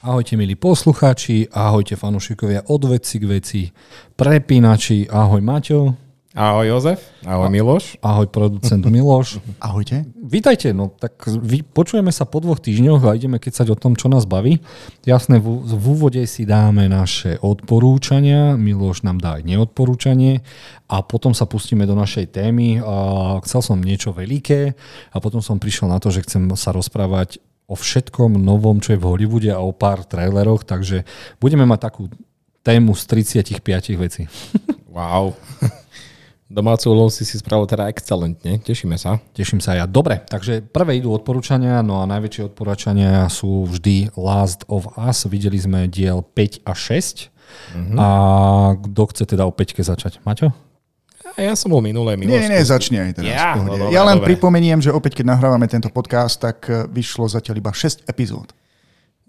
Ahojte milí poslucháči, ahojte fanúšikovia od veci k veci, prepínači, ahoj Maťo. Ahoj Jozef, ahoj Miloš. Ahoj producent Miloš. Ahojte. Vítajte, no tak vy, počujeme sa po dvoch týždňoch a ideme kecať o tom, čo nás baví. Jasné, v, v úvode si dáme naše odporúčania, Miloš nám dá aj neodporúčanie a potom sa pustíme do našej témy. A chcel som niečo veľké a potom som prišiel na to, že chcem sa rozprávať o všetkom novom, čo je v Hollywoode a o pár traileroch, takže budeme mať takú tému z 35 vecí. Wow. Domácu úlohu si si spravil teda excelentne, tešíme sa. Teším sa ja. Dobre, takže prvé idú odporúčania, no a najväčšie odporúčania sú vždy Last of Us. Videli sme diel 5 a 6. Mm-hmm. A kto chce teda o 5 začať? Maťo? Ja som bol minulé, minulé. Nie, nie, začni aj teraz. Ja, no, dobre, ja len dobre. pripomeniem, že opäť, keď nahrávame tento podcast, tak e, vyšlo zatiaľ iba 6 epizód.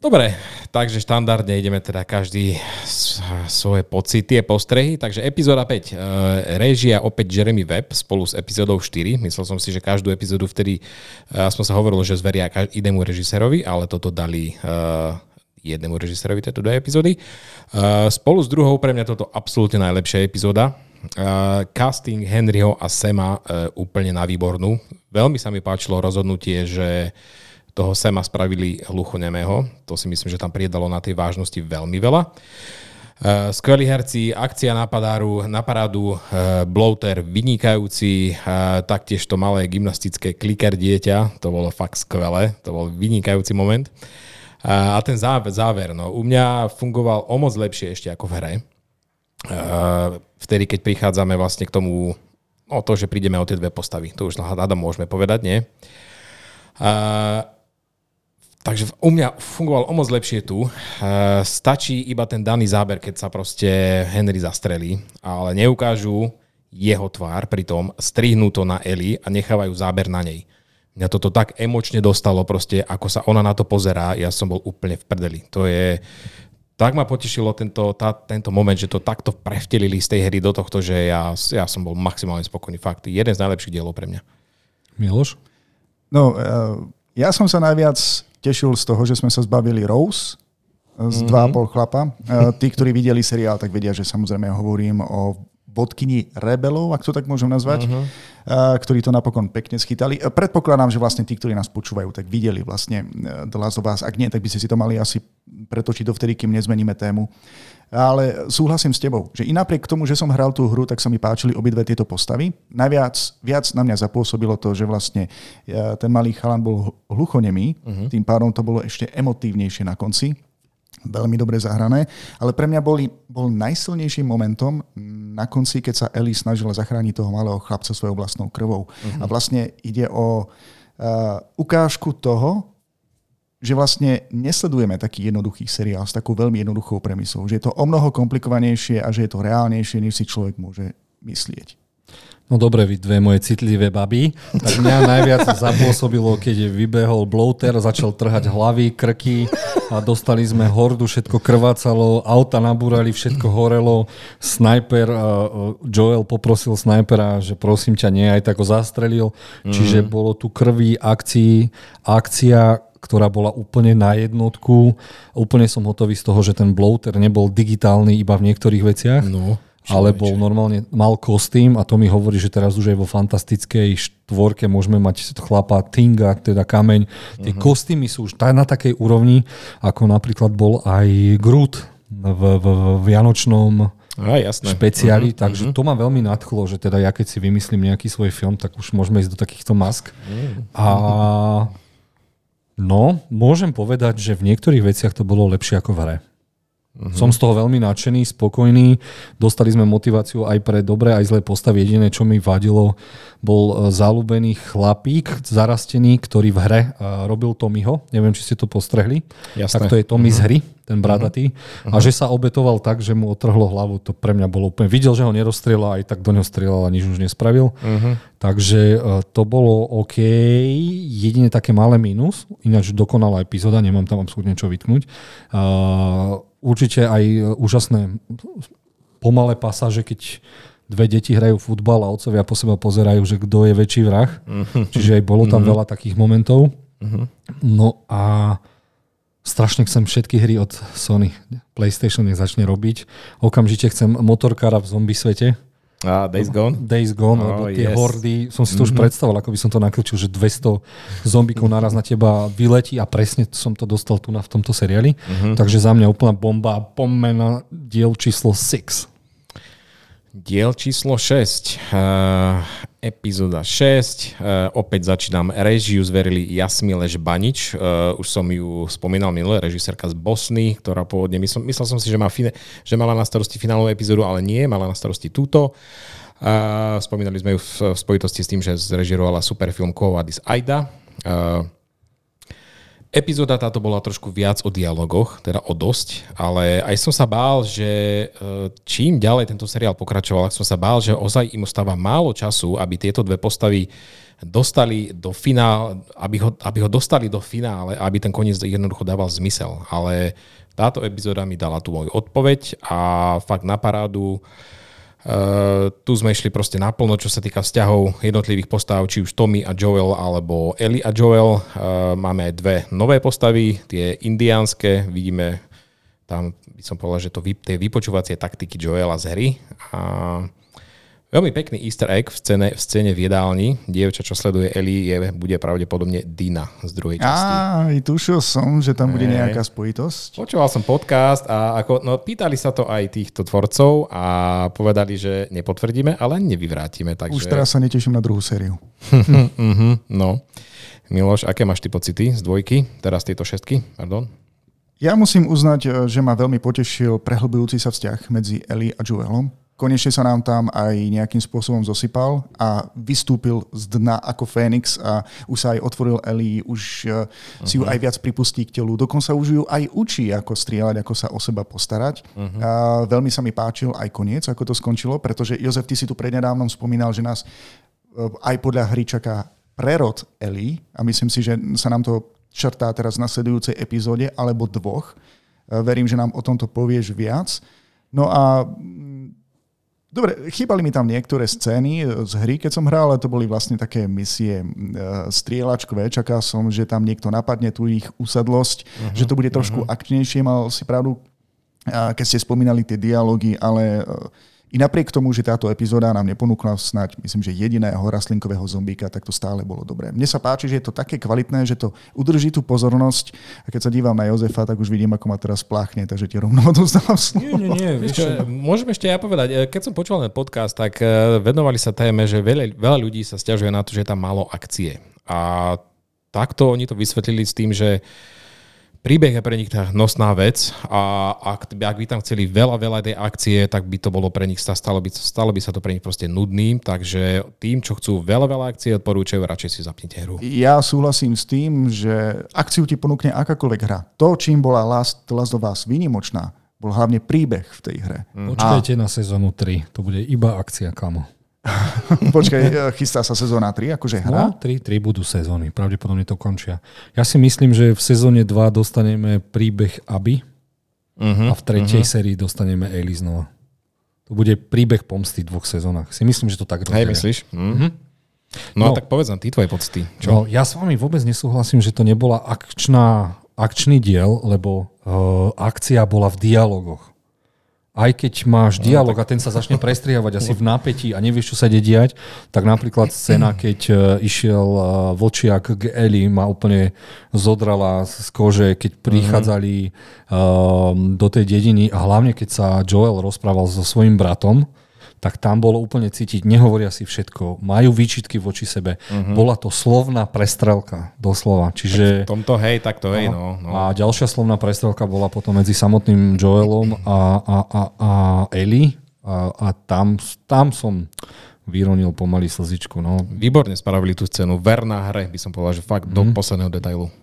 Dobre, takže štandardne ideme teda každý svoje pocity a postrehy. Takže epizóda 5. E, režia opäť Jeremy Webb spolu s epizódou 4. Myslel som si, že každú epizódu vtedy, e, aspoň sa hovorilo, že zveria inému režisérovi, ale toto dali jednému režisérovi tieto dve epizódy. Spolu s druhou pre mňa toto absolútne najlepšia epizóda Uh, casting Henryho a Sema uh, úplne na výbornú. Veľmi sa mi páčilo rozhodnutie, že toho Sema spravili hluchonemého. To si myslím, že tam priedalo na tej vážnosti veľmi veľa. Uh, skvelí herci, akcia na, padáru, uh, bloater vynikajúci, uh, taktiež to malé gymnastické kliker dieťa, to bolo fakt skvelé, to bol vynikajúci moment. A ten záver, záver no, u mňa fungoval o moc lepšie ešte ako v hre. Uh, vtedy, keď prichádzame vlastne k tomu, o to, že prídeme o tie dve postavy. To už hľadám môžeme povedať, nie? Uh, takže u mňa fungoval o moc lepšie tu. Uh, stačí iba ten daný záber, keď sa proste Henry zastrelí, ale neukážu jeho tvár, pritom strihnú to na Eli a nechávajú záber na nej. Mňa toto tak emočne dostalo proste, ako sa ona na to pozerá, ja som bol úplne v prdeli. To je, tak ma potešilo tento, tá, tento moment, že to takto prevtelili z tej hry do tohto, že ja, ja som bol maximálne spokojný. Fakt, jeden z najlepších dielov pre mňa. Miloš? No, uh, ja som sa najviac tešil z toho, že sme sa zbavili Rose, z mm-hmm. dva pol chlapa. Uh, tí, ktorí videli seriál, tak vedia, že samozrejme hovorím o vodkyni rebelov, ak to tak môžem nazvať, uh-huh. ktorí to napokon pekne schytali. Predpokladám, že vlastne tí, ktorí nás počúvajú, tak videli vlastne The Last of Us. Ak nie, tak by ste si to mali asi pretočiť dovtedy, kým nezmeníme tému. Ale súhlasím s tebou, že i napriek tomu, že som hral tú hru, tak sa mi páčili obidve tieto postavy. Najviac viac na mňa zapôsobilo to, že vlastne ten malý chalan bol hluchonemý, uh-huh. tým pádom to bolo ešte emotívnejšie na konci veľmi dobre zahrané, ale pre mňa boli, bol najsilnejším momentom na konci, keď sa Ellie snažila zachrániť toho malého chlapca svojou vlastnou krvou. Uh-huh. A vlastne ide o uh, ukážku toho, že vlastne nesledujeme taký jednoduchý seriál s takou veľmi jednoduchou premisou, že je to o mnoho komplikovanejšie a že je to reálnejšie, než si človek môže myslieť. No dobre, vy dve moje citlivé baby. Tak mňa najviac zapôsobilo, keď vybehol bloater, začal trhať hlavy, krky a dostali sme hordu, všetko krvácalo, auta nabúrali, všetko horelo. Sniper, Joel poprosil snajpera, že prosím ťa, nie, aj tak ho zastrelil. Mm. Čiže bolo tu krví, akcií, akcia, ktorá bola úplne na jednotku. Úplne som hotový z toho, že ten bloater nebol digitálny iba v niektorých veciach. No ale bol normálne, mal kostým a to mi hovorí, že teraz už aj vo fantastickej štvorke môžeme mať chlapa Tinga, teda kameň. Tie uh-huh. kostýmy sú už na takej úrovni, ako napríklad bol aj Groot v, v, v Vianočnom a, jasné. špeciáli, uh-huh, takže uh-huh. to ma veľmi nadchlo, že teda ja keď si vymyslím nejaký svoj film, tak už môžeme ísť do takýchto mask. Uh-huh. A no, môžem povedať, že v niektorých veciach to bolo lepšie ako v hre. Uh-huh. Som z toho veľmi nadšený, spokojný. Dostali sme motiváciu aj pre dobré, aj zlé postavy. Jediné, čo mi vadilo, bol e, zalúbený chlapík zarastený, ktorý v hre e, robil Tommyho. Neviem, či ste to postrehli. Jasné. Tak to je Tommy uh-huh. z mhm. hry, ten bradatý. Uh-huh. A že sa obetoval tak, že mu otrhlo hlavu, to pre mňa bolo úplne... Videl, že ho nerozstrieľa, aj tak do neho strieľal a nič už nespravil. Uh-huh. Takže e, to bolo OK. Jedine také malé mínus, ináč dokonalá epizóda, nemám tam absolútne čo vytknúť. Uh, určite aj e, úžasné pomalé pasáže, keď dve deti hrajú futbal a otcovia po seba pozerajú, že kto je väčší vrah. Mhm. Čiže aj bolo tam mhm. veľa takých momentov. Mhm. No a Strašne chcem všetky hry od Sony PlayStation nech začne robiť. Okamžite chcem motorkára v zombie svete. A Days Gone? Days Gone, oh, lebo tie yes. hordy, som si to mm-hmm. už predstavoval, ako by som to nakrúčil, že 200 zombíkov naraz na teba vyletí a presne som to dostal tu na v tomto seriáli. Mm-hmm. Takže za mňa úplná bomba. Poďme na diel číslo 6. Diel číslo 6, uh, epizóda 6. Uh, opäť začínam. Režiu zverili Jasmileš Banič. Uh, už som ju spomínal minulé, režisérka z Bosny, ktorá pôvodne, myslel, myslel som si, že, má fine, že mala na starosti finálnu epizódu, ale nie, mala na starosti túto. Uh, spomínali sme ju v, v spojitosti s tým, že zrežirovala superfilm Kovadis Aida. Uh, Epizóda táto bola trošku viac o dialogoch, teda o dosť, ale aj som sa bál, že e, čím ďalej tento seriál pokračoval, som sa bál, že ozaj im ostáva málo času, aby tieto dve postavy dostali do finále, aby ho, aby ho dostali do finále, aby ten koniec jednoducho dával zmysel. Ale táto epizóda mi dala tú moju odpoveď a fakt na parádu uh, Uh, tu sme išli proste naplno, čo sa týka vzťahov jednotlivých postav, či už Tommy a Joel, alebo Ellie a Joel. Uh, máme aj dve nové postavy, tie indiánske, vidíme tam, by som povedal, že to tie vypočúvacie taktiky Joela z hry. A Veľmi pekný easter egg v scéne v, scéne v jedálni. Dievča, čo sleduje Eli, je, bude pravdepodobne Dina z druhej časti. Á, tušil som, že tam bude nejaká spojitosť. Počúval som podcast a ako, no, pýtali sa to aj týchto tvorcov a povedali, že nepotvrdíme, ale nevyvrátime. Takže... Už teraz sa neteším na druhú sériu. uh-huh, no. Miloš, aké máš ty pocity z dvojky, teraz tieto šestky? Pardon. Ja musím uznať, že ma veľmi potešil prehlbujúci sa vzťah medzi Eli a Joelom konečne sa nám tam aj nejakým spôsobom zosypal a vystúpil z dna ako Fénix a už sa aj otvoril Eli, už uh-huh. si ju aj viac pripustí k telu. Dokonca už ju aj učí, ako strieľať, ako sa o seba postarať. Uh-huh. A veľmi sa mi páčil aj koniec, ako to skončilo, pretože Jozef, ty si tu prednedávnom spomínal, že nás uh, aj podľa hry čaká prerod Eli a myslím si, že sa nám to črtá teraz v nasledujúcej epizóde alebo dvoch. Uh, verím, že nám o tomto povieš viac. No a Dobre, chýbali mi tam niektoré scény z hry, keď som hral, ale to boli vlastne také misie e, strieľačkové. Čakal som, že tam niekto napadne tú ich usadlosť, uh-huh, že to bude trošku uh-huh. akčnejšie. Mal si pravdu, keď ste spomínali tie dialógy, ale i napriek tomu, že táto epizóda nám neponúkla snáď, myslím, že jediného rastlinkového zombíka, tak to stále bolo dobré. Mne sa páči, že je to také kvalitné, že to udrží tú pozornosť a keď sa dívam na Jozefa, tak už vidím, ako ma teraz pláchne, takže ti rovno odozdávam slovo. Nie, nie, nie. Vieš, môžem ešte ja povedať, e, keď som počúval ten podcast, tak e, venovali sa téme, že veľa, veľa ľudí sa stiažuje na to, že je tam málo akcie. A takto oni to vysvetlili s tým, že príbeh je pre nich tá nosná vec a ak, ak by tam chceli veľa, veľa tej akcie, tak by to bolo pre nich, stalo by, stalo by sa to pre nich proste nudným, takže tým, čo chcú veľa, veľa akcie, odporúčajú, radšej si zapnite hru. Ja súhlasím s tým, že akciu ti ponúkne akákoľvek hra. To, čím bola Last, Last of Us výnimočná, bol hlavne príbeh v tej hre. Počkajte a... na sezónu 3, to bude iba akcia, kamo. Počkaj, e, chystá sa sezóna 3, akože hra? No, 3, 3 budú sezóny, pravdepodobne to končia. Ja si myslím, že v sezóne 2 dostaneme príbeh Aby uh-huh, a v tretej uh-huh. sérii dostaneme Ellie znova. To bude príbeh pomsty v dvoch sezónach. Si myslím, že to tak rozdelia. Hej, myslíš? Uh-huh. No, no a tak povedz nám ty tvoje pocty. Čo? No, ja s vami vôbec nesúhlasím, že to nebola akčná, akčný diel, lebo uh, akcia bola v dialogoch aj keď máš no, dialog a ten sa začne prestrievať asi v napätí a nevieš, čo sa ide diať, tak napríklad scéna, keď uh, išiel uh, Vlčiak k Eli, ma úplne zodrala z kože, keď prichádzali uh, do tej dediny a hlavne keď sa Joel rozprával so svojím bratom, tak tam bolo úplne cítiť, nehovoria si všetko, majú výčitky voči sebe. Uh-huh. Bola to slovná prestrelka, doslova. Čiže, v tomto hej, tak to hej, no, no. A ďalšia slovná prestrelka bola potom medzi samotným Joelom a, a, a, a Ellie a, a tam, tam som vyronil pomaly slzičku. No. Výborne spravili tú scénu, verná hre, by som povedal, že fakt uh-huh. do mhm. posledného detailu.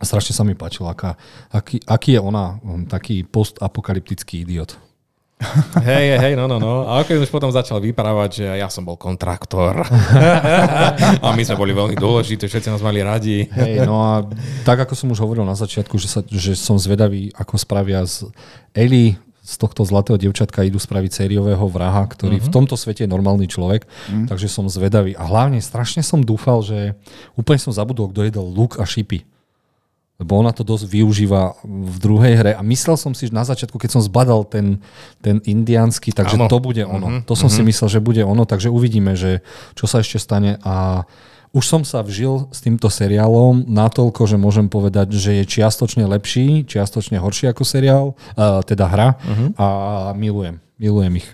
Strašne sa mi páčilo, aká, aký, aký je ona, taký postapokalyptický idiot. Hej, hej, no, no, no. A ako už potom začal vyprávať, že ja som bol kontraktor. a my sme boli veľmi dôležití, všetci nás mali radi. Hej, no a tak ako som už hovoril na začiatku, že, sa, že som zvedavý, ako spravia z Eli z tohto zlatého devčatka idú spraviť sériového vraha, ktorý uh-huh. v mhm. tomto svete je normálny človek, uh-huh. takže som zvedavý. A hlavne strašne som dúfal, že úplne som zabudol, kto jedol luk a šipy. Lebo ona to dosť využíva v druhej hre a myslel som si, že na začiatku, keď som zbadal ten, ten indiánsky, takže Áno. to bude ono. Mhm, To som si myslel, že bude ono, takže uvidíme, že čo sa ešte stane a už som sa vžil s týmto seriálom natoľko, že môžem povedať, že je čiastočne lepší, čiastočne horší ako seriál, uh, teda hra a milujem, milujem ich.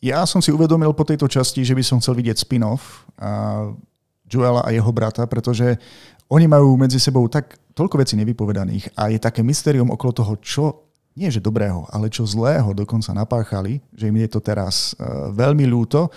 Ja som si uvedomil po tejto časti, že by som chcel vidieť spin-off a Joela a jeho brata, pretože oni majú medzi sebou tak toľko vecí nevypovedaných a je také mysterium okolo toho, čo nie že dobrého, ale čo zlého dokonca napáchali, že im je to teraz uh, veľmi ľúto,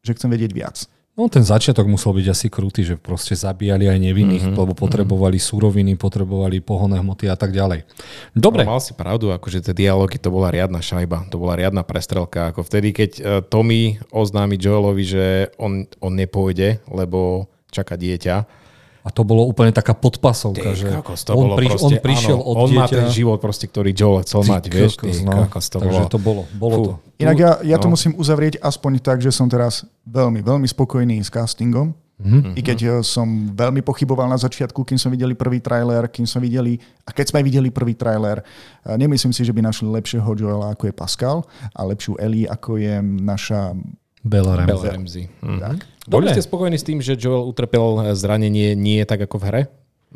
že chcem vedieť viac. No ten začiatok musel byť asi krutý, že proste zabíjali aj nevinných, mm-hmm. lebo potrebovali suroviny, potrebovali pohonné hmoty a tak ďalej. Dobre, No, mal si pravdu, akože tie dialógy, to bola riadna šajba, to bola riadna prestrelka. Ako vtedy, keď uh, Tommy oznámi Joelovi, že on, on nepôjde, lebo čaká dieťa. A to bolo úplne taká podpasovka, že to on, bolo priš- proste, on prišiel áno, od on dieťa. má ten život, proste, ktorý Joel chcel Ty mať, vieš, ty, kokos, no. kokos, to Takže bolo. to bolo, bolo Fú. to. Inak ja, ja to no. musím uzavrieť aspoň tak, že som teraz veľmi, veľmi spokojný s castingom. Mhm. I keď eh, som veľmi pochyboval na začiatku, kým som videli prvý trailer, kým som videli, a keď sme videli prvý trailer, eh, nemyslím si, že by našli lepšieho Joela ako je Pascal a lepšiu Ellie ako je naša... Bella Ramsey. Bella Ramsey. Mhm. Tak. Boli Dobre. ste spokojní s tým, že Joel utrpel zranenie nie tak ako v hre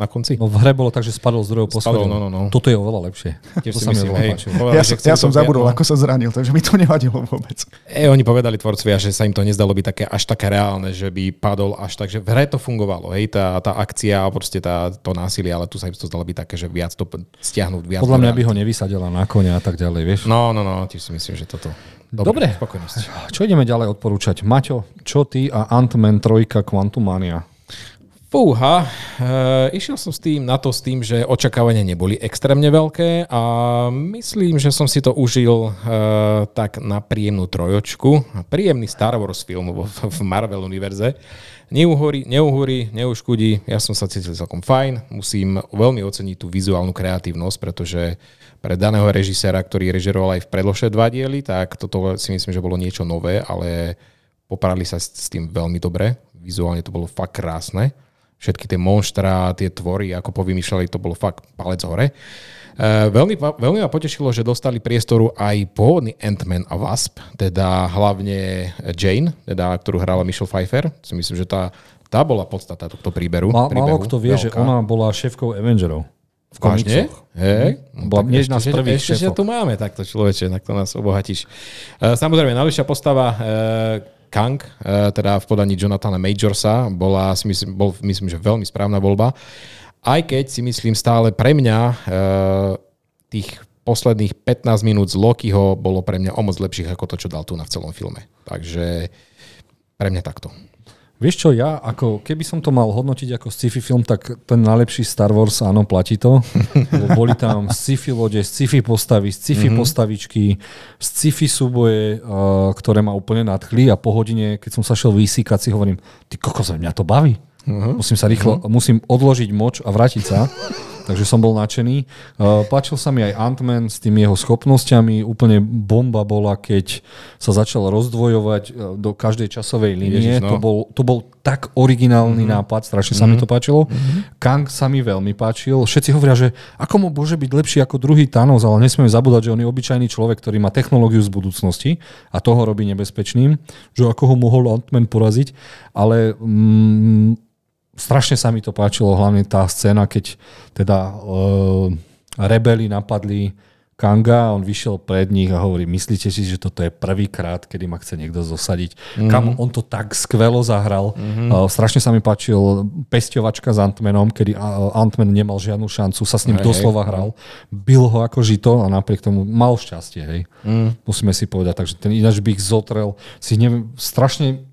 na konci? No v hre bolo tak, že spadol z druhého poschodia. no, no, no. Toto je oveľa lepšie. Tiež to si myslím, hej. Povedali, Ja, ja som to zabudol, viac, ako sa zranil, takže mi to nevadilo vôbec. E, oni povedali tvorcovia, že sa im to nezdalo byť také až také reálne, že by padol až tak, že v hre to fungovalo, hej, tá, tá akcia a proste tá, to násilie, ale tu sa im to zdalo byť také, že viac to stiahnuť, viac Podľa mňa by ho nevysadila na konia a tak ďalej, vieš. No, no, no, tiež si myslím, že toto. Dobre. Spokojnosť. Čo ideme ďalej odporúčať? Maťo, čo ty a Ant-Man 3 Quantumania? Fúha, e, išiel som s tým, na to s tým, že očakávania neboli extrémne veľké a myslím, že som si to užil e, tak na príjemnú trojočku. Príjemný Star Wars film vo, v Marvel univerze. Neuhorí, neuhorí, neuškudí, ja som sa cítil celkom fajn. Musím veľmi oceniť tú vizuálnu kreatívnosť, pretože pre daného režiséra, ktorý režiroval aj v predložšie dva diely, tak toto si myslím, že bolo niečo nové, ale poprali sa s tým veľmi dobre. Vizuálne to bolo fakt krásne. Všetky tie monštra, tie tvory, ako povymýšľali, to bolo fakt palec hore. E, veľmi, veľmi ma potešilo, že dostali priestoru aj pôvodný Ant-Man a Wasp, teda hlavne Jane, teda, ktorú hrala Michelle Pfeiffer. Si myslím, že tá, tá bola podstata tohto príberu. Má, málo kto vie, že veľká. ona bola šéfkou Avengerov. V komiksoch. Hej? No, Bola jedna z prvých ešte, že šéfov. tu máme takto človeče, na to nás obohatíš. E, Samozrejme, najlepšia postava e, Kang, e, teda v podaní Jonathana Majorsa, bola, si myslím, bol, myslím, že veľmi správna voľba. Aj keď si myslím stále pre mňa tých posledných 15 minút z Lokiho bolo pre mňa o moc lepších ako to, čo dal tu na v celom filme. Takže pre mňa takto. Vieš čo, ja ako, keby som to mal hodnotiť ako sci-fi film, tak ten najlepší Star Wars, áno, platí to. Boli tam sci-fi lode, sci-fi postavy, sci-fi mm-hmm. postavičky, sci-fi súboje, uh, ktoré ma úplne nadchli a po hodine, keď som sa šiel vysíkať, si hovorím, ty kokos, mňa to baví. Uh-huh. Musím sa rýchlo, uh-huh. musím odložiť moč a vrátiť sa. Takže som bol nadšený. Uh, páčil sa mi aj Ant-Man s tými jeho schopnosťami. Úplne bomba bola, keď sa začal rozdvojovať uh, do každej časovej línie. Ježiš, no. to, bol, to bol tak originálny mm-hmm. nápad, strašne sa mi to páčilo. Mm-hmm. Kang sa mi veľmi páčil. Všetci hovoria, že ako mu môže byť lepší ako druhý Thanos, ale nesmieme zabúdať, že on je obyčajný človek, ktorý má technológiu z budúcnosti a toho robí nebezpečným, že ako ho mohol Ant-Man poraziť. Ale mm, strašne sa mi to páčilo, hlavne tá scéna, keď teda uh, rebeli napadli Kanga on vyšiel pred nich a hovorí, myslíte si, že toto je prvýkrát, kedy ma chce niekto zosadiť? Mm-hmm. Kam on to tak skvelo zahral. Mm-hmm. Uh, strašne sa mi páčil pesťovačka s Antmanom, kedy uh, Antman nemal žiadnu šancu, sa s ním Hej, doslova hral. Bil ho ako žito a napriek tomu mal šťastie. Hej. Mm. Musíme si povedať, takže ten ináč by ich zotrel. Si neviem, strašne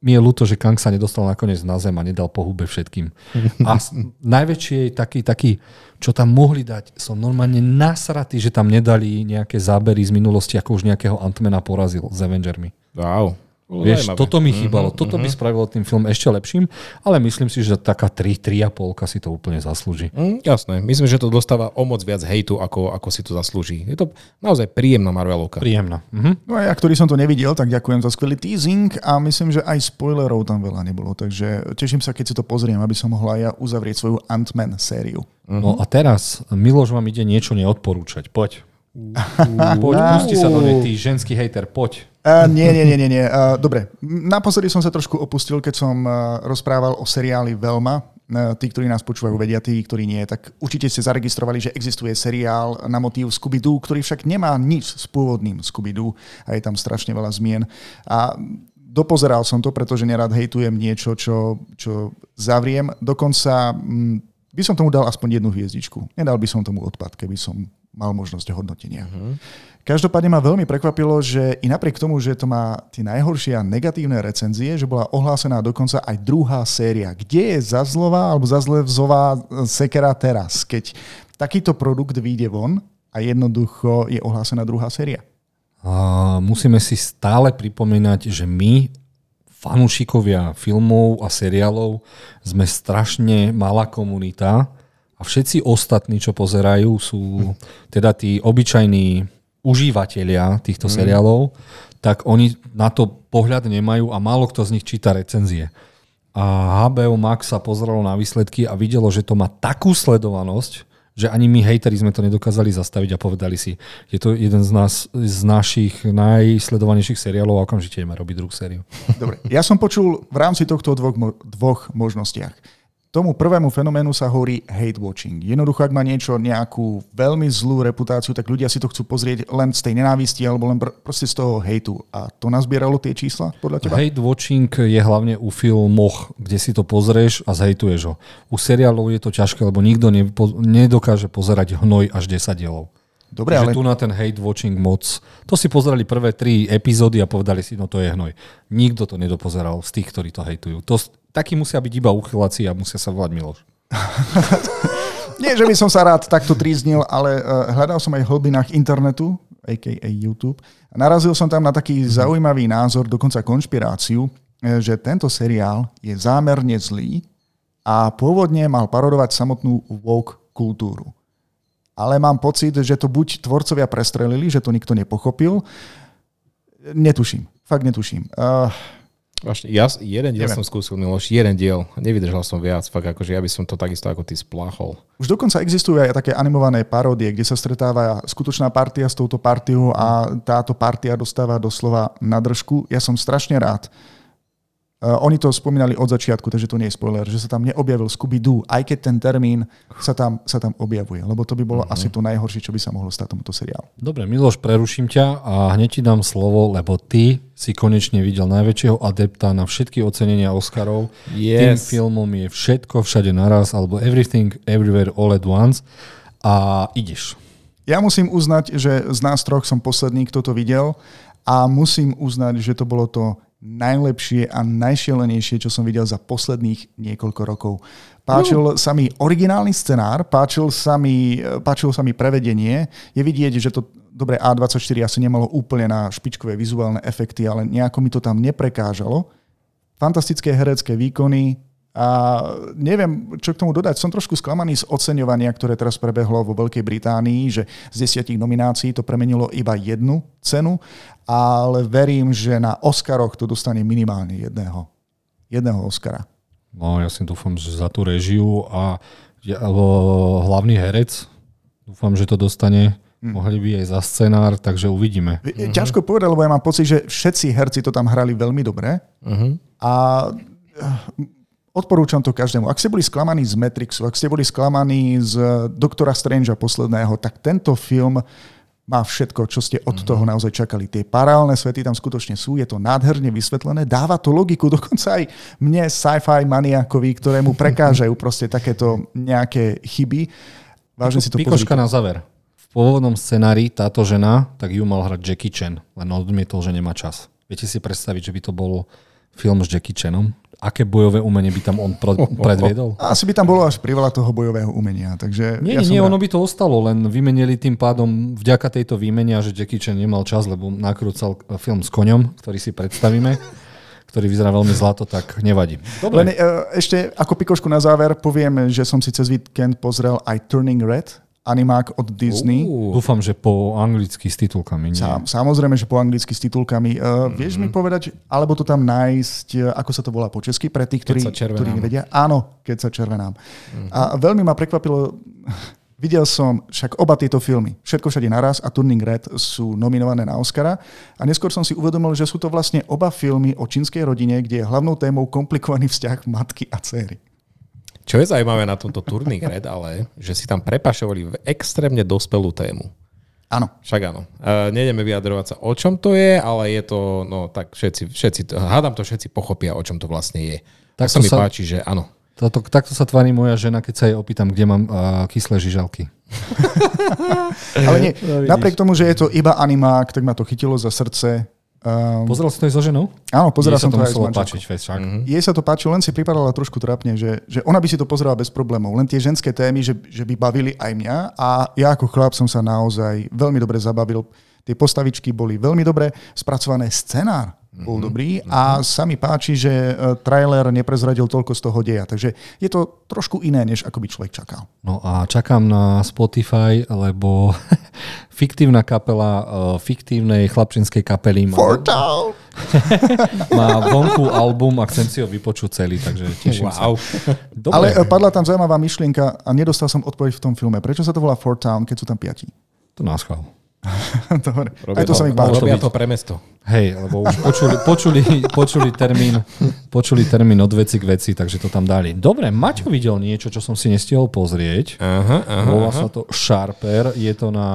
mi je ľúto, že Kang sa nedostal nakoniec na zem a nedal po hube všetkým. A najväčší taký, taký, čo tam mohli dať, som normálne nasratý, že tam nedali nejaké zábery z minulosti, ako už nejakého Antmana porazil s Avengermi. Wow. Bolo Vieš, zaujímavé. toto mi chýbalo. Toto by spravilo tým film ešte lepším, ale myslím si, že taká 3, 3,5 si to úplne zaslúži. Mm, jasné, myslím, že to dostáva o moc viac hejtu, ako, ako si to zaslúži. Je to naozaj príjemná Marvelovka. Príjemná. Mhm. No a ja, ktorý som to nevidel, tak ďakujem za skvelý teasing a myslím, že aj spoilerov tam veľa nebolo. Takže teším sa, keď si to pozriem, aby som mohla ja uzavrieť svoju Ant-Man sériu. No a teraz Miloš vám ide niečo neodporúčať. Poď. Poď, pusti sa do nej, ty ženský hejter, poď. Uh, nie, nie, nie, nie. nie. Uh, dobre, naposledy som sa trošku opustil, keď som uh, rozprával o seriáli Velma. Tí, ktorí nás počúvajú, vedia, tí, ktorí nie, tak určite ste zaregistrovali, že existuje seriál na motív Scooby-Doo, ktorý však nemá nič s pôvodným Scooby-Doo a je tam strašne veľa zmien. A dopozeral som to, pretože nerad hejtujem niečo, čo, čo zavriem. Dokonca mm, by som tomu dal aspoň jednu hviezdičku. Nedal by som tomu odpad, keby som mal možnosť hodnotenia. Uh-huh. Každopádne ma veľmi prekvapilo, že i napriek tomu, že to má tie najhoršie a negatívne recenzie, že bola ohlásená dokonca aj druhá séria. Kde je zazlová alebo zazlevzová sekera teraz, keď takýto produkt vyjde von a jednoducho je ohlásená druhá séria? A musíme si stále pripomínať, že my, fanúšikovia filmov a seriálov, sme strašne malá komunita a všetci ostatní, čo pozerajú, sú teda tí obyčajní užívateľia týchto mm. seriálov, tak oni na to pohľad nemajú a málo kto z nich číta recenzie. A HBO Max sa pozeralo na výsledky a videlo, že to má takú sledovanosť, že ani my hejteri sme to nedokázali zastaviť a povedali si, je to jeden z, nás, z našich najsledovanejších seriálov a okamžite ideme robiť druhú sériu. Dobre, ja som počul v rámci tohto dvoch, dvoch možnostiach. Tomu prvému fenoménu sa hovorí hate watching. Jednoducho, ak má niečo nejakú veľmi zlú reputáciu, tak ľudia si to chcú pozrieť len z tej nenávisti alebo len pr- proste z toho hejtu. A to nazbieralo tie čísla podľa teba? Hate watching je hlavne u filmoch, kde si to pozrieš a zhejtuješ ho. U seriálov je to ťažké, lebo nikto nepo- nedokáže pozerať hnoj až 10 dielov. Dobre, Že ale... tu na ten hate watching moc. To si pozerali prvé tri epizódy a povedali si, no to je hnoj. Nikto to nedopozeral z tých, ktorí to hejtujú. To, takí musia byť iba uchyláci a musia sa volať Miloš. Nie, že by som sa rád takto tríznil, ale uh, hľadal som aj v hlbinách internetu, a.k.a. YouTube. A narazil som tam na taký zaujímavý názor, dokonca konšpiráciu, eh, že tento seriál je zámerne zlý a pôvodne mal parodovať samotnú woke kultúru. Ale mám pocit, že to buď tvorcovia prestrelili, že to nikto nepochopil. Netuším, fakt netuším. Uh, Vážne, ja jeden diel Neviem. som skúsil, Miloš, jeden diel. Nevydržal som viac, fakt akože ja by som to takisto ako ty spláchol. Už dokonca existujú aj také animované paródie, kde sa stretáva skutočná partia s touto partiou a táto partia dostáva doslova na držku. Ja som strašne rád. Uh, oni to spomínali od začiatku, takže to nie je spoiler, že sa tam neobjavil Scooby-Doo, aj keď ten termín sa tam, sa tam objavuje, lebo to by bolo uh-huh. asi to najhoršie, čo by sa mohlo stať tomuto seriálu. Dobre, Miloš, preruším ťa a hneď ti dám slovo, lebo ty si konečne videl najväčšieho adepta na všetky ocenenia Oscarov. Tým Yes. filmom je všetko všade naraz, alebo Everything Everywhere All at Once a ideš. Ja musím uznať, že z nás troch som posledný, kto to videl a musím uznať, že to bolo to najlepšie a najšialenejšie, čo som videl za posledných niekoľko rokov. Páčil sa mi originálny scenár, páčil sa mi, páčilo sa mi prevedenie. Je vidieť, že to dobre A24 asi nemalo úplne na špičkové vizuálne efekty, ale nejako mi to tam neprekážalo. Fantastické herecké výkony, a neviem, čo k tomu dodať. Som trošku sklamaný z oceňovania, ktoré teraz prebehlo vo Veľkej Británii, že z desiatich nominácií to premenilo iba jednu cenu, ale verím, že na Oscaroch to dostane minimálne jedného. Jedného Oscara. No, ja si dúfam, že za tú režiu a ja, o, hlavný herec, dúfam, že to dostane. Mohli by aj za scenár, takže uvidíme. Uh-huh. Ťažko povedať, lebo ja mám pocit, že všetci herci to tam hrali veľmi dobre. Uh-huh. A eh, odporúčam to každému. Ak ste boli sklamaní z Matrixu, ak ste boli sklamaní z Doktora Strangea posledného, tak tento film má všetko, čo ste od toho naozaj čakali. Tie paralelné svety tam skutočne sú, je to nádherne vysvetlené, dáva to logiku, dokonca aj mne, sci-fi maniakovi, ktorému prekážajú proste takéto nejaké chyby. Vážne si to Pikoška pozrite. na záver. V pôvodnom scenári táto žena, tak ju mal hrať Jackie Chan, len odmietol, že nemá čas. Viete si predstaviť, že by to bol film s Jackie Chanom? Aké bojové umenie by tam on pro- predviedol? Asi by tam bolo až priveľa toho bojového umenia. Takže Nie, ja nie, rád. ono by to ostalo, len vymenili tým pádom vďaka tejto výmene, a že Jackie Chan nemal čas, lebo nakrúcal film s koňom, ktorý si predstavíme, ktorý vyzerá veľmi zlato, tak nevadí. Dobre. Len e, ešte ako pikošku na záver poviem, že som si cez víkend pozrel aj Turning Red, animák od Disney. Ú, Dúfam, že po anglicky s titulkami. Nie. Sám, samozrejme, že po anglicky s titulkami. Uh, vieš Mhm. mi povedať, alebo to tam nájsť, eh, ako sa to volá po česky, pre tých, ktorí, ktorí nevedia? Áno, keď sa červenám. Mhm. A veľmi ma prekvapilo, videl som však oba tieto filmy, Všetko všade naraz a Turning Red sú nominované na Oscara a neskôr som si uvedomil, že sú to vlastne oba filmy o čínskej rodine, kde je hlavnou témou komplikovaný vzťah matky a céry. Čo je zaujímavé na tomto Turning Red, ale že si tam prepašovali v extrémne dospelú tému. Áno. Však áno. Uh, nejdeme vyjadrovať sa, o čom to je, ale je to, no tak všetci, všetci, hádam to všetci pochopia, o čom to vlastne je. Tak Tak sa to mi sa- páči, že áno. Toto, takto sa tvári moja žena, keď sa jej opýtam, kde mám uh, kyslé žižalky. Ale nie, No, napriek tomu, že je to iba animák, tak ma to chytilo za srdce. Um, Pozrel si to aj so ženou? áno, pozeral Jej sa som to, aj s páčiť, však. Mhm. Jej sa to páčilo, len si pripadala trošku trápne, že, že ona by si to pozerala bez problémov. Len tie ženské témy, že, že by bavili aj mňa a ja ako chlap som sa naozaj veľmi dobre zabavil. Tie postavičky boli veľmi dobre spracované, scenár bol Mhm. dobrý a sa mi páči, že e, trailer neprezradil toľko z toho deja. Takže je to trošku iné, než ako by človek čakal. No a čakám na Spotify, lebo fiktívna kapela uh, fiktívnej chlapčinskej kapely má, má vonku album a chcem si ho vypočuť celý, takže teším sa. Wow. Dobre, Ale e, padla tam zaujímavá myšlienka a nedostal som odpoveď v tom filme. Prečo sa to volá Fortown, keď sú tam piati? to nás chval. Dobre. Robia Aj to sa mi páči. robia to pre mesto. Hej, lebo už počuli, počuli, počuli, termín, počuli termín od veci k veci, takže to tam dali. Dobre, Maťo videl niečo, čo som si nestihol pozrieť. Aha, aha, Volá aha. sa to Sharper, je to na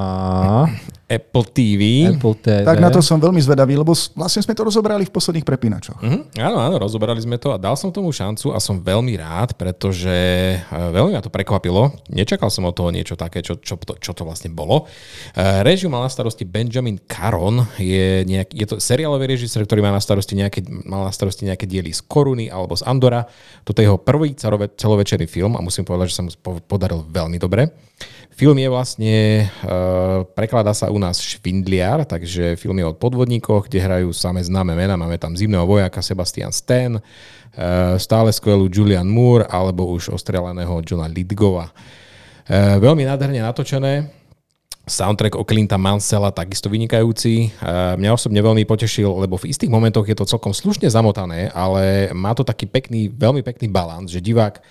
Apple TV. Apple TV. Tak na to som veľmi zvedavý, lebo vlastne sme to rozobrali v posledných prepínačoch. Mhm, áno, áno, rozoberali sme to a dal som tomu šancu a som veľmi rád, pretože e, veľmi ma to prekvapilo. Nečakal som od toho niečo také, čo, čo, to, čo to vlastne bolo. E, Režiu mal na starosti Benjamin Caron, je, nejak, je to seriálový režisér, ktorý má na starosti nejaké, mal na starosti nejaké diely z Koruny alebo z Andora. Toto je jeho prvý celove, celovečerný film a musím povedať, že sa mu po- podaril veľmi dobre. Film je vlastne, uh, prekladá sa u nás Švindliar, takže film je o podvodníkoch, kde hrajú samé známe mená. Máme tam zimného vojaka Sebastian Stan, uh, stále skvelú Julian Moore alebo už ostrelaného Johna Lidgova. Uh, veľmi nádherne natočené, Soundtrack o Clinta Mansella takisto vynikajúci. Mňa osobne veľmi potešil, lebo v istých momentoch je to celkom slušne zamotané, ale má to taký pekný, veľmi pekný balans, že divák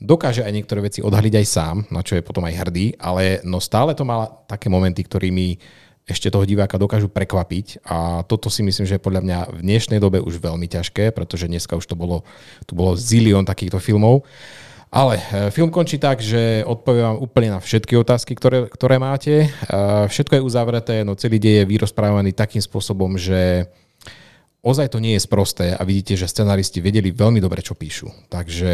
dokáže aj niektoré veci odhaliť aj sám, na čo je potom aj hrdý, ale no stále to má také momenty, ktorými ešte toho diváka dokážu prekvapiť a toto si myslím, že je podľa mňa v dnešnej dobe už veľmi ťažké, pretože dneska už to bolo, tu bolo zilión takýchto filmov. Ale e, film končí tak, že odpoviem vám úplne na všetky otázky, ktoré, ktoré máte. E, Všetko je uzavreté, no celý dej je vyrozprávaný takým spôsobom, že ozaj to nie je sprosté a vidíte, že scenaristi vedeli veľmi dobre, čo píšu. Takže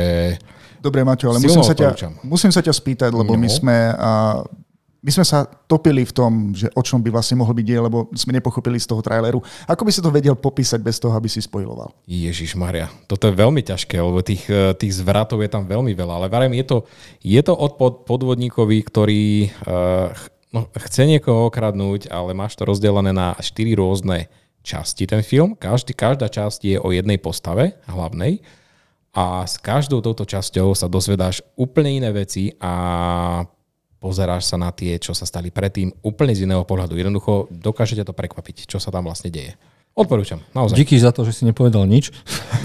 Dobre, Maťo, ale musím sa, ťa, musím sa ťa spýtať, lebo No. my sme... A, my sme sa topili v tom, že o čom by vlastne mohol byť diel, lebo sme nepochopili z toho traileru. Ako by si to vedel popísať bez toho, aby si spojiloval? Ježiš Maria, toto je veľmi ťažké, lebo tých, eh, tých zvratov je tam veľmi veľa, ale varím, je to, je to od pod, podvodníkovi, ktorý uh, ch, no, chce niekoho okradnúť, ale máš to rozdelené na štyri rôzne časti ten film. Každý, každá časť je o jednej postave hlavnej a s každou touto časťou sa dozvedáš úplne iné veci a pozeráš sa na tie, čo sa stali predtým úplne z iného pohľadu. Jednoducho dokážete to prekvapiť, čo sa tam vlastne deje. Odporúčam, naozaj. Díky za to, že si nepovedal nič.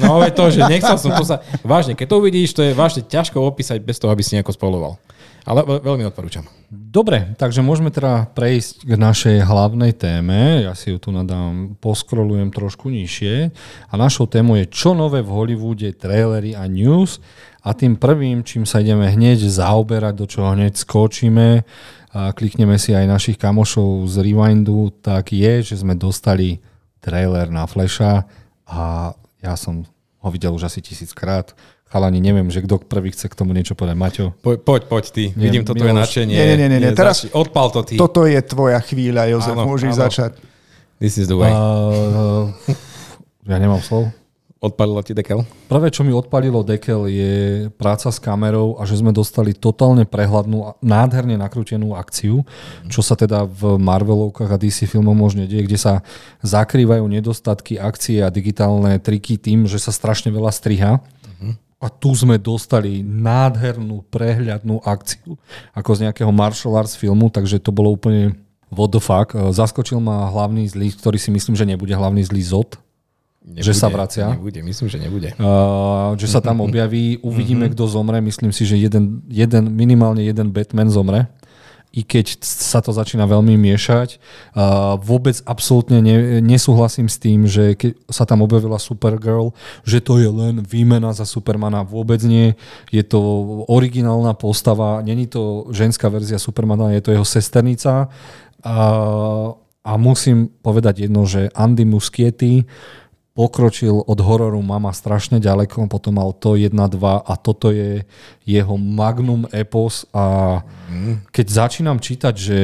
No ale to, že nechcel som to sa... Vážne, keď to uvidíš, to je vážne ťažko opísať bez toho, aby si nejako spoloval. Ale ve- veľmi odporúčam. Dobre, takže môžeme teda prejsť k našej hlavnej téme. Ja si ju tu nadám, poskrolujem trošku nižšie. A našou témou je čo nové v Hollywoode, trailery a news. A tým prvým, čím sa ideme hneď zaoberať, do čoho hneď skočíme, a klikneme si aj našich kamošov z Rewindu, tak je, že sme dostali trailer na Flasha a ja som ho videl už asi tisíckrát. Chalani, neviem, že kto prvý chce k tomu niečo povedať. Maťo? Po, poď, poď ty. Nie, Vidím toto je Miloš. nadšenie. Nie, nie, nie, nie. Teraz- začni. Odpal to ty. Toto je tvoja chvíľa, Jozef, Áno, môžeš áno. začať. This is the way. Uh, ja nemám slov. Odpalilo ti dekel? Prvé, čo mi odpalilo dekel, je práca s kamerou a že sme dostali totálne prehľadnú, nádherne nakrútenú akciu, čo sa teda v Marvelovkách a DC filmov možne deje, kde sa zakrývajú nedostatky akcie a digitálne triky tým, že sa strašne veľa striha. A tu sme dostali nádhernú, prehľadnú akciu, ako z nejakého martial arts filmu, takže to bolo úplne what the fuck. Zaskočil ma hlavný zlý, ktorý si myslím, že nebude hlavný zlý Zod, Nebude, že sa vracia. Nebude, myslím, že nebude. Uh, že sa tam objaví, uvidíme, mm-hmm. kto zomre. Myslím si, že jeden, jeden, minimálne jeden Batman zomre. I keď sa to začína veľmi miešať. Vôbec absolútne ne, nesúhlasím s tým, že keď sa tam objavila Supergirl, že to je len výmena za Supermana. Vôbec nie. Je to originálna postava. Není to ženská verzia Supermana, je to jeho sesternica. Uh, a musím povedať jedno, že Andy Muschietti pokročil od hororu Mama strašne ďaleko, potom mal to 1, 2 a toto je jeho magnum epos a keď začínam čítať, že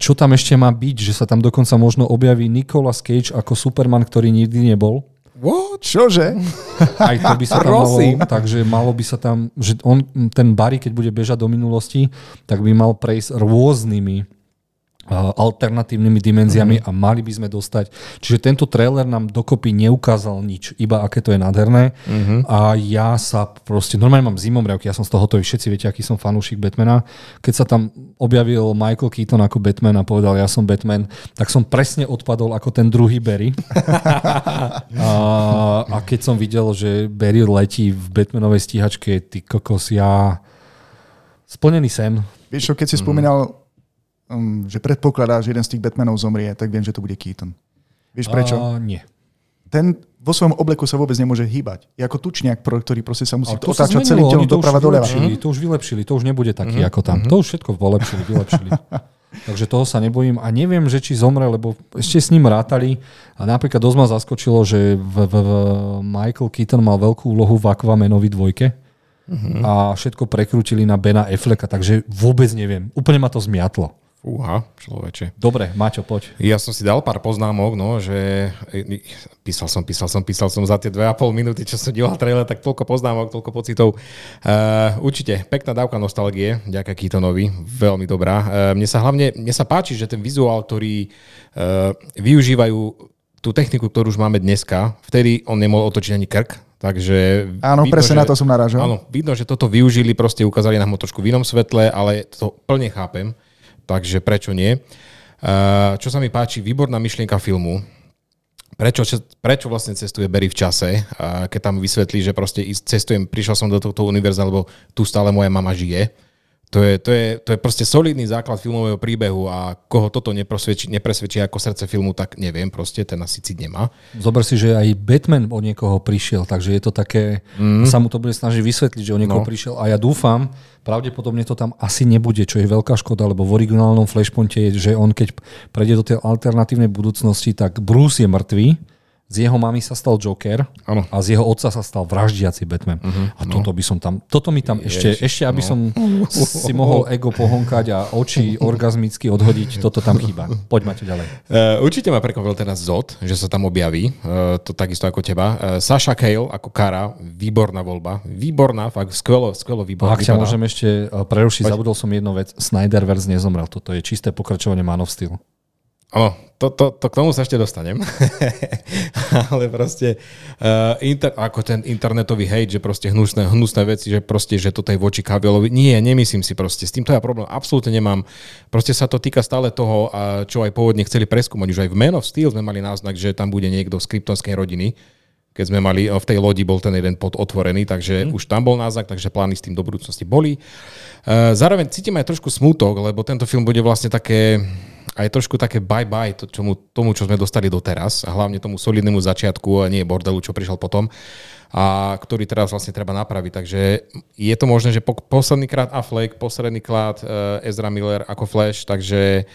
čo tam ešte má byť, že sa tam dokonca možno objaví Nicolas Cage ako Superman, ktorý nikdy nebol. What? Čože? Aj to by sa tam malo, takže malo by sa tam, že on, ten Barry, keď bude bežať do minulosti, tak by mal prejsť rôznymi alternatívnymi dimenziami mm-hmm. a mali by sme dostať. Čiže tento trailer nám dokopy neukázal nič, iba aké to je nádherné. Mm-hmm. A ja sa proste, normálne mám zimomriavky, ja som z toho hotový, všetci viete, aký som fanúšik Batmana. Keď sa tam objavil Michael Keaton ako Batman a povedal, ja som Batman, tak som presne odpadol ako ten druhý Barry. a, a keď som videl, že Barry letí v Batmanovej stíhačke, ty kokos, ja splnený sen. Vieš čo, keď si mm. spomínal um, že predpokladá, že jeden z tých Batmanov zomrie, tak viem, že to bude Keaton. Vieš prečo? Uh, nie. Ten vo svojom obleku sa vôbec nemôže hýbať. Je ako tučniak, ktorý proste sa musí otáčať celým telom doprava doľava. To už vylepšili, to už nebude taký uh-huh. ako tam. Uh-huh. To už všetko vylepšili, vylepšili. Takže toho sa nebojím a neviem, že či zomre, lebo ešte s ním rátali a napríklad dosť ma zaskočilo, že v, v, v Michael Keaton mal veľkú úlohu v Aquamanovi dvojke uh-huh. a všetko prekrútili na Bena Afflecka, takže vôbec neviem. Úplne ma to zmiatlo. Fúha, človeče. Dobre, Maťo, poď. Ja som si dal pár poznámok, no, že písal som, písal som, písal som za tie dve a pol minúty, čo som díval trailer, tak toľko poznámok, toľko pocitov. Uh, určite, pekná dávka nostalgie, ďaká Keatonovi, veľmi dobrá. Uh, mne sa hlavne, mne sa páči, že ten vizuál, ktorý uh, využívajú tú techniku, ktorú už máme dneska, vtedy on nemohol otočiť ani krk, Takže áno, vidno, presne že, na to som narážal. Áno, vidno, že toto využili, proste ukázali nám ho trošku v inom svetle, ale to plne chápem takže prečo nie. Čo sa mi páči, výborná myšlienka filmu, prečo, prečo vlastne cestuje Barry v čase, keď tam vysvetlí, že proste cestujem, prišiel som do tohto univerza, lebo tu stále moja mama žije. To je, to, je, to je proste solidný základ filmového príbehu a koho toto nepresvedčí, nepresvedčí ako srdce filmu, tak neviem, proste ten asi cit nemá. Zober si, že aj Batman od niekoho prišiel, takže je to také, mm. sa mu to bude snažiť vysvetliť, že od niekoho no. prišiel a ja dúfam, pravdepodobne to tam asi nebude, čo je veľká škoda, lebo v originálnom Flashpointe je, že on keď prejde do tej alternatívnej budúcnosti, tak Bruce je mŕtvý, z jeho mamy sa stal Joker ano. a z jeho otca sa stal vraždiaci Batman. Uh-huh, a no. toto by som tam, toto mi tam ešte, ešte aby no. som si mohol ego pohonkať a oči orgazmicky odhodiť, toto tam chýba. Poďme to ďalej. Uh, určite ma prekvapil teraz Zod, že sa tam objaví, uh, to takisto ako teba. Uh, Sasha Cale ako Kara, výborná voľba, výborná, fakt skvelo, skvelo výborná. Ak ťa môžem ešte prerušiť, zabudol som jednu vec, Snyderverse nezomrel, toto je čisté pokračovanie Man of Steel. Áno, to, to, to k tomu sa ešte dostanem. Ale proste uh, inter, ako ten internetový hejt, že proste hnusné, hnusné veci, že proste, že toto je voči Kabelovi. Nie, nemyslím si proste. S týmto ja problém absolútne nemám. Proste sa to týka stále toho, čo aj pôvodne chceli preskúmať. Už aj v Man of Steel sme mali náznak, že tam bude niekto z kryptonskej rodiny keď sme mali, v tej lodi bol ten jeden pod otvorený, takže mm. už tam bol náznak, takže plány s tým do budúcnosti boli. Uh, zároveň cítim aj trošku smútok, lebo tento film bude vlastne také, aj trošku také bye-bye to, čomu, tomu, čo sme dostali doteraz a hlavne tomu solidnému začiatku a nie bordelu, čo prišiel potom a ktorý teraz vlastne treba napraviť. Takže je to možné, že po, posledný krát Affleck, posledný krát uh, Ezra Miller ako Flash, takže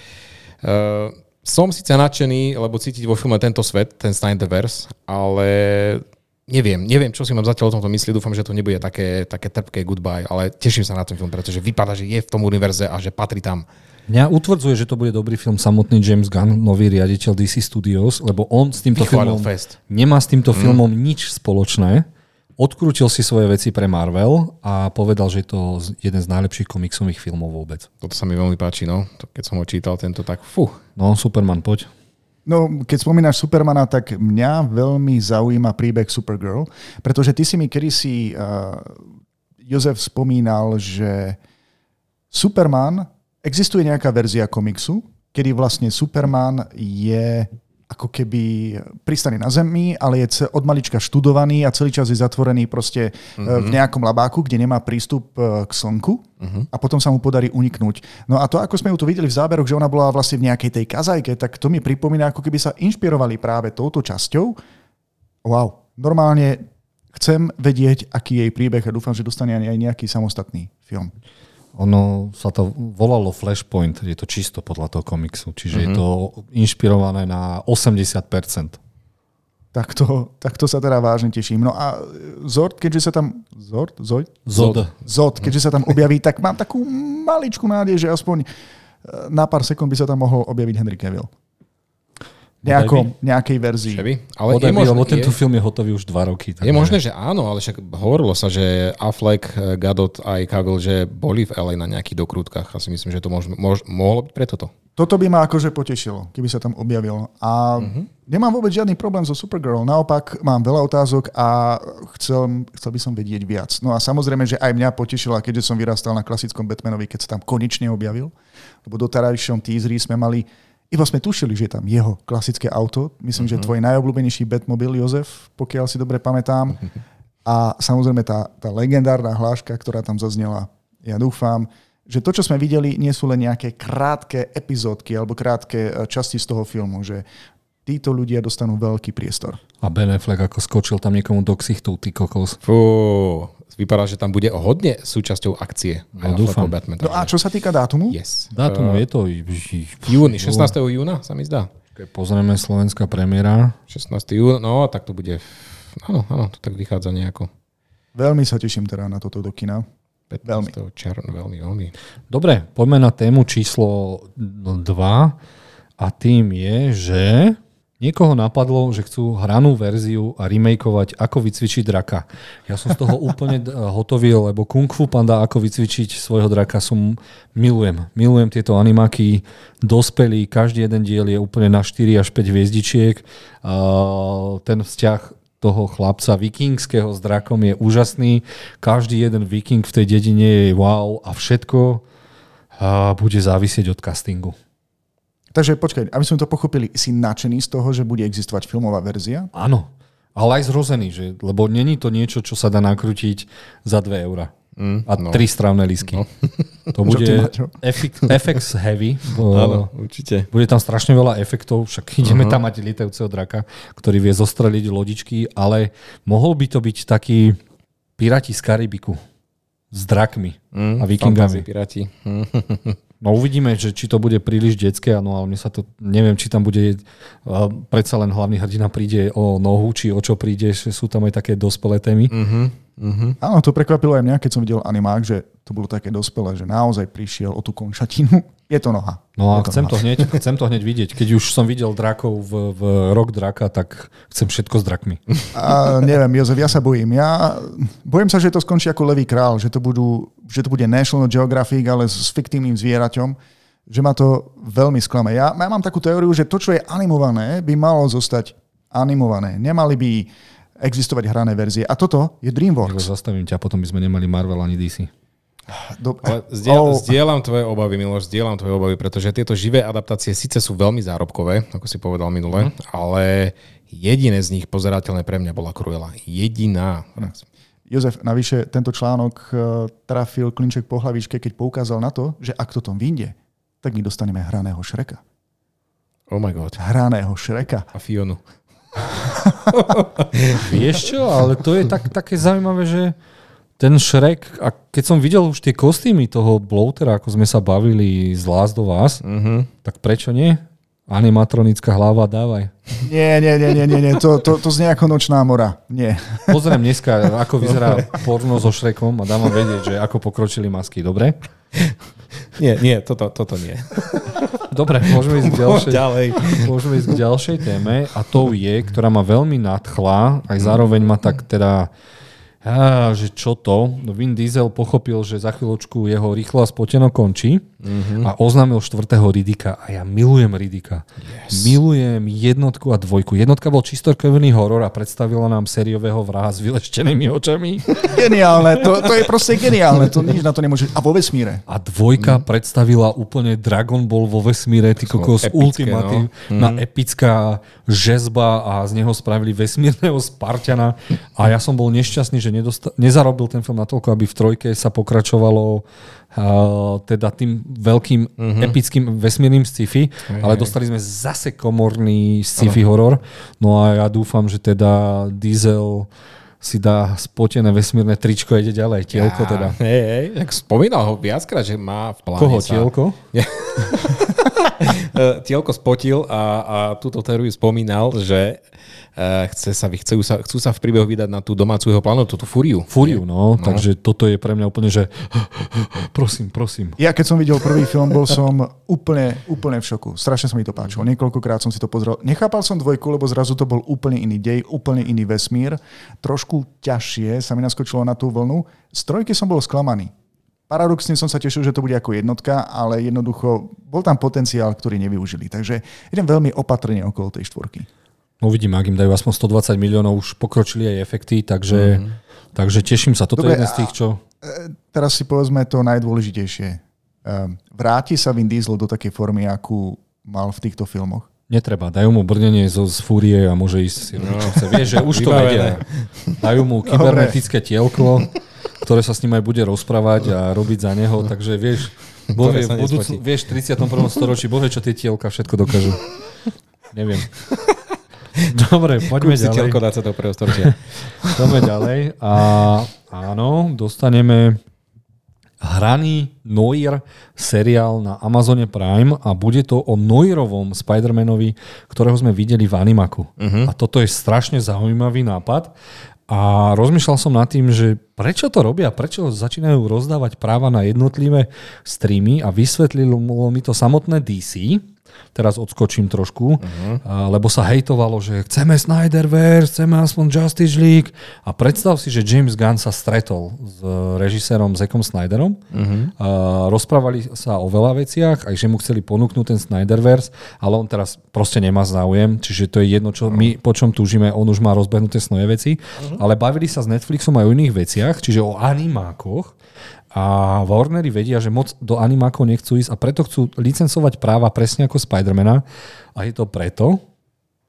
uh, som síce nadšený, lebo cítiť vo filme tento svet, ten Snyderverse, ale neviem, neviem, čo si mám zatiaľ o tomto myslieť, dúfam, že to nebude také, také trpké goodbye, ale teším sa na ten film, pretože vypadá, že je v tom univerze a že patrí tam. Mňa utvrdzuje, že to bude dobrý film samotný James Gunn, nový riaditeľ DC Studios, lebo on s týmto Vychválil filmom fest. nemá s týmto filmom nič spoločné. Odkrútil si svoje veci pre Marvel a povedal, že je to jeden z najlepších komiksových filmov vôbec. Toto sa mi veľmi páči, no. Keď som ho čítal, tento tak, fú. No, Superman, poď. No, keď spomínaš Supermana, tak mňa veľmi zaujíma príbeh Supergirl, pretože ty si mi kedysi, uh, Jozef, spomínal, že Superman, existuje nejaká verzia komiksu, kedy vlastne Superman je ako keby pristaný na Zemi, ale je od malička študovaný a celý čas je zatvorený proste mm-hmm. v nejakom labáku, kde nemá prístup e, k slnku mm-hmm. a potom sa mu podarí uniknúť. No a to, ako sme ju tu videli v záberoch, že ona bola vlastne v nejakej tej kazajke, tak to mi pripomína, ako keby sa inšpirovali práve touto časťou. Wow, normálne chcem vedieť, aký je jej príbeh a dúfam, že dostane aj nejaký samostatný film. Ono sa to volalo Flashpoint, je to čisto podľa toho komiksu, čiže mm-hmm. je to inšpirované na 80%. Tak to, tak to sa teda vážne teším. No a Zord, keďže sa tam... Zord? Zord? Zod. Zod, keďže sa tam objaví, tak mám takú maličkú nádej, že aspoň e, na pár sekúnd by sa tam mohol objaviť Henry Cavill. Nejakom, nejakej verzii. Chevy. Ale Podaj je, možné, lebo tento je, film je hotový už dva roky. je možné, že áno, ale však hovorilo sa, že Affleck, eh, Gadot aj Cavill, že boli v LA na nejakých dokrútkach. Ja si myslím, že to možno, mož, mohlo byť preto to. Toto by ma akože potešilo, keby sa tam objavil. A uh-huh. nemám vôbec žiadny problém so Supergirl. Naopak mám veľa otázok a chcel, chcel by som vedieť viac. No a samozrejme, že aj mňa potešila, keďže som vyrastal na klasickom Batmanovi, keď sa tam konečne objavil. Lebo do terajšom teaseri sme mali iba sme tušili, že je tam jeho klasické auto. Myslím, uh-huh. že tvoj najobľúbenejší Batmobil, Jozef, pokiaľ si dobre pamätám. A samozrejme tá, tá legendárna hláška, ktorá tam zaznela. Ja dúfam, že to, čo sme videli, nie sú len nejaké krátke epizódky alebo krátke e, časti z toho filmu, že títo ľudia dostanú veľký priestor. A Ben Affleck ako skočil tam niekomu do ksichtu, ty kokos. Fú, vypadá, že tam bude hodne súčasťou akcie. No, dúfam. Batman, No a čo sa týka dátumu? Yes. Dátum Eh, je to... Júni, 16. júna sa mi zdá. Keď pozrieme slovenská premiéra, 16. júna, no tak to bude, áno, áno, to tak vychádza nejako. Veľmi sa teším teda na toto do kina. 15. června, veľmi, veľmi. Dobre, poďme na tému číslo 2 a tým je, že niekoho napadlo, že chcú hranú verziu a remakeovať Ako vycvičiť draka. Ja som z toho úplne d- hotový, lebo Kung Fu Panda Ako vycvičiť svojho draka som milujem. Milujem tieto animáky, dospelí, každý jeden diel je úplne na 4 až 5 hviezdičiek. Ten vzťah toho chlapca vikingského s drakom je úžasný. Každý jeden viking v tej dedine je wow a všetko a bude závisieť od castingu. Takže počkaj, aby sme to pochopili, si nadšený z toho, že bude existovať filmová verzia? Áno, ale aj zrozený, že, lebo není to niečo, čo sa dá nakrútiť za 2 eurá. Mm, A no. tri strávne lísky. No. To bude? FX, heavy. Áno, určite. Bude tam strašne veľa efektov, však ideme uh-huh. tam mať lietajúceho draka, ktorý vie zostreliť lodičky, ale mohol by to byť taký Piráti z Karibiku s drakmi Mm, a vikingami. fantasy piráti. No uvidíme, že či to bude príliš detské, no ale mne sa to, neviem, či tam bude, uh, predsa len hlavný hrdina príde o nohu, či o čo príde, že sú tam aj také dospelé témy. Mhm, mhm. Áno, to prekvapilo aj mňa, keď som videl animák, že to bolo také dospelé, že naozaj prišiel o tú končatinu. Je to noha. No a Je chcem noha. to, hneď, chcem to hneď vidieť. Keď už som videl drakov v, v rok draka, tak chcem všetko s drakmi. A neviem, Jozef, ja sa bojím. Ja bojím sa, že to skončí ako Levý král, že to, budú, že to bude National Geographic, ale s fiktívnym zvieraťom, že ma to veľmi sklame. Ja, ja mám takú teóriu, že to, čo je animované, by malo zostať animované. Nemali by existovať hrané verzie. A toto je DreamWorks. zastavím ťa, potom by sme nemali Marvel ani DC. Do... Ale zdieľam, Oh. zdieľam tvoje obavy, Miloš, zdieľam tvoje obavy, pretože tieto živé adaptácie síce sú veľmi zárobkové, ako si povedal minule, Mhm. ale jediné z nich pozerateľné pre mňa bola Cruella. Jediná. Jozef, navyše tento článok eh, trafil klinček po hlavičke, keď poukázal na to, že ak to tom vyjde, tak my dostaneme hraného Šreka. Oh my god. Hraného Šreka. A Fionu. Vieš čo, ale to je tak, také zaujímavé, že ten Shrek, a keď som videl už tie kostýmy toho Bloatera, ako sme sa bavili z Last of Us, Mhm. tak prečo nie? Animatronická hlava, dávaj. Nie, nie, nie, nie, nie, nie. To, to, to znie ako nočná mora. Nie. Pozriem dneska, ako vyzerá porno so Šrekom a dám vám vedieť, že ako pokročili masky, dobre? Nie, nie, toto, toto nie. Dobre, môžeme ísť k ďalšej, Ďalej. môžeme ísť k ďalšej téme a to je, ktorá ma veľmi nadchla, aj zároveň ma tak teda Á, že čo to? No Vin Diesel pochopil, že za chvíľočku jeho rýchlo a spoteno končí mm-hmm. a oznámil štvrtého Ridika. A ja milujem Ridika. Yes. Milujem jednotku a dvojku. Jednotka bol čistorkovný horor a predstavila nám sériového vraha s vyleštenými očami. Geniálne, to, to je proste geniálne. To nič na to nemôže. A vo vesmíre. A dvojka mm. predstavila úplne Dragon Ball vo vesmíre, ty kokos ultimatív, no. na mm. epická žezba a z neho spravili vesmírneho Spartana. A ja som bol nešťastný, že nedosta- nezarobil ten film natoľko, aby v trojke sa pokračovalo uh, teda tým veľkým uh-huh. epickým vesmírnym sci-fi, uh-huh. ale dostali sme zase komorný sci-fi uh-huh. horor. No a ja dúfam, že teda Diesel si dá spotené vesmírne tričko a ide ďalej. Tielko teda. Hej, hej. Spomínal ho viackrát, že má v pláne Koho, sa... tielko? tielko spotil a, a túto teóriu spomínal, že Eh, chce sa, chcú, sa, chcú sa v príbehu vydať na tú domácu jeho plánotu, tú Fúriu. Fúriu, no, no, takže toto je pre mňa úplne, že prosím, prosím. Ja keď som videl prvý film, bol som úplne, úplne v šoku. Strašne sa mi to páčilo. Niekoľkokrát som si to pozrel. Nechápal som dvojku, lebo zrazu to bol úplne iný dej, úplne iný vesmír. Trošku ťažšie sa mi naskočilo na tú vlnu. Z trojky som bol sklamaný. Paradoxne som sa tešil, že to bude ako jednotka, ale jednoducho bol tam potenciál, ktorý nevyužili. Takže idem veľmi opatrne okolo tej štvorky. Uvidím, ak im dajú aspoň 120 miliónov, už pokročili aj efekty, takže, mm-hmm. takže teším sa. Toto Dobre, je jeden z tých, čo... E, teraz si povedzme to najdôležitejšie. E, vráti sa Vin Diesel do takej formy, akú mal v týchto filmoch? Netreba, dajú mu brnenie zo, z fúrie a môže ísť si no. Vieš, že už to vedia. Dajú mu kybernetické tielko, ktoré sa s ním aj bude rozprávať a robiť za neho, takže vieš, bohvie, budúcu, vieš, v 31. storočí, bohvie, čo tie tielka všetko dokážu. Neviem. Dobre, poďme Kúp ďalej. Kúp si 21. storočia. Poďme ďalej. A áno, dostaneme hraný Noir seriál na Amazone Prime a bude to o Noirovom Spider-Manovi, ktorého sme videli v Animaku. Uh-huh. A toto je strašne zaujímavý nápad. A rozmýšľal som nad tým, že prečo to robia, prečo začínajú rozdávať práva na jednotlivé streamy? A vysvetlilo mi to samotné DC, teraz odskočím trošku, uh-huh. lebo sa hejtovalo, že chceme Snyderverse, chceme aspoň Justice League a predstav si, že James Gunn sa stretol s režisérom Zekom Snyderom, uh-huh. a rozprávali sa o veľa veciach, aj že mu chceli ponúknuť ten Snyderverse, ale on teraz proste nemá záujem, čiže to je jedno, čo my po čom túžime, on už má rozbehnuté snoje veci, uh-huh. ale bavili sa s Netflixom aj o iných veciach, čiže o animákoch a Warneri vedia, že moc do animákov nechcú ísť a preto chcú licencovať práva presne ako Spidermana a je to preto,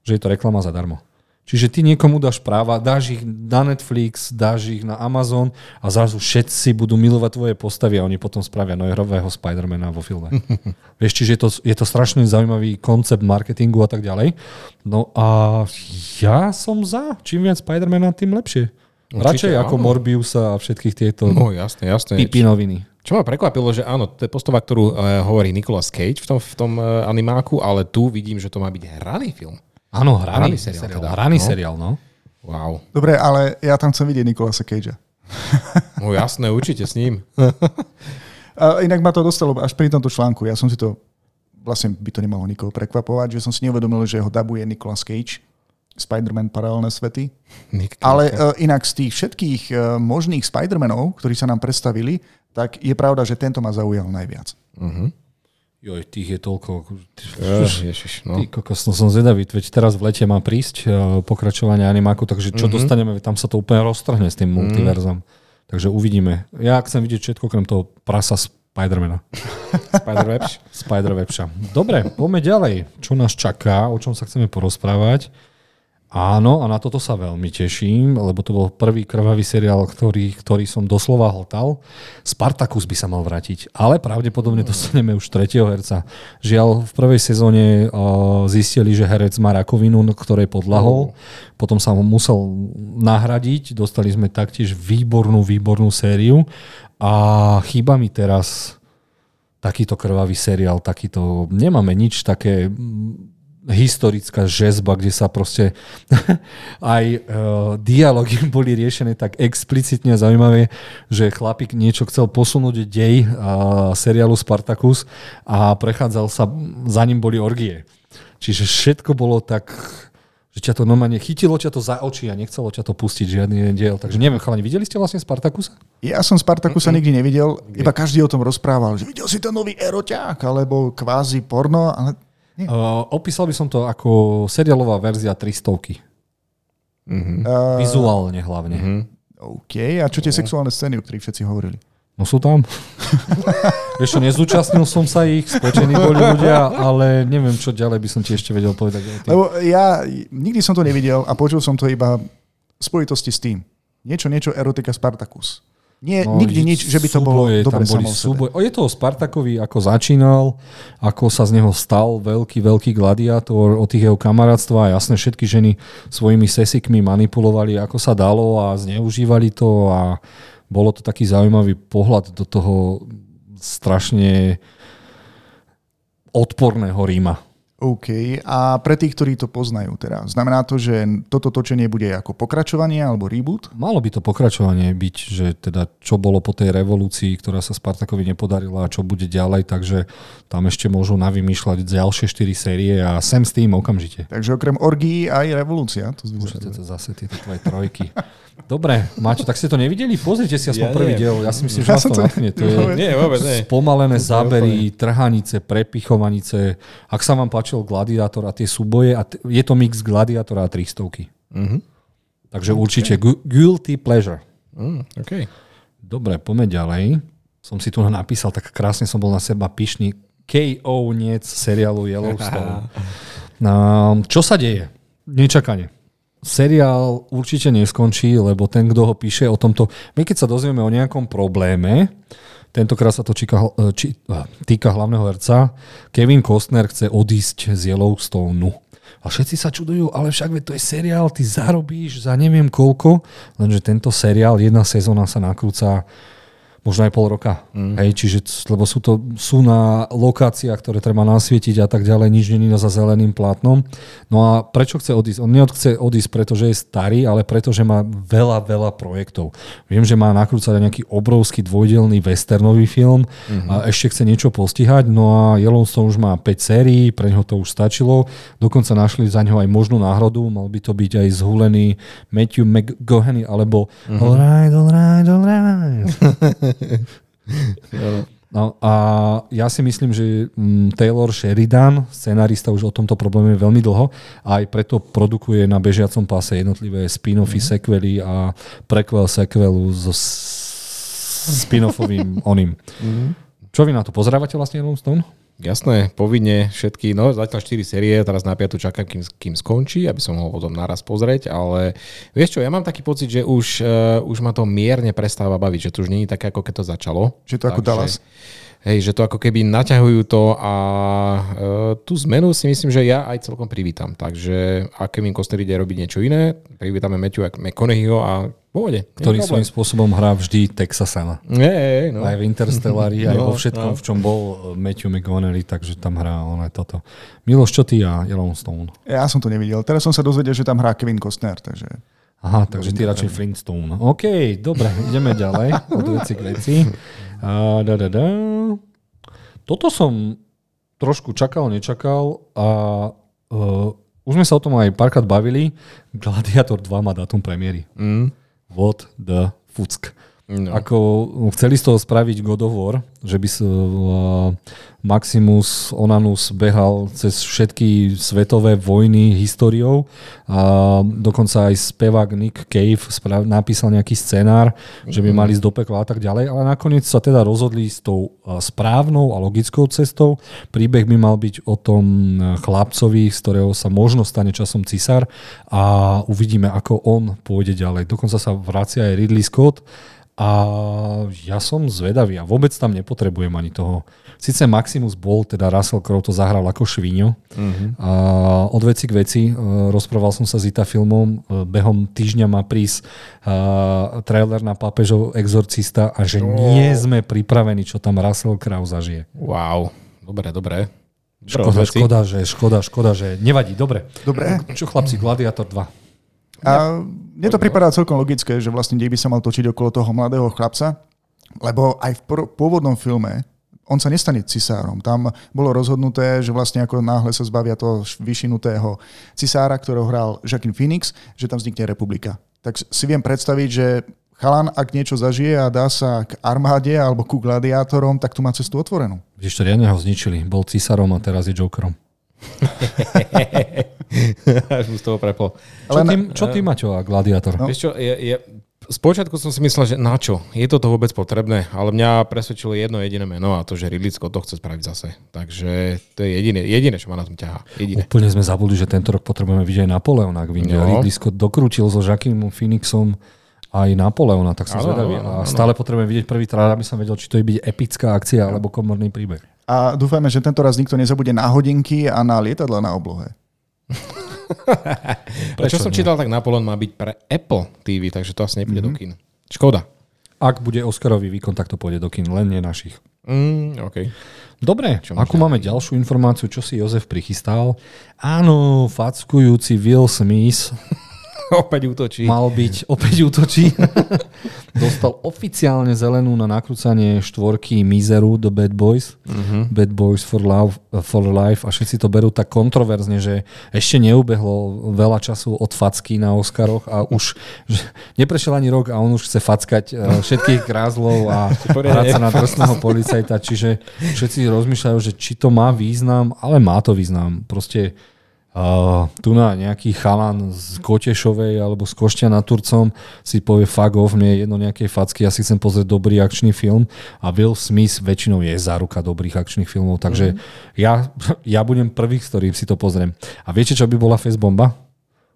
že je to reklama zadarmo. Čiže ty niekomu dáš práva, dáš ich na Netflix, dáš ich na Amazon a zrazu všetci budú milovať tvoje postavy a oni potom spravia nojerového Spidermana vo filme. Vieš, čiže je to, je to strašne zaujímavý koncept marketingu a tak ďalej. No a ja som za. Čím viac Spidermana, tým lepšie. Určite, Radšej áno. ako Morbius a všetkých tieto no, jasné, jasné. pipinoviny. Čo ma prekvapilo, že áno, to je postava, ktorú uh, hovorí Nicolas Cage v tom, v tom uh, animáku, ale tu vidím, že to má byť hraný film. Áno, hraný, hraný seriál. seriál teda. Hraný no. seriál, no. Wow. Dobre, ale ja tam chcem vidieť Nicolasa Cagea. No jasné, určite s ním. a inak ma to dostalo až pri tomto článku. Ja som si to, vlastne by to nemalo nikoho prekvapovať, že som si neuvedomil, že ho dabuje Nicolas Cage Spider-Man paralelné svety. Nick Ale uh, inak z tých všetkých uh, možných Spider-Manov, ktorí sa nám predstavili, tak je pravda, že tento ma zaujal najviac. Uh-huh. Joj, tých je toľko. Uh, ježiš, no. Ty kokos, no som zvedavý, veď teraz v lete má prísť uh, pokračovanie animáku, takže čo uh-huh. dostaneme, tam sa to úplne roztrhne s tým uh-huh. multiverzom. Takže uvidíme. Ja chcem vidieť všetko, krem toho prasa Spidermana. Spider-Webš? Spider-Webša. Dobre, poďme ďalej. Čo nás čaká, o čom sa chceme porozprávať. Áno, a na toto sa veľmi teším, lebo to bol prvý krvavý seriál, ktorý, ktorý som doslova hltal. Spartacus by sa mal vrátiť, ale pravdepodobne dostaneme už tretieho herca. Žiaľ, v prvej sezóne uh, zistili, že herec má rakovinu, ktorej podlahol. Potom sa ho musel nahradiť. Dostali sme taktiež výbornú, výbornú sériu. A chýba mi teraz takýto krvavý seriál, takýto, nemáme nič také historická žezba, kde sa proste aj uh, dialógy boli riešené tak explicitne a zaujímavé, že chlapík niečo chcel posunúť dej uh, seriálu Spartacus a prechádzal sa, za ním boli orgie. Čiže všetko bolo tak že ťa to normálne chytilo ťa to za oči a nechcelo ťa to pustiť žiadny diel. Takže neviem, chalani, videli ste vlastne Spartakusa? Ja som Spartakusa mm-hmm. nikdy nevidel, iba každý o tom rozprával, že videl si ten nový eroťák, alebo kvázi porno, ale... Uh, opísal by som to ako seriálová verzia 300 mm-hmm. uh, Vizuálne hlavne. Mm-hmm. OK, a čo tie sexuálne scény, o ktorých všetci hovorili? No sú tam. Vieš čo, nezúčastnil som sa ich, spečení boli ľudia, ale neviem, čo ďalej by som ti ešte vedel povedať. Lebo ja nikdy som to nevidel a počul som to iba v spojitosti s tým. Niečo, niečo erotika Spartacus. Nie, no, nikdy nič, že by to bolo dobre boli súboj. O, je to o Spartakovi, ako začínal, ako sa z neho stal veľký, veľký gladiátor, o tých jeho kamarátstva a jasne všetky ženy svojimi sesikmi manipulovali, ako sa dalo a zneužívali to a bolo to taký zaujímavý pohľad do toho strašne odporného Ríma. OK. A pre tých, ktorí to poznajú teda, znamená to, že toto točenie bude ako pokračovanie alebo reboot? Malo by to pokračovanie byť, že teda čo bolo po tej revolúcii, ktorá sa Spartakovi nepodarila a čo bude ďalej, takže tam ešte môžu navymýšľať ďalšie 4 série a sem s tým okamžite. Takže okrem orgií aj revolúcia. To to zase tieto tvoje trojky. Dobre, Maťo, tak ste to nevideli? Pozrite si aspoň ja prvý diel. Ja si myslím, že ja vás to natchne. To je nie, vôbec nie. spomalené zábery, trhanice, prepichovanice. Ak sa vám páčil Gladiátor a tie súboje, a t- je to mix Gladiátora a 300. Mm-hmm. Takže okay. určite guilty pleasure. Mm, okay. Dobre, poďme ďalej. Som si tu napísal, tak krásne som bol na seba pyšný. KO niec seriálu Yellowstone. no, čo sa deje? Nečakanie seriál určite neskončí, lebo ten, kto ho píše o tomto... My keď sa dozvieme o nejakom probléme, tentokrát sa to číka, e, či, e, týka hlavného herca, Kevin Costner chce odísť z Yellowstoneu. A všetci sa čudujú, ale však to je seriál, ty zarobíš za neviem koľko, lenže tento seriál, jedna sezóna sa nakrúca možno aj pol roka. Mm. Hej, čiže, lebo sú, to, sú na lokáciách, ktoré treba nasvietiť a tak ďalej, nič není za zeleným plátnom. No a prečo chce odísť? On neodchce odísť, pretože je starý, ale preto, že má veľa, veľa projektov. Viem, že má nakrúcať nejaký obrovský dvojdelný westernový film mm-hmm. a ešte chce niečo postihať, no a Yellowstone už má 5 sérií, pre neho to už stačilo. Dokonca našli za neho aj možnú náhradu, mal by to byť aj zhulený Matthew McGohany, alebo mm-hmm. alright, alright, alright. No a ja si myslím, že mm, Taylor Sheridan, scenárista už o tomto probléme veľmi dlho a aj preto produkuje na bežiacom páse jednotlivé spin-offy, mm-hmm. sequely a prequel sequelu so spin-offovým oným. Mm-hmm. Čo vy na to pozerávate vlastne Yellowstone? Jasné, povinne všetky, no zatiaľ 4 série, teraz na 5 čakám, kým, kým skončí, aby som ho potom naraz pozrieť, ale vieš čo, ja mám taký pocit, že už, uh, už ma to mierne prestáva baviť, že to už je také, ako keď to začalo. Že to ako Dallas. Hej, že to ako keby naťahujú to a uh, tú zmenu si myslím, že ja aj celkom privítam. Takže ak Kevin Costner ide robiť niečo iné, privítame Matthew McConaugheyho a pôjde. Ktorý svojím spôsobom hrá vždy Texasana. Nie, no. Aj v Interstellari, no, aj vo všetkom, no. v čom bol Matthew McConaughey, takže tam hrá on aj toto. Miloš, čo ty a Yellowstone? Ja som to nevidel. Teraz som sa dozvedel, že tam hrá Kevin Costner, takže... Aha, takže ty radšej Flintstone. OK, dobre, ideme ďalej od veci k veci. A da, da, da. Toto som trošku čakal, nečakal a uh, už sme sa o tom aj párkrát bavili. Gladiator 2 má dátum premiéry. Mm. What the fuck. No. Ako chceli z toho spraviť God of War, že by sa uh, Maximus Onanus behal cez všetky svetové vojny históriou a dokonca aj spevák Nick Cave sprav- napísal nejaký scenár, že by mhm. mali ísť do pekla a tak ďalej, ale nakoniec sa teda rozhodli s tou uh, správnou a logickou cestou. Príbeh by mal byť o tom uh, chlapcovi, z ktorého sa možno stane časom cisár a uvidíme, ako on pôjde ďalej. Dokonca sa vracia aj Ridley Scott A ja som zvedavý a vôbec tam nepotrebujem ani toho. Sice Maximus bol, teda Russell Crowe to zahral ako švíňo. Uh-huh. A od veci k veci, e, rozprával som sa s Ita filmom, e, behom týždňa má prísť uh, trailer na pápežov exorcista a že oh. nie sme pripravení, čo tam Russell Crowe zažije. Wow, dobre, dobre. Škoda, škoda, že, škoda, škoda, že nevadí. Dobre. Dobre. Čo chlapci, Gladiator 2. A mne to pripadá celkom logické, že vlastne dej by sa mal točiť okolo toho mladého chlapca, lebo aj v pôvodnom filme on sa nestane cisárom. Tam bolo rozhodnuté, že vlastne ako náhle sa zbavia toho vyšinutého cisára, ktorého hral Jacqueline Phoenix, že tam vznikne republika. Tak si viem predstaviť, že chalan, ak niečo zažije a dá sa k armáde alebo ku gladiátorom, tak tu má cestu otvorenú. Vidíš, to riadne ho zničili. Bol cisárom a teraz je Jokerom. Až mu z toho prepol. Čo, ty, čo ty, Maťo, a gladiátor? No. Vieš čo, je, je, Spočiatku som si myslel, že na čo? Je toto vôbec potrebné? Ale mňa presvedčilo jedno jediné meno a to, že Scott to chce spraviť zase. Takže to je jediné, jediné čo ma na tom ťahá. Jediné. Úplne sme zabudli, že tento rok potrebujeme vidieť aj Napoleona. Ak no. Ridley Scott dokrútil so Jacqueline Phoenixom aj Napoleona, tak som ano, zvedavý. A stále potrebujeme vidieť prvý trailer, aby som vedel, či to je byť epická akcia alebo komorný príbeh. A dúfajme, že tento raz nikto nezabude na hodinky a na lietadla na oblohe. Prečo som čítal, tak Napoleon má byť pre Apple TV, takže to asi nepôjde mm-hmm. do kin. Škoda. Ak bude Oscarový výkon, tak to pôjde do kin, len nie našich. Mm, okay. Dobre, čo akú máme ďalšiu informáciu, čo si Jozef prichystal? Áno, fackujúci Will Smith opäť útočí. Mal byť, opäť útočí. Dostal oficiálne zelenú na nakrúcanie štvorky Mizeru do Bad Boys. Uh-huh. Bad Boys for, love, for Life a všetci to berú tak kontroverzne, že ešte neubehlo veľa času od facky na Oscaroch a už neprešiel ani rok a on už chce fackať eh, všetkých krázlov a hrať sa na drsného policajta. Čiže všetci rozmýšľajú, že či to má význam, ale má to význam. Proste Uh, tu na nejaký chalan z Kotešovej alebo z Košťa na Turcom si povie fuck off, mne je jedno nejakej facky, ja si chcem pozrieť dobrý akčný film a Will Smith väčšinou je záruka dobrých akčných filmov, takže mm-hmm. ja, ja budem prvý, s ktorým si to pozriem. A viete, čo by bola face bomba?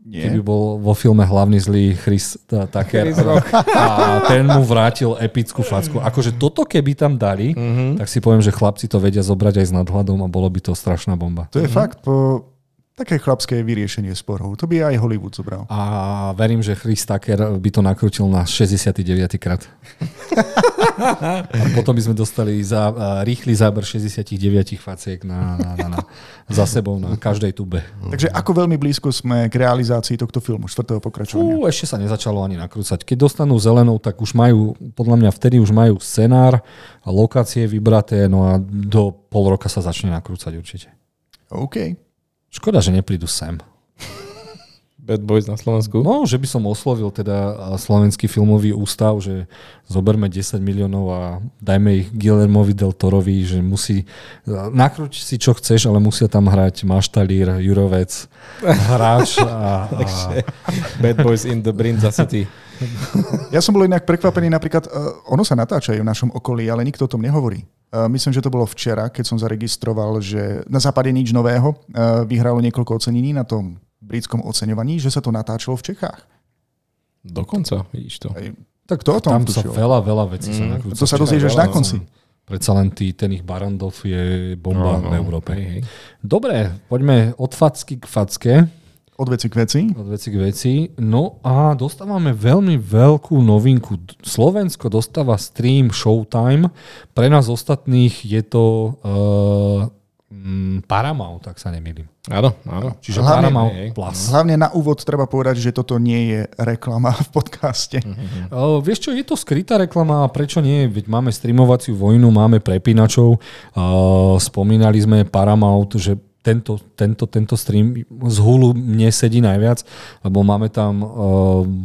Nie. Keby bol vo filme hlavný zlý Chris Tucker a ten mu vrátil epickú facku. Akože toto keby tam dali, mm-hmm. tak si poviem, že chlapci to vedia zobrať aj s nadhľadom a bolo by to strašná bomba. To je mm-hmm. fakt, po Také chlapské vyriešenie sporov. To by aj Hollywood zobral. A verím, že Chris Tucker by to nakrútil na 69. krát. a potom by sme dostali za, rýchly záber 69 faciek na, na, na, na, za sebou na každej tube. Takže ako veľmi blízko sme k realizácii tohto filmu, štvrtého pokračovania? Ú, ešte sa nezačalo ani nakrúcať. Keď dostanú zelenou, tak už majú, podľa mňa vtedy už majú scenár, a lokácie vybraté, no a do pol roka sa začne nakrúcať určite. OK. Škoda, že neprídu sem. Bad Boys na Slovensku? No, že by som oslovil teda slovenský filmový ústav, že zoberme 10 miliónov a dajme ich Guillermovi del Torovi, že musí, nakrúť si čo chceš, ale musia tam hrať Maštalír, Jurovec, hráč a, a... Bad Boys in the Brinza City. Ja som bol inak prekvapený, napríklad, uh, ono sa natáčajú v našom okolí, ale nikto o tom nehovorí. Uh, myslím, že to bolo včera, keď som zaregistroval, že na západe nič nového uh, vyhralo niekoľko ocenení na tom britskom oceňovaní, že sa to natáčalo v Čechách. Dokonca, vidíš to. Aj, tak to o tom Tam sa veľa, veľa vecí mm. sa nakrúca. To sa dozvieš až na konci. Predsa len tý, ten ich Barandov je bomba no, no, v Európe. Hej, hej. Dobre, poďme od facky k facke. Od veci k veci. Od veci k veci. No a dostávame veľmi veľkú novinku. Slovensko dostáva stream Showtime. Pre nás ostatných je to uh, Paramount, tak sa nemýlim. Áno, áno. Čiže hlavne, Paramount hej, Plus. Hlavne na úvod treba povedať, že toto nie je reklama v podcaste. Uh-huh. Uh, vieš čo, je to skrytá reklama a prečo nie? Veď máme streamovaciu vojnu, máme prepínačov. Uh, spomínali sme Paramount, že tento, tento, tento stream z Hulu mne sedí najviac, lebo máme tam uh,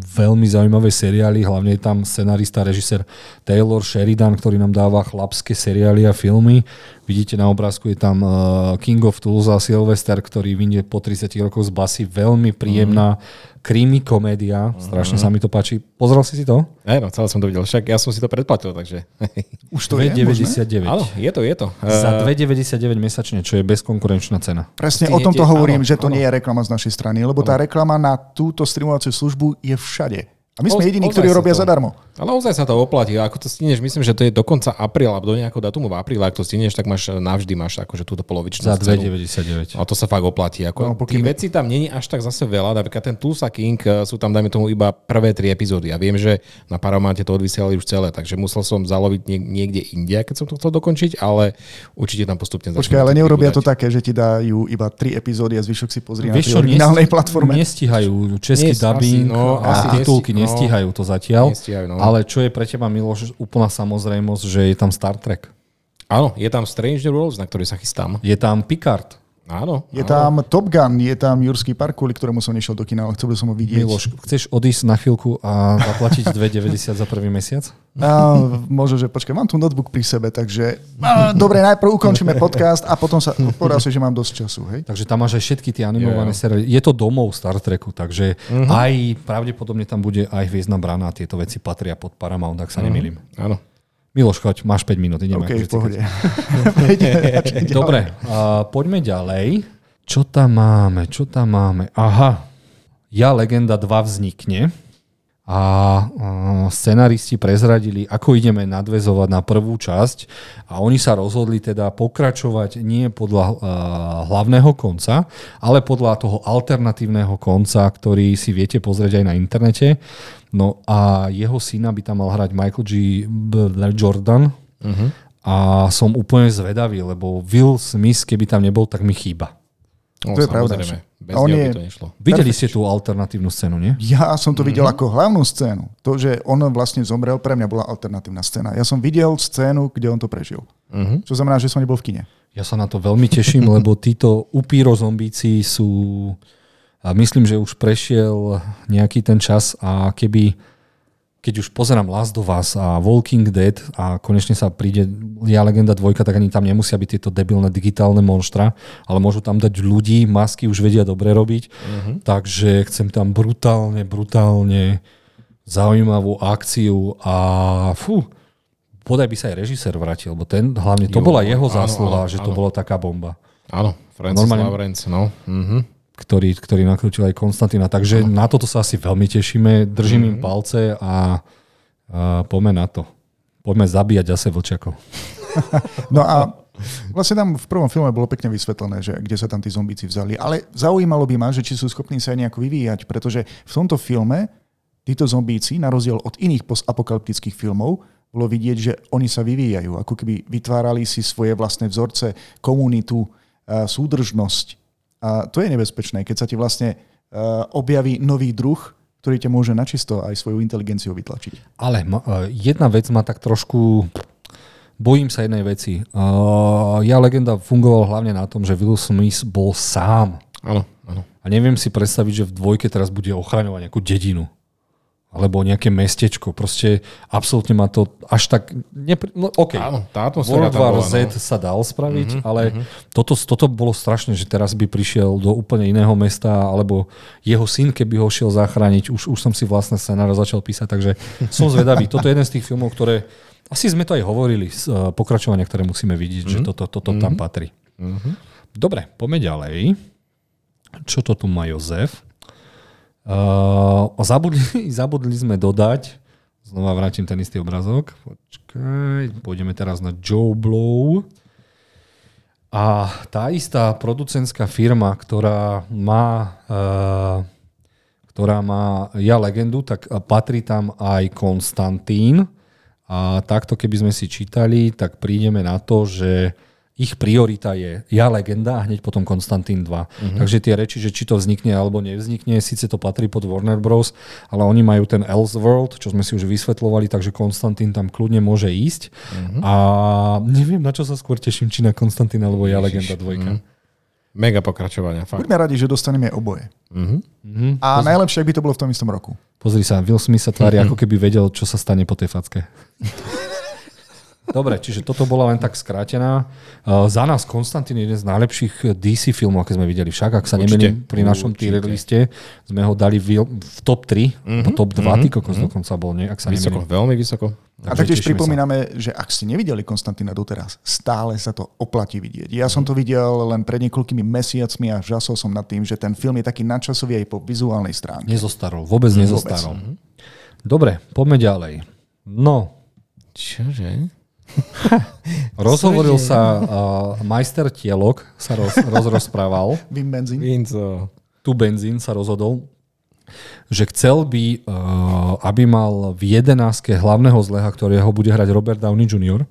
veľmi zaujímavé seriály, hlavne je tam scenarista, režisér Taylor Sheridan, ktorý nám dáva chlapské seriály a filmy. Vidíte na obrázku, je tam uh, King of Tools a Sylvester, ktorý vynie po 30 rokov z basy. Veľmi príjemná mm krimi komédia, strašne mm-hmm. sa mi to páči. Pozrel si si to? Aj, no, celé som to videl, však ja som si to predplatil, takže... Už to 2,99. je Áno, je to, je to. Za 2,99 eh, mesačne, čo je bezkonkurenčná cena. Presne Ty, o tomto hovorím, áno, že to áno. nie je reklama z našej strany, lebo áno. tá reklama na túto streamovaciu službu je všade. A my sme jediní, ktorí robia to- zadarmo. Ale ozaj sa to oplatí. A Ako to stineš, myslím, že to je do konca apríla, alebo do nejakého datumu v apríle, ak to stineš, tak máš navždy máš akože túto polovičnú Za cenu. 2,99. A to sa fakt oplatí. Ako, No, pokým- tých vecí tam není až tak zase veľa. Napríklad ten Tulsa King eh, sú tam, dajme tomu, iba prvé tri epizódy. A viem, že na Paramount'e to odvysielali už celé, takže musel som zaloviť niek- niekde inde, keď som to chcel dokončiť, ale určite tam postupne Počkaj, ale neurobia to také, že ti dajú iba tri epizódy a zvyšok si pozrie na Vieš čo, originálnej platforme. Nestíhajú český dubbing no, a asi titulky. Nestíhajú to zatiaľ. Nestíhajú, no. Ale čo je pre teba, Miloš, úplná samozrejmosť, že je tam Star Trek. Áno, je tam Strange New Worlds, na ktorý sa chystám. Je tam Picard. Áno. Je tam Top Gun, je tam Jurský park, kvôli ktorému som nešiel do kina, ale chcel by som ho vidieť. Miloš, chceš odísť na chvíľku a zaplatiť 2,90 za prvý mesiac? A, možno, že počkaj, mám tu notebook pri sebe, takže a, dobre, najprv ukončíme podcast a potom sa povedal si, že mám dosť času, hej? Takže tam máš aj všetky tie animované jo. seriály. Je to domov Star Treku, takže aj pravdepodobne tam bude aj Hviezdna brána a tieto veci patria pod Paramount, ak sa nemýlim. Áno. Miloš, choď, máš 5 minút. ideme OK, ako v veci pohode. Dobre, a poďme ďalej. Čo tam máme? Čo tam máme? Aha, Ja Legenda 2 vznikne a a scenaristi prezradili, ako ideme nadvezovať na prvú časť a oni sa rozhodli teda pokračovať nie podľa uh, hlavného konca, ale podľa toho alternatívneho konca, ktorý si viete pozrieť aj na internete. No a jeho syna by tam mal hrať Michael G. Jordan uh-huh. a som úplne zvedavý, lebo Will Smith, keby tam nebol, tak mi chýba. No, To je pravda. Bez on je- to nešlo. Videli ste tú alternatívnu scénu, nie? Ja som to videl ako hlavnú scénu. To, že on vlastne zomrel, pre mňa bola alternatívna scéna. Ja som videl scénu, kde on to prežil. Mhm. Čo znamená, že som nebol v kine. Ja sa na to veľmi teším, lebo títo upíro zombíci sú... A myslím, že už prešiel nejaký ten čas a keby keď už pozerám Last of Us a Walking Dead a konečne sa príde Ja Legenda 2, tak ani tam nemusia byť tieto debilné digitálne monštra, ale môžu tam dať ľudí, masky už vedia dobre robiť, uh-huh. takže chcem tam brutálne, brutálne zaujímavú akciu a fú, podaj by sa aj režisér vrátil, lebo ten hlavne, to Jo, bola jeho zásluha, áno, že to áno. bola taká bomba Áno, Francis Normálne- Lawrence, no. Mhm. Ktorý, ktorý nakrútil aj Konstantina. Takže na toto sa asi veľmi tešíme. Držím im palce a, a poďme na to. Poďme zabíjať zase vlčiakov. No a vlastne tam v prvom filme bolo pekne vysvetlené, že kde sa tam tí zombíci vzali. Ale zaujímalo by ma, že či sú schopní sa aj nejako vyvíjať, pretože v tomto filme títo zombíci, na rozdiel od iných postapokalyptických filmov, bolo vidieť, že oni sa vyvíjajú, ako keby vytvárali si svoje vlastné vzorce, komunitu, a súdržnosť. A to je nebezpečné, keď sa ti vlastne a, objaví nový druh, ktorý ťa môže načisto aj svoju inteligenciu vytlačiť. Ale e, jedna vec ma tak trošku... Bojím sa jednej veci. Uh, ja legenda fungoval hlavne na tom, že Will Smith bol sám. Áno, áno. A neviem si predstaviť, že v dvojke teraz bude ochraňovať nejakú dedinu. Alebo nejaké mestečko. Proste absolútne ma to až tak... Nepri... No, OK. Áno, tá World War bola, Z no. sa dal spraviť, mm-hmm, ale mm-hmm. Toto, toto bolo strašné, že teraz by prišiel do úplne iného mesta, alebo jeho syn, keby ho šiel zachrániť, už, už som si vlastné scenáre začal písať, takže som zvedavý. Toto je jeden z tých filmov, ktoré, asi sme to aj hovorili, z uh, pokračovania, ktoré musíme vidieť, mm-hmm. že toto, toto mm-hmm. tam patrí. Mm-hmm. Dobre, poďme ďalej. Čo to tu má Jozef? Uh, zabudli, zabudli sme dodať, znova vrátim ten istý obrazok, počkaj, pôjdeme teraz na Joe Blow. A tá istá producentská firma, ktorá má, uh, ktorá má Ja legendu, tak patrí tam aj Konstantín. A takto, keby sme si čítali, tak prídeme na to, že ich priorita je Ja legenda a hneď potom Konstantín 2. Uh-huh. Takže tie reči, že či to vznikne alebo nevznikne, síce to patrí pod Warner Bros., ale oni majú ten Elseworld, čo sme si už vysvetlovali, takže Konstantín tam kľudne môže ísť. Uh-huh. A neviem, na čo sa skôr teším, či na Konstantín alebo Ja legenda 2. Uh-huh. Mega pokračovania, fakt. Buďme radi, že dostaneme oboje. Mhm. Uh-huh. A najlepšie, ak by to bolo v tom istom roku. Pozri sa, Will Smith sa tvári, ako keby vedel, čo sa stane po tej facke. Dobre, čiže toto bola len tak skrátená. Uh, za nás Konstantín je jeden z najlepších DC filmov, aké sme videli. Však, ak sa nemýlim, pri našom tier liste sme ho dali v, v top 3, mm-hmm. po top 2, mm-hmm. ty kokos dokonca bol, nie? Ak sa Vysoko, nemýlim. veľmi vysoko. A Takže taktiež pripomíname, že ak ste nevideli Konstantína doteraz, stále sa to oplatí vidieť. Ja som to videl len pred niekoľkými mesiacmi a žasol som nad tým, že ten film je taký nadčasový aj po vizuálnej stránke. Nezostarol, vôbec nezostarol. Dobre, poďme ďalej. No, Čože? rozhovoril sa uh, majster Tielok, sa roz, rozrozprával, Vim benzín. Vinco. tu benzín sa rozhodol, že chcel by, uh, aby mal v jedenáctke hlavného zleha, ktorého bude hrať Robert Downey Jr.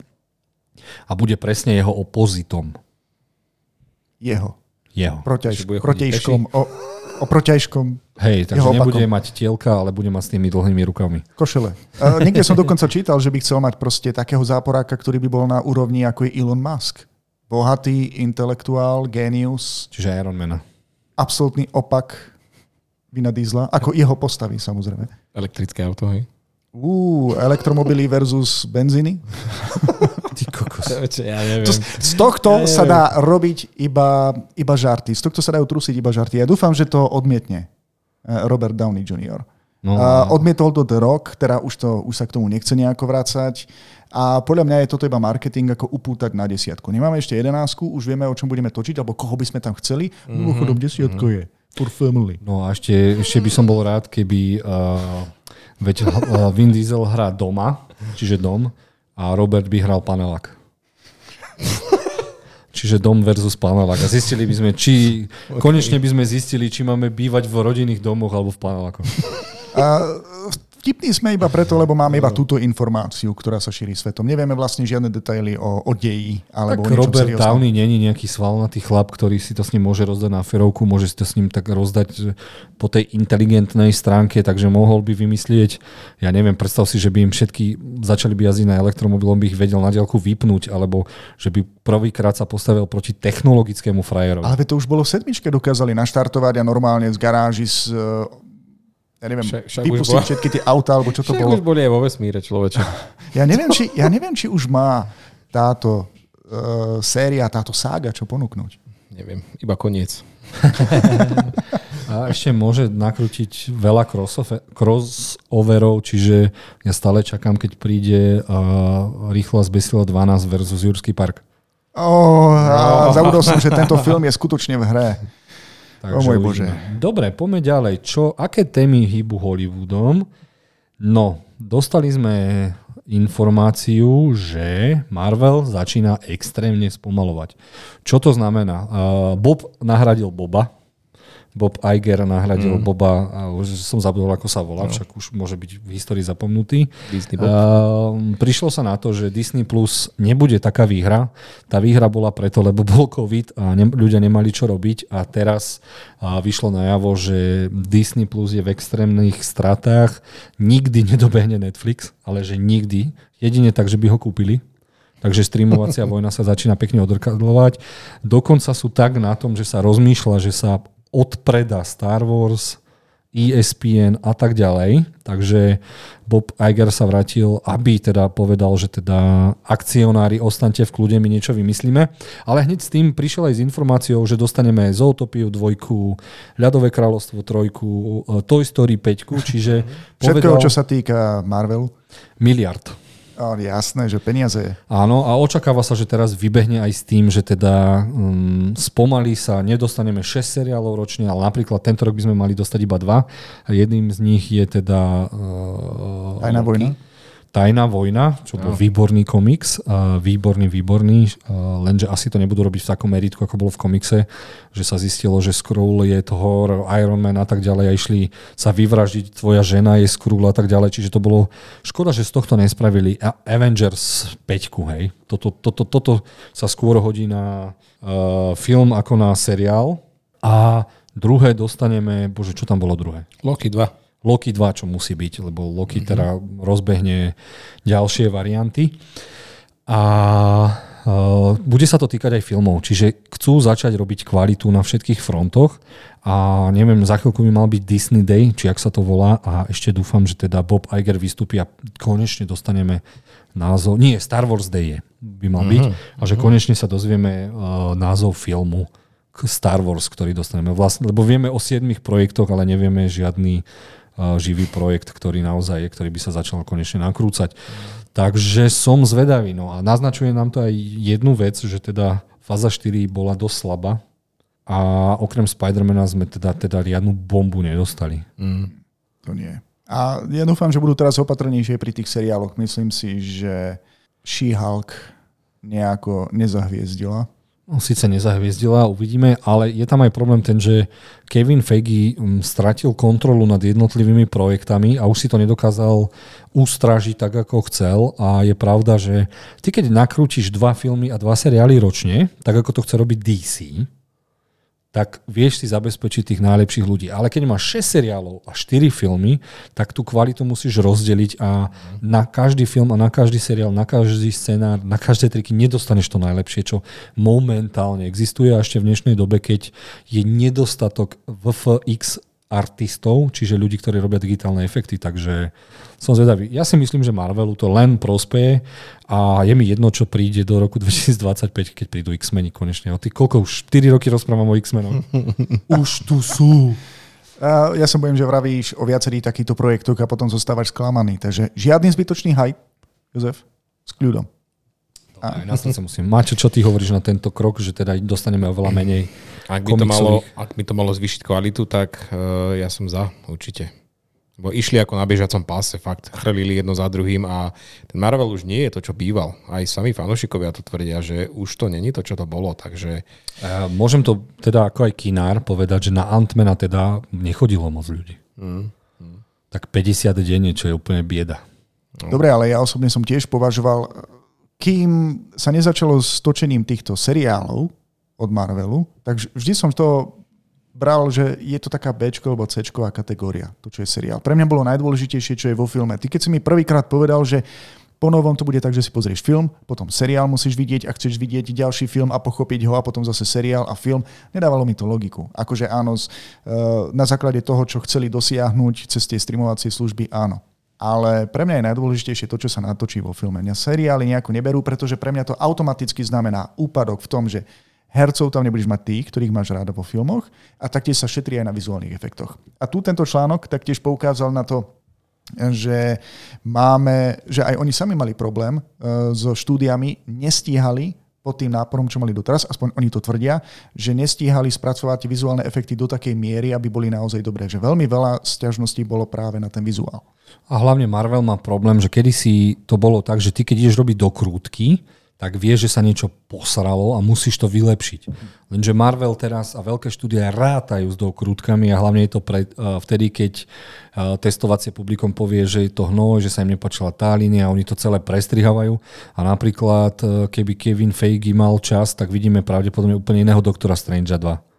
a bude presne jeho opozitom. Jeho. Jeho. Chodiť protiažkom. O, o protiažkom Hej, takže nebude mať tielka, ale bude mať s tými dlhými rukami. košele. Uh, niekde som dokonca čítal, že by chcel mať proste takého záporáka, ktorý by bol na úrovni ako je Elon Musk. Bohatý, intelektuál, genius, Čiže Ironmana. absolútny opak Vina Diesla, ako jeho postavy samozrejme. Elektrické auto, hej? Uú, elektromobily versus benzíny. Ty kokos. Ja neviem. To, z tohto sa dá robiť iba, iba žarty. Z tohto sa dajú trusiť iba žarty. Ja dúfam, že to odmietne eh, Robert Downey Jr. No, A odmietol to The Rock, teda už, to, už sa k tomu nechce nejako vrácať. A podľa mňa je toto iba marketing, ako upútať na desiatku. Nemáme ešte jedenásku, už vieme, o čom budeme točiť, alebo koho by sme tam chceli. Mhm, Mimochodom, desiatko je for family. no a ešte, ešte by som bol rád, keby uh, veď uh, Vin Diesel hrá doma, čiže dom, a Robert by hral panelák. Čiže dom versus panelák. A zistili by sme, či... Konečne by sme zistili, či máme bývať v rodinných domoch alebo v panelákoch. A vtipní sme iba preto, lebo máme iba túto informáciu, ktorá sa šíri svetom. Nevieme vlastne žiadne detaily o, o deji alebo Tak o Robert serióznom. Downey není nejaký svalnatý chlap, ktorý si to s ním môže rozdať na ferovku, môže si to s ním tak rozdať po tej inteligentnej stránke, takže mohol by vymyslieť, ja neviem, predstav si, že by im všetky začali by jazdiť na elektromobilom, by ich vedel na diaľku vypnúť, alebo že by prvýkrát sa postavil proti technologickému frajerovi. Ale to už bolo v sedmičke, dokázali naštartovať a normálne z garáži z, ja neviem, Však- však vypustiť bola- všetky tie auta, alebo čo to Však bolo. už boli aj vo vesmíre, človeče. Ja neviem, či, ja neviem, či už má táto uh, séria, táto sága čo ponúknuť. Neviem, iba koniec. A ešte môže nakrútiť veľa crossover- crossoverov, čiže ja stále čakám, keď príde uh, Rýchlo a zbesilo 12 versus Jurský park. Oh, a zabudol som, že tento film je skutočne v hre. Takže O môj uvidíme. Bože. Dobre, poďme ďalej. Čo, aké témy hýbu Hollywoodom? No, dostali sme informáciu, že Marvel začína extrémne spomalovať. Čo to znamená? Uh, Bob nahradil Boba. Bob Iger nahradil mm. Boba, už som zabudol, ako sa volá, no. však už môže byť v histórii zapomnutý. Disney Bob. Uh, prišlo sa na to, že Disney Plus nebude taká výhra. Tá výhra bola preto, lebo bol COVID a ne, ľudia nemali čo robiť a teraz uh, vyšlo najavo, že Disney Plus je v extrémnych stratách. Nikdy nedobehne Netflix, ale že nikdy. Jedine tak, že by ho kúpili. Takže streamovacia vojna sa začína pekne odrkadlovať. Dokonca sú tak na tom, že sa rozmýšľa, že sa odpreda Star Wars, ESPN a tak ďalej. Takže Bob Iger sa vrátil, aby teda povedal, že teda akcionári ostaňte v kľude, my niečo vymyslíme. Ale hneď s tým prišiel aj s informáciou, že dostaneme Zootopiu dvojku, Ľadové kráľovstvo trojku, Toy Story 5, čiže povedal čo sa týka Marvelu. miliard. Oh, jasné, že peniaze. Áno, a očakáva sa, že teraz vybehne aj s tým, že teda um, spomalí sa, nedostaneme 6 seriálov ročne, ale napríklad tento rok by sme mali dostať iba dva. Jedným z nich je teda... Uh, Tajná vojna. Tajná vojna, čo bol výborný komiks, uh, výborný, výborný, uh, lenže asi to nebudú robiť v takom meritku, ako bolo v komikse, že sa zistilo, že Skrull je Thor, Iron Man a tak ďalej a išli sa vyvraždiť, tvoja žena je Skrull a tak ďalej, čiže to bolo škoda, že z tohto nespravili A- Avengers 5, hej. Toto, toto, toto sa skôr hodí na uh, film ako na seriál a druhé dostaneme, bože, čo tam bolo druhé? Loki 2. Loki 2, čo musí byť, lebo Loki mm-hmm. teda rozbehne ďalšie varianty. A uh, bude sa to týkať aj filmov, čiže chcú začať robiť kvalitu na všetkých frontoch a neviem, za chvíľku by mal byť Disney Day, či ak sa to volá a ešte dúfam, že teda Bob Iger vystúpi a konečne dostaneme názov, nie, Star Wars Day je, by mal byť a že konečne sa dozvieme uh, názov filmu Star Wars, ktorý dostaneme vlastne, lebo vieme o siedmých projektoch, ale nevieme žiadny živý projekt, ktorý naozaj je, ktorý by sa začal konečne nakrúcať. Takže som zvedavý. No a naznačuje nám to aj jednu vec, že teda fáza 4 bola dosť slabá a okrem Spidermana sme teda, teda riadnu bombu nedostali. To nie. A ja dúfam, že budú teraz opatrnejšie pri tých seriáloch. Myslím si, že She-Hulk nejako nezahviezdila. No, síce nezahviezdila, uvidíme, ale je tam aj problém ten, že Kevin Feige mm, stratil kontrolu nad jednotlivými projektami a už si to nedokázal ustražiť tak, ako chcel. A je pravda, že ty keď nakrútiš dva filmy a dva seriály ročne, tak ako to chce robiť DC, tak vieš si zabezpečiť tých najlepších ľudí. Ale keď máš 6 seriálov a 4 filmy, tak tú kvalitu musíš rozdeliť a na každý film a na každý seriál, na každý scenár, na každé triky nedostaneš to najlepšie, čo momentálne existuje a ešte v dnešnej dobe, keď je nedostatok VFX artistov, čiže ľudí, ktorí robia digitálne efekty, takže som zvedavý. Ja si myslím, že Marvelu to len prospeje a je mi jedno, čo príde do roku 2025, keď prídu X-meni konečne. O ty, koľko už 4 roky rozprávam o X-menoch? už tu sú. Ja sa bojím, že vravíš o viacerých takýchto projektoch a potom zostávaš sklamaný. Takže žiadny zbytočný hype, Jozef, s kľudom. Aj sa musím. Máčo, čo ty hovoríš na tento krok, že teda dostaneme oveľa menej ak by, to malo, ak by to malo zvýšiť kvalitu, tak uh, ja som za, určite. Bo išli ako na bežacom páse, fakt chrlili jedno za druhým a ten Marvel už nie je to, čo býval. Aj sami fanošikovia to tvrdia, že už to není to, čo to bolo, takže... Uh, môžem to teda ako aj kinár povedať, že na Antmana teda nechodilo moc ľudí. Mm. Mm. Tak 50 denne, čo je úplne bieda. No. Dobre, ale ja osobne som tiež považoval, kým sa nezačalo s točením týchto seriálov, od Marvelu, tak vždy som to bral, že je to taká B alebo C kategória, to čo je seriál. Pre mňa bolo najdôležitejšie, čo je vo filme. Ty keď si mi prvýkrát povedal, že po novom to bude tak, že si pozrieš film, potom seriál musíš vidieť a chceš vidieť ďalší film a pochopiť ho a potom zase seriál a film. Nedávalo mi to logiku. Akože áno, eh, na základe toho, čo chceli dosiahnuť cez tie streamovacie služby, áno. Ale pre mňa je najdôležitejšie to, čo sa natočí vo filme. Mňa seriály nejako neberú, pretože pre mňa to automaticky znamená úpadok v tom, že hercov tam nebudeš mať tých, ktorých máš ráda vo filmoch a taktiež sa šetrí aj na vizuálnych efektoch. A tu tento článok taktiež poukázal na to, že máme, že aj oni sami mali problém uh, so štúdiami, nestíhali pod tým náporom, čo mali doteraz, aspoň oni to tvrdia, že nestíhali spracovať vizuálne efekty do takej miery, aby boli naozaj dobré. Že veľmi veľa sťažností bolo práve na ten vizuál. A hlavne Marvel má problém, že kedysi to bolo tak, že ty keď ideš robiť do krútky, tak vieš, že sa niečo posralo a musíš to vylepšiť. Lenže Marvel teraz a veľké štúdia rátajú s dokrutkami a hlavne je to pre, uh, vtedy, keď uh, testovacie publikum povie, že je to hnoj, že sa im nepačila tá línia a oni to celé prestrihávajú. A napríklad, uh, keby Kevin Feige mal čas, tak vidíme pravdepodobne úplne iného doktora Strange 2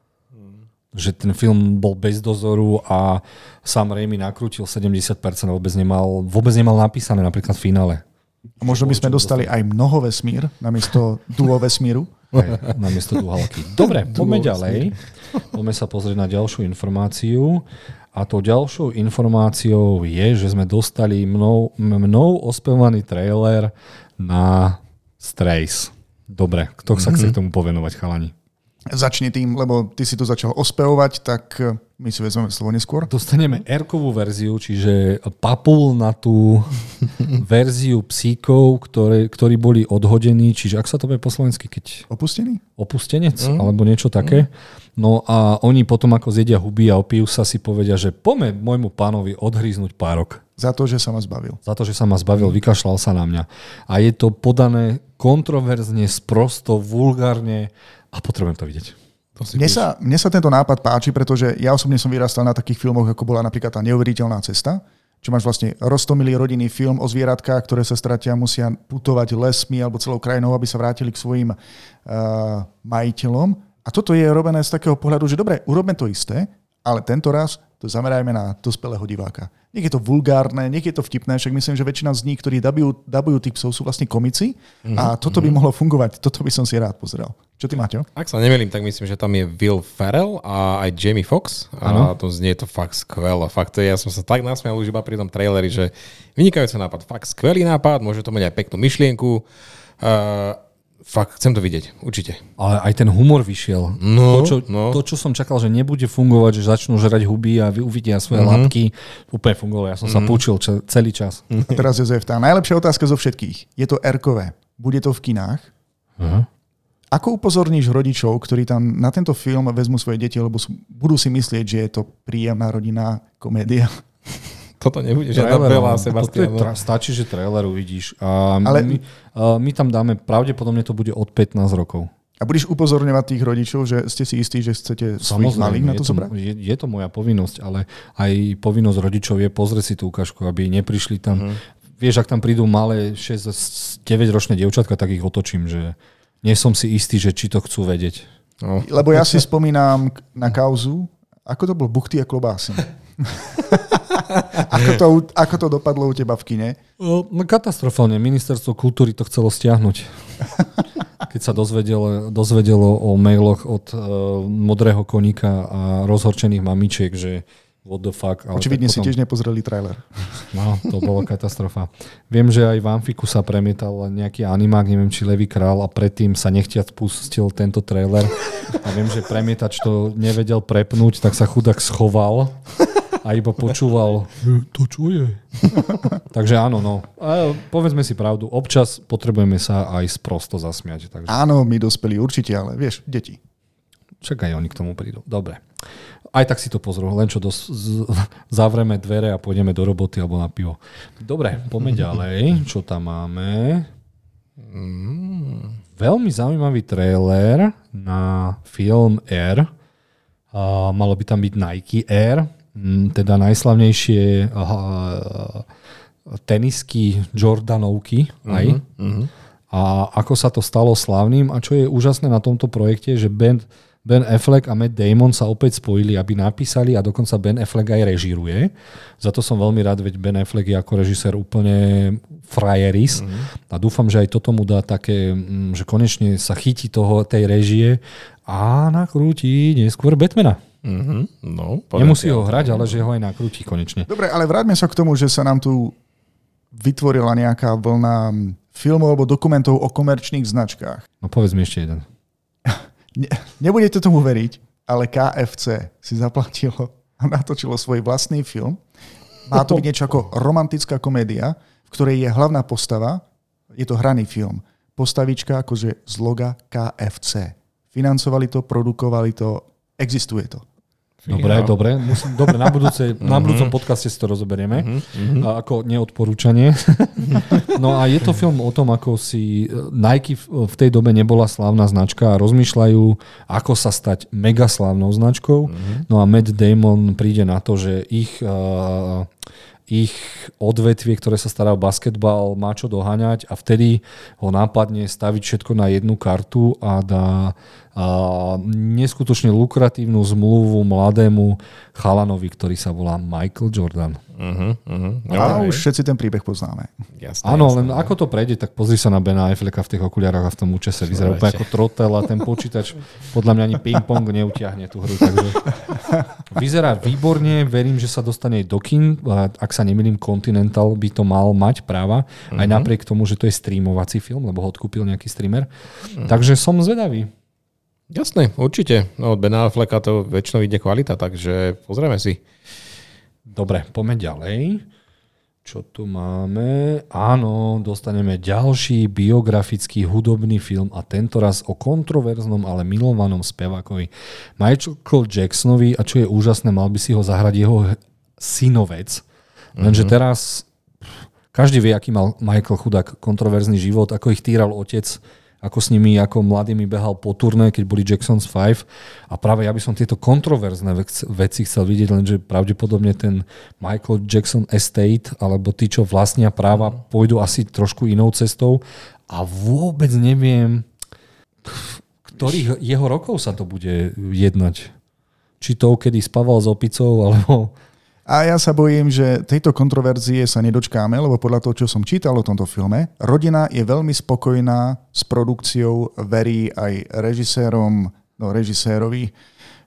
že ten film bol bez dozoru a Sam Raimi nakrútil 70%, vôbec nemal, vôbec nemal napísané napríklad v finále. A možno by sme dostali aj mnoho vesmír namiesto duo vesmíru. Aj, namiesto duhalky. Dobre, poďme ďalej. Poďme sa pozrieť na ďalšiu informáciu. A tou ďalšou informáciou je, že sme dostali mnou, mnou ospevovaný trailer na Strays. Dobre, kto sa chce mm-hmm. k tomu povenovať, chalani? Začni tým, lebo ty si to začal ospevovať, tak my si vezmeme slovo neskôr. Dostaneme r verziu, čiže papul na tú verziu psíkov, ktoré, ktorí boli odhodení, čiže ak sa to povie po slovensky, keď... Opustený? Opustenec, mm. alebo niečo také. Mm. No a oni potom, ako zjedia huby a opijú sa, si povedia, že pome môjmu pánovi odhríznuť párok. Za to, že sa ma zbavil. Za to, že sa ma zbavil, mm. vykašľal sa na mňa. A je to podané kontroverzne, sprosto, vulgárne a potrebujem to vidieť. To mne, sa, mne sa tento nápad páči, pretože ja osobne som vyrastal na takých filmoch, ako bola napríklad tá neuveriteľná cesta, čo máš vlastne roztomilý rodinný film o zvieratkách, ktoré sa stratia, musia putovať lesmi alebo celou krajinou, aby sa vrátili k svojim uh, majiteľom. A toto je robené z takého pohľadu, že dobre, urobme to isté, ale tento raz to zamerajme na dospelého diváka. Nech je to vulgárne, nech je to vtipné, však myslím, že väčšina z nich, ktorí dabujú, dabujú tých psov, sú vlastne komici mm-hmm. a toto by mhm. mohlo fungovať. Toto by som si rád pozrel. Čo ty, Maťo? Ak sa nemelím, tak myslím, že tam je Will Ferrell a aj Jamie Fox. A to znie to fakt skvelé. Fakt, ja som sa tak nasmial už iba pri tom traileri, že vynikajúci nápad. Fakt skvelý nápad, môže to mať aj peknú myšlienku. Uh, Fakt, chcem to vidieť, určite. Ale aj ten humor vyšiel. No, to, čo, no. to, čo som čakal, že nebude fungovať, že začnú žrať huby a uvidia svoje mm-hmm. lapky, úplne fungovalo. Ja som mm-hmm. sa mhm. poučil čo, celý čas. A teraz Jozef, tá najlepšia otázka zo všetkých. Je to R-kové. Bude to v kinách? Uh-huh. Ako upozorníš rodičov, ktorí tam na tento film vezmu svoje deti, lebo sú, budú si myslieť, že je to príjemná rodinná komédia? Toto nebude žiadna Bela Sebastian. Tra- stačí, že trailer uvidíš. A Ale... my, my tam dáme, pravdepodobne to bude od 15 rokov. A budeš upozorňovať tých rodičov, že ste si istí, že chcete svojich malých na to, to zobrať? Je, je to moja povinnosť, ale aj povinnosť rodičov je pozrieť si tú ukážku, aby neprišli tam. Uh-huh. Vieš, ak tam prídu malé 6-9 ročné dievčatka, tak ich otočím, že nie som si istý, že či to chcú vedieť. No. Lebo ja si spomínam na kauzu, ako to bolo buchty a klobásy. ako, to, ako to dopadlo u teba v kine? No, katastrofálne. Ministerstvo kultúry to chcelo stiahnuť. Keď sa dozvedelo, dozvedelo o mailoch od uh, modrého koníka a rozhorčených mamičiek, že what the fuck. Ale Očividne potom... si tiež nepozreli trailer. No, to bolo katastrofa. Viem, že aj v Amfiku sa premietal nejaký animák, neviem, či Levý král a predtým sa nechtiac pustil tento trailer. A viem, že premietač to nevedel prepnúť, tak sa chudák schoval a iba počúval, to čo je? takže áno, no. A povedzme si pravdu, občas potrebujeme sa aj sprosto zasmiať. Takže... Áno, my dospeli určite, ale vieš, deti. Čakaj, oni k tomu prídu. Dobre. Aj tak si to pozrú, len čo dos- z- zavreme dvere a pôjdeme do roboty alebo na pivo. Dobre, poďme ďalej. Čo tam máme? Mm. Veľmi zaujímavý trailer na film Air. Uh, malo by tam byť Nike Air, teda najslavnejšie uh, tenisky Jordanovky. Aj. Uh-huh, uh-huh. A ako sa to stalo slavným a čo je úžasné na tomto projekte, že band Ben Affleck a Matt Damon sa opäť spojili, aby napísali a dokonca Ben Affleck aj režiruje. Za to som veľmi rád, veď Ben Affleck je ako režisér úplne frajeris mm-hmm. a dúfam, že aj toto mu dá také, mm, že konečne sa chytí toho, tej režie a nakrúti neskôr Batmana. Mm-hmm. No, Nemusí ho hrať, ale že ho aj nakrúti konečne. Dobre, ale vráťme sa k tomu, že sa nám tu vytvorila nejaká vlna filmov alebo dokumentov o komerčných značkách. No povedz mi ešte jeden ne, nebudete tomu veriť, ale KFC si zaplatilo a natočilo svoj vlastný film. Má to byť niečo ako romantická komédia, v ktorej je hlavná postava, je to hraný film, postavička akože z loga KFC. Financovali to, produkovali to, existuje to. Dobre, ja. dobre. Musím, dobre, na, budúce, na mhm. budúcom podcaste si to rozoberieme. Uh-huh. A ako neodporúčanie. no a je to film o tom, ako si e, Nike v tej dobe nebola slávna značka a rozmýšľajú, ako sa stať mega slávnou značkou. No a Matt Damon príde na to, že ich uh, ich odvetvie, ktoré sa stará o basketbal, má čo doháňať a vtedy ho nápadne staviť všetko na jednu kartu a dá neskutočne lukratívnu zmluvu mladému chalanovi, ktorý sa volá Michael Jordan. Uh-huh, uh-huh. A okay. už všetci ten príbeh poznáme. Jasné, Áno, jasné, len jasné. ako to prejde, tak pozri sa na Bena Afflecka v tých okuliarách a v tom účese. Vyzerá úplne ako trotel a ten počítač podľa mňa ani ping-pong neutiahne tú hru. Takže vyzerá výborne, verím, že sa dostane do kin. Ak sa nemýlim, Continental by to mal mať práva, uh-huh. aj napriek tomu, že to je streamovací film, lebo ho odkúpil nejaký streamer. Uh-huh. Takže som zvedavý. Jasné, určite. No, od Ben Afflecka to väčšinou ide kvalita, takže pozrieme si. Dobre, poďme ďalej. Čo tu máme? Áno, dostaneme ďalší biografický hudobný film a tento raz o kontroverznom, ale milovanom spevákovi Michael Jacksonovi a čo je úžasné, mal by si ho zahrať jeho synovec. Lenže uh-huh. teraz každý vie, aký mal Michael chudák kontroverzný život, ako ich týral otec ako s nimi ako mladými behal po turné, keď boli Jacksons 5 a práve ja by som tieto kontroverzné veci chcel vidieť, lenže pravdepodobne ten Michael Jackson Estate alebo tí, čo vlastnia práva, pôjdu asi trošku inou cestou. A vôbec neviem, ktorých jeho rokov sa to bude jednať. Či to, kedy spával s opicou, alebo a ja sa bojím, že tejto kontroverzie sa nedočkáme, lebo podľa toho, čo som čítal o tomto filme, rodina je veľmi spokojná s produkciou, verí aj režisérom, no režisérovi,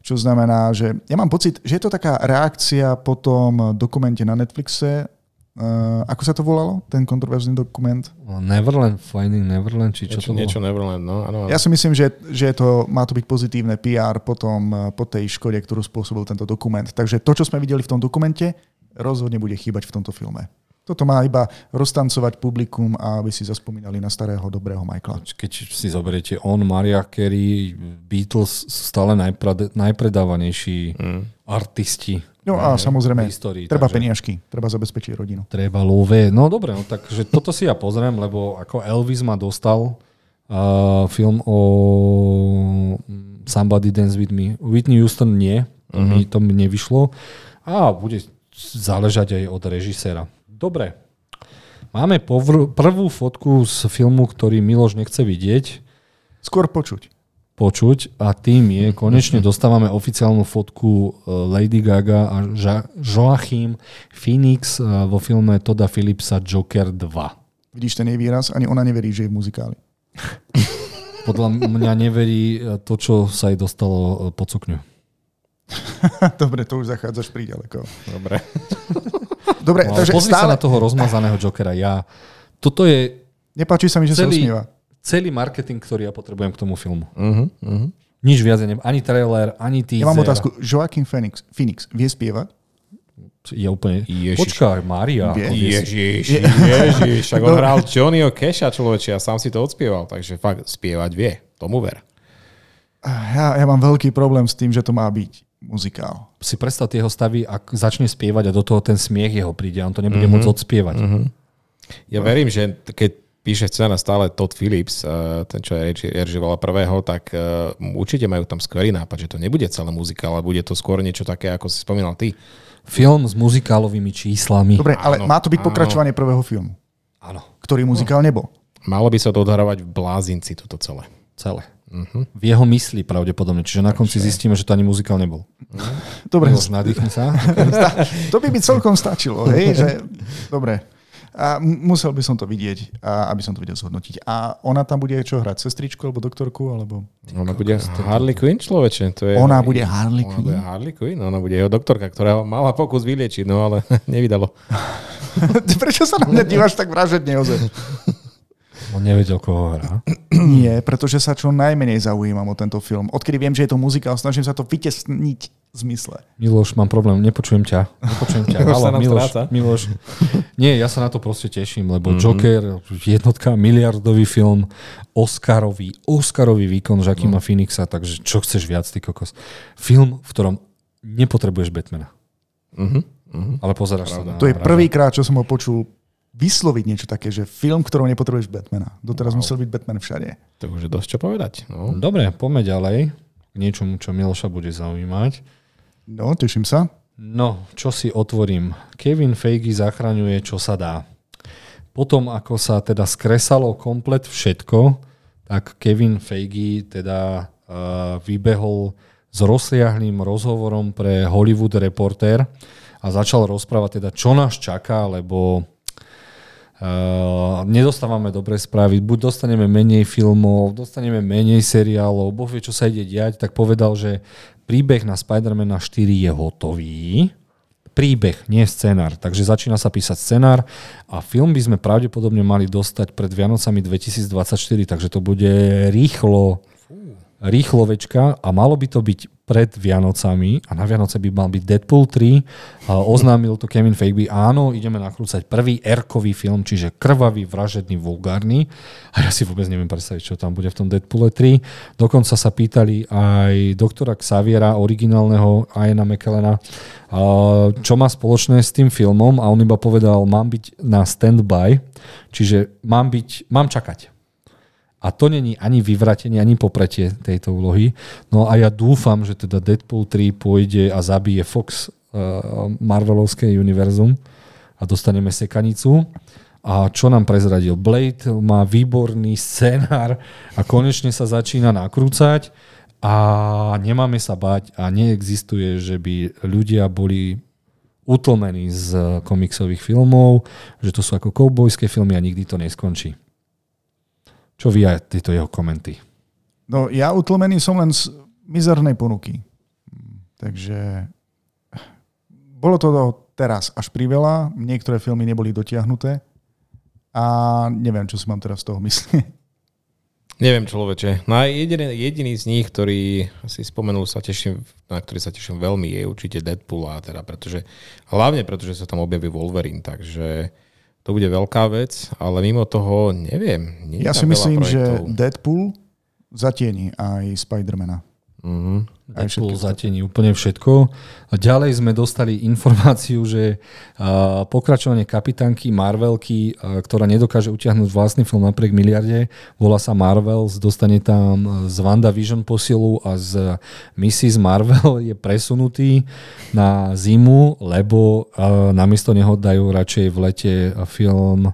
čo znamená, že ja mám pocit, že je to taká reakcia po tom dokumente na Netflixe Uh, ako sa to volalo, ten kontroverzný dokument? Neverland, Finding Neverland, či čo niečo, to bolo? Niečo Neverland, no. Ano, Ja si myslím, že, že to, má to byť pozitívne PR potom, po tej škode, ktorú spôsobil tento dokument. Takže to, čo sme videli v tom dokumente, rozhodne bude chýbať v tomto filme. Toto má iba roztancovať publikum a aby si zaspomínali na starého dobrého Michaela. Keď si zoberiete on, Maria Carey, Beatles sú stále najpredávanejší mm. artisti No a samozrejme, histórii, treba takže- peniažky, treba zabezpečiť rodinu. Treba love. No dobre, no takže toto si ja pozriem, lebo ako Elvis ma dostal uh, film o mm, Somebody Dance With Me. Whitney Houston nie, to, uh-huh. mi, to mi nevyšlo. A bude záležať aj od režiséra. Dobre. Máme povr- prvú fotku z filmu, ktorý Miloš nechce vidieť, Skôr počuť. Počuť a tým je, konečne dostávame oficiálnu fotku eh, Lady Gaga a Joachim Phoenix eh, vo filme Toda Philipsa Joker 2. Vidíš ten jej výraz? Ani ona neverí, že je v muzikáli. Podľa mňa neverí eh, to, čo sa jej dostalo pod sukňu. Dobre, to už zachádzaš príďaleko. Dobre. Dobre, No, takže pozri sa stále... na toho rozmazaného Jokera. Ja, toto je Nepáči sa mi, že sa celý, usmieva. Celý marketing, ktorý ja potrebujem k tomu filmu. Uh-huh, uh-huh. Nič viac, ja neviem, ani trailer, ani teaser. Ja mám otázku. Joaquin Phoenix, Phoenix vie spievať? Je úplne... Ježiš. Počkaj, Mária. Vie si- Ježiš, ježiš, však on hral Johnnyho Keša človeče a sám si to odspieval, takže fakt spievať vie, tomu ver. Ja, ja mám veľký problém s tým, že to má byť muzikál. Si predstav tie jeho stavy, ak začne spievať a do toho ten smiech jeho príde on to nebude Mhm. mm-hmm. môcť odspievať. Mm-hmm. Ja verím, že keď píše scéna stále Todd Phillips, eh, ten, čo režiroval prvého, tak eh, určite majú tam skvelý nápad, že to nebude celé muzikál, ale bude to skôr niečo také, ako si spomínal ty. Film s muzikálovými číslami. Dobre, ale Áno, má to byť áno. pokračovanie prvého filmu, Áno, ktorý muzikál nebol. Malo by sa to odhrávať v blázinci, toto celé. celé. Uh-huh. V jeho mysli pravdepodobne. Čiže na konci zistíme, že to ani muzikál nebol. Dobre, nadýchni sa. to by mi celkom stačilo. Hej, že... Dobre. A musel by som to vidieť, a aby som to vedel zhodnotiť. A ona tam bude čo hrať? Sestričku alebo doktorku? Alebo... Ona bude Harley Quinn, človeče. To je, Ona bude Harley Ona Quinn? bude Harley Quinn, ona bude jeho doktorka, ktorá mala pokus vyliečiť, no ale nevydalo. Prečo sa na mňa díváš tak vražedne, Jozef? On nevedel, koho hrá. Nie, pretože sa čo najmenej zaujímam o tento film. Odkedy viem, že je to muzikál, snažím sa to vytesniť zmysle. Miloš, mám problém, nepočujem ťa. Nepočujem ťa. Halo, Miloš, stráca. Miloš. Nie, ja sa na to proste teším, lebo Mhm. mm-hmm. Joker, jednotka, miliardový film, Oscarový, Oscarový výkon Žakima No. Phoenixa, takže čo chceš viac, ty kokos. Film, v ktorom nepotrebuješ Batmana. Uh-huh. Ale pozeráš sa na... To je prvýkrát, čo som ho počul vysloviť niečo také, že film, ktorom nepotrebuješ Batmana. Doteraz musel byť Batman všade. To už je dosť čo povedať. No. Dobre, poďme ďalej k niečomu, čo Miloša bude zaujímať. No, teším sa. No, čo si otvorím. Kevin Feige zachraňuje, čo sa dá. Potom, ako sa teda skresalo komplet všetko, tak Kevin Feige teda uh, vybehol s rozsiahlým rozhovorom pre Hollywood Reporter a začal rozprávať teda, čo nás čaká, lebo Uh, nedostávame dobré správy, buď dostaneme menej filmov, dostaneme menej seriálov, boh vie, čo sa ide diať, tak povedal, že príbeh na Spider-Mana 4 je hotový. Príbeh, nie scenár. Takže začína sa písať scenár a film by sme pravdepodobne mali dostať pred Vianocami 2024, takže to bude rýchlo, rýchlovečka a malo by to byť pred Vianocami a na Vianoce by mal byť Deadpool 3 a oznámil to Kevin Feige, áno, ideme nakrúcať prvý erkový film, čiže krvavý, vražedný, vulgárny. A ja si vôbec neviem predstaviť, čo tam bude v tom Deadpoole 3. Dokonca sa pýtali aj doktora Xaviera, originálneho Iana McKellena, čo má spoločné s tým filmom. A on iba povedal, mám byť na standby, čiže mám, byť, mám čakať. A to není ani vyvratenie, ani popretie tejto úlohy. No a ja dúfam, že teda Deadpool 3 pôjde a zabije Fox uh, Marvelovské univerzum a dostaneme sekanicu. A čo nám prezradil? Blade má výborný scenár a konečne sa začína nakrúcať a nemáme sa bať a neexistuje, že by ľudia boli utlmení z komiksových filmov, že to sú ako koubojské filmy a nikdy to neskončí. Čo vy aj tieto jeho komenty? No ja utlmený som len z mizernej ponuky. Takže bolo to teraz až priveľa, niektoré filmy neboli dotiahnuté a neviem, čo si mám teraz z toho myslieť. Neviem, človeče. No jediný, jediný z nich, ktorý si spomenul, sa teším, na ktorý sa teším veľmi, je určite Deadpool, a teda pretože, hlavne pretože sa tam objaví Wolverine, takže to bude veľká vec, ale mimo toho neviem. Nie Ja si myslím, že. Deadpool zatieni aj Spidermana. Mhm. Deadpool zatieni úplne všetko. A ďalej sme dostali informáciu, že uh, pokračovanie kapitánky Marvelky, uh, ktorá nedokáže utiahnuť vlastný film napriek miliarde, volá sa Marvels, dostane tam z WandaVision posilu a z Mrs. Marvel je presunutý na zimu, lebo uh, namiesto neho dajú radšej v lete film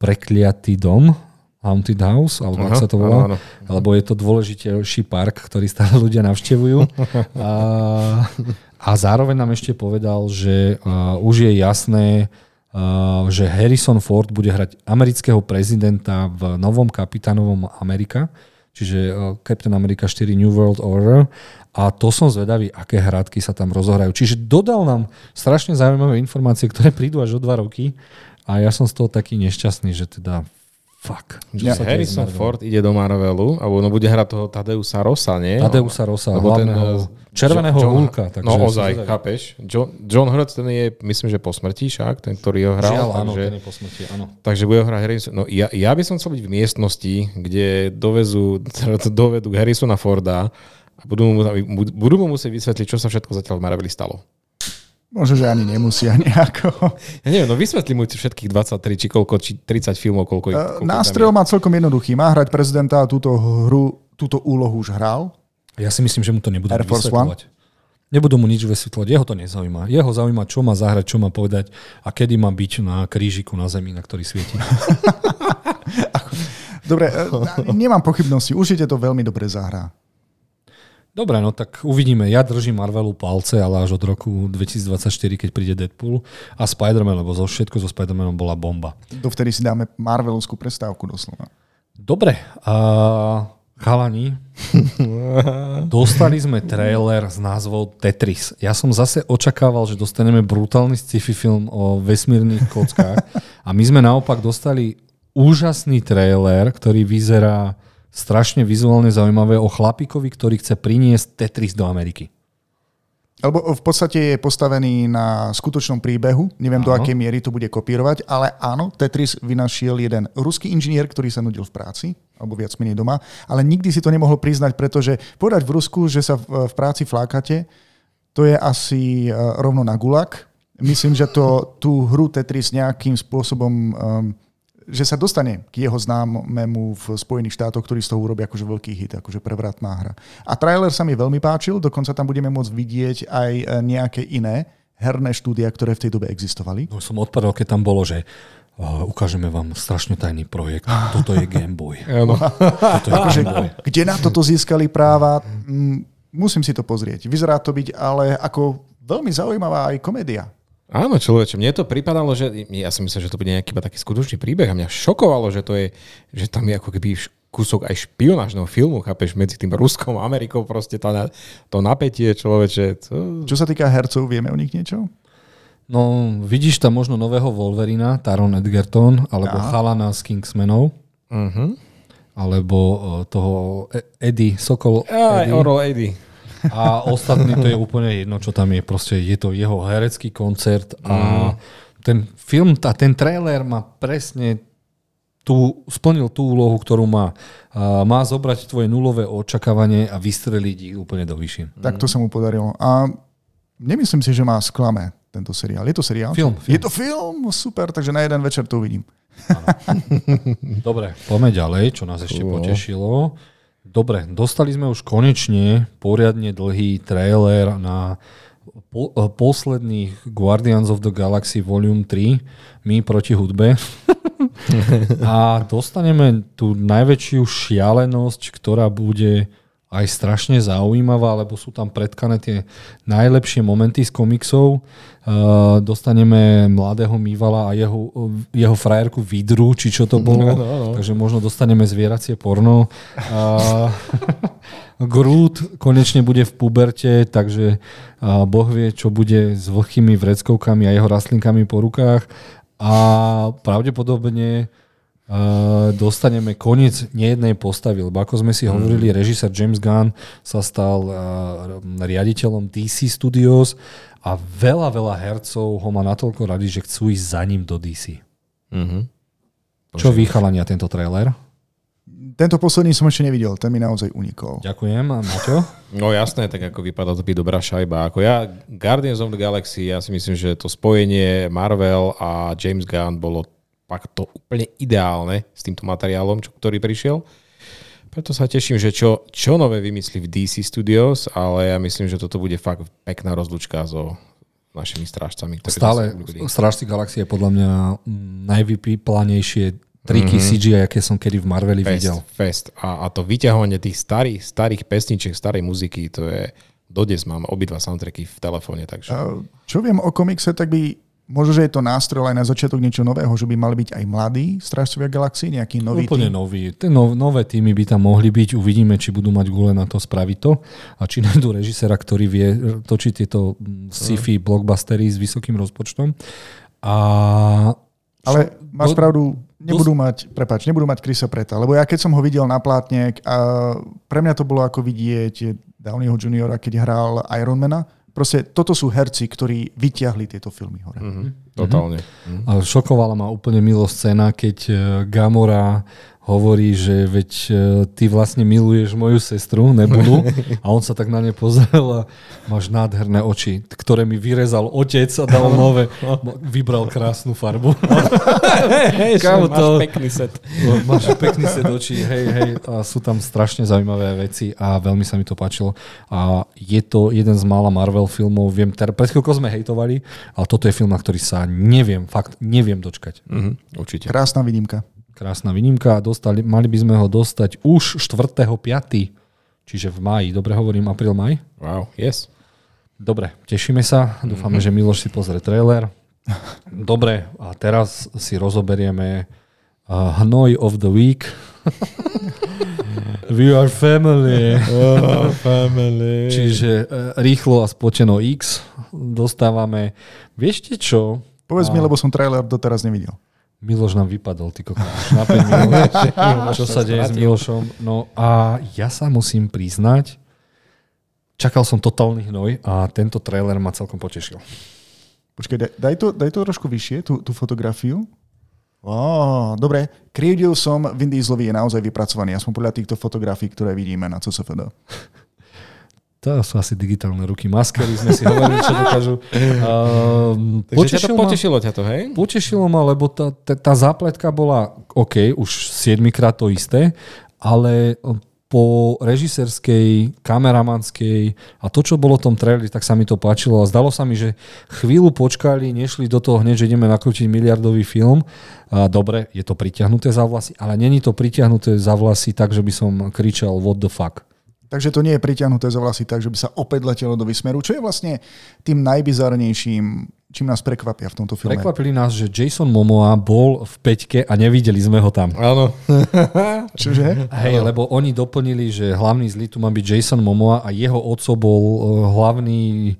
Prekliatý dom, Haunted House, alebo ako sa to volá, áno, áno. lebo je to dôležitejší park, ktorý stále ľudia navštevujú. A, a zároveň nám ešte povedal, že uh, už je jasné, uh, že Harrison Ford bude hrať amerického prezidenta v novom kapitánovom Amerika, čiže uh, Captain America 4 New World Order. A to som zvedavý, aké hradky sa tam rozohrajú. Čiže dodal nám strašne zaujímavé informácie, ktoré prídu až o dva roky. A ja som z toho taký nešťastný, že teda Fuck. Ja, Harrison Ford ide do Marvelu, alebo no bude hrať toho Tadeusa Rosa, nie? Tadeusa Rosa, Lebo ten, eh, červeného John, hulka. Takže no ozaj, chápeš. John, John Hurt, ten je, myslím, že po smrti však, ten, ktorý ho hral. Žiaľ, áno, ten je po smrti, áno. Takže bude ho hrať Harrison. No ja, ja by som chcel byť v miestnosti, kde dovezú, dovedú Harrisona Forda a budú mu, budú mu musieť vysvetliť, čo sa všetko zatiaľ v Marveli stalo. Možno, že ani nemusia nejako. Ja neviem, no vysvetli mu všetkých 23, či koľko, či 30 filmov, koľko, koľko Nástrel má celkom jednoduchý. Má hrať prezidenta a túto hru, túto úlohu už hral. Ja si myslím, že mu to nebudú vysvetľovať. Nebudú mu nič vysvetľovať, jeho to nezaujíma. Jeho zaujíma, čo má zahrať, čo má povedať a kedy má byť na krížiku na zemi, na ktorý svieti. Dobre, e, nemám pochybnosti, určite to veľmi dobre zahrá. Dobre, no tak uvidíme. Ja držím Marvelu palce, ale až od roku 2024, keď príde Deadpool a Spider-Man, lebo zo všetko so Spider-Manom bola bomba. Dovtedy si dáme Marvelovskú prestávku doslova. Dobre, a chalani, dostali sme trailer s názvou Tetris. Ja som zase očakával, že dostaneme brutálny sci-fi film o vesmírnych kockách a my sme naopak dostali úžasný trailer, ktorý vyzerá strašne vizuálne zaujímavé o chlapíkovi, ktorý chce priniesť Tetris do Ameriky. Lebo v podstate je postavený na skutočnom príbehu. Neviem, áno. do akej miery to bude kopírovať, ale áno, Tetris vynašiel jeden ruský inžinier, ktorý sa nudil v práci, alebo viac menej doma, ale nikdy si to nemohol priznať, pretože povedať v Rusku, že sa v, práci flákate, to je asi uh, rovno na gulak. Myslím, že to tú hru Tetris nejakým spôsobom um, že sa dostane k jeho známemu v Spojených štátoch, ktorý z toho urobí akože veľký hit, akože prevratná hra. A trailer sa mi veľmi páčil, dokonca tam budeme môcť vidieť aj e, nejaké iné herné štúdia, ktoré v tej dobe existovali. No, som odpadol, keď tam bolo, že uh, ukážeme vám strašne tajný projekt. Toto je Game Boy. Toto je akože, Game Boy. Kde na toto získali práva? Musím si to pozrieť. Vyzerá to byť ale ako veľmi zaujímavá aj komédia. Áno, človeče, mne to pripadalo, že ja si myslím, že to bude nejaký taký skutočný príbeh a mňa šokovalo, že to je, že tam je ako keby kúsok aj špionážneho filmu, chápeš, medzi tým Ruskom a Amerikou, proste to, to napätie človeče. To... Čo sa týka hercov, vieme o nich niečo? No, vidíš tam možno nového Wolverina, Taron Edgerton, alebo Aha. Chalana z Kingsmanov. Uh-huh. Alebo toho e- Eddie, Sokol Aj, Eddie. Oro Eddie. A ostatní to je úplne jedno, čo tam je. Proste je to jeho herecký koncert a mm. ten film, a ten trailer má presne tú, splnil tú úlohu, ktorú má. A má zobrať tvoje nulové očakávanie a vystreliť ich úplne do vyššie. Tak to sa mu podarilo. A nemyslím si, že má sklame tento seriál. Je to seriál? Film, film. Je to film? Super, takže na jeden večer to uvidím. Dobre, poďme ďalej, čo nás ešte potešilo. Dobre, dostali sme už konečne poriadne dlhý trailer na po, eh, posledných Guardians of the Galaxy Volume 3, my proti hudbe. a dostaneme tú najväčšiu šialenosť, ktorá bude aj strašne zaujímavá, lebo sú tam predkané tie najlepšie momenty z komiksov. Uh, dostaneme mladého Mývala a jeho, jeho frajerku Vidru, či čo to bolo. No, no, no. Takže možno dostaneme zvieracie porno. Uh, Groot konečne bude v puberte, takže uh, Boh vie, čo bude s vlhkými vreckovkami a jeho rastlinkami po rukách. A pravdepodobne dostaneme koniec nejednej postavy, lebo ako sme si mm. hovorili, režisér James Gunn sa stal uh, riaditeľom DC Studios a veľa, veľa hercov ho má natoľko radi, že chcú ísť za ním do DC. Mm-hmm. Čo vychalania tento trailer? Tento posledný som ešte nevidel, ten mi naozaj unikol. Ďakujem. A Maťo? No jasné, tak ako vypadá to byť dobrá šajba. Ako ja, Guardians of the Galaxy, ja si myslím, že to spojenie Marvel a James Gunn bolo fakt to úplne ideálne s týmto materiálom, čo, ktorý prišiel. Preto sa teším, že čo, čo nové vymyslí v DC Studios, ale ja myslím, že toto bude fakt pekná rozlučka so našimi strážcami. Stále. Strážci galaxie je podľa mňa najvypíplanejšie triky Mhm. CGI, aké som kedy v Marveli Fest, videl. fest. A, a to vyťahovanie tých starých, starých pesničiek, starej muziky, to je... Dodnes mám obidva soundtracky v telefóne, takže... A Čo viem o komikse, tak by možno, že je to nástroj aj na začiatok niečo nového, že by mali byť aj mladí Strážcovia galaxie, nejaký nový Úplne tým. nový. Tie no, nové týmy by tam mohli byť. Uvidíme, či budú mať gule na to spraviť to. A či nájdú režisera, ktorý vie točiť tieto mm, sci-fi blockbustery s vysokým rozpočtom. A Ale máš pravdu, nebudú mať, prepáč, nebudú mať Chrisa Preta, lebo ja keď som ho videl na plátne, a pre mňa to bolo ako vidieť Downeyho juniora, keď hral Ironmana. Proste toto sú herci, ktorí vyťahli tieto filmy hore. Mhm, totálne. Mhm. A šokovala ma úplne milo scéna, keď e, Gamora hovorí, že veď e, ty vlastne miluješ moju sestru, Nebulu, a on sa tak na ne pozrel a máš nádherné oči, ktoré mi vyrezal otec a dal nové, vybral krásnu farbu. Hej, Kámo, máš to- pekný set. Máš pekný set očí, hej, hej, a sú tam strašne zaujímavé veci a veľmi sa mi to páčilo. A je to jeden z mála Marvel filmov, viem, ter- pred chvíľkou sme hejtovali, ale toto je film, na ktorý sa neviem, fakt neviem dočkať. Mhm, určite. Krásna výnimka. Krásna výnimka a dostali, mali by sme ho dostať už 4.5. Čiže v máji. Dobre hovorím, apríl, maj? Wow, yes. Dobre, tešíme sa. Dúfame, že Miloš si pozrie trailer. Dobre, a teraz si rozoberieme uh, Hnoj of the Week. We are family. Oh, family. Čiže uh, rýchlo a spočeno X dostávame. Vieš čo? Povedz mi, lebo som trailer doteraz nevidel. Miloš nám vypadol, ty kokos. Na 5 minút. Čo sa deje s Milošom? No a ja sa musím priznať, čakal som totálny hnoj a tento trailer ma celkom potešil. Počkaj, daj, daj, to, daj to trošku vyššie, tú, tú fotografiu. Ó, dobre, krivdil som, Vin Dieselovi je naozaj vypracovaný, aspoň podľa týchto fotografií, ktoré vidíme na CSFD. To sú asi digitálne ruky. Maskery sme si hovorili, čo dokážu. Um, Takže ťa to ma, potešilo ťa to, hej? potešilo ma, lebo tá, tá, tá zápletka bola OK, už 7 krát to isté, ale po režiserskej, kameramanskej a to, čo bolo v tom traileri, tak sa mi to páčilo a zdalo sa mi, že chvíľu počkali, nešli do toho hneď, že ideme nakrútiť miliardový film. A dobre, je to priťahnuté za vlasy, ale není to priťahnuté za vlasy tak, že by som kričal what the fuck. Takže to nie je priťahnuté za vlasy tak, že by sa opäť letelo do vysmeru, čo je vlastne tým najbizarnejším, čím nás prekvapia v tomto filme. Prekvapili nás, že Jason Momoa bol v peťke a nevideli sme ho tam. Áno. Čože? Hej, lebo oni doplnili, že hlavný zlý tu má byť Jason Momoa a jeho oco bol uh, hlavný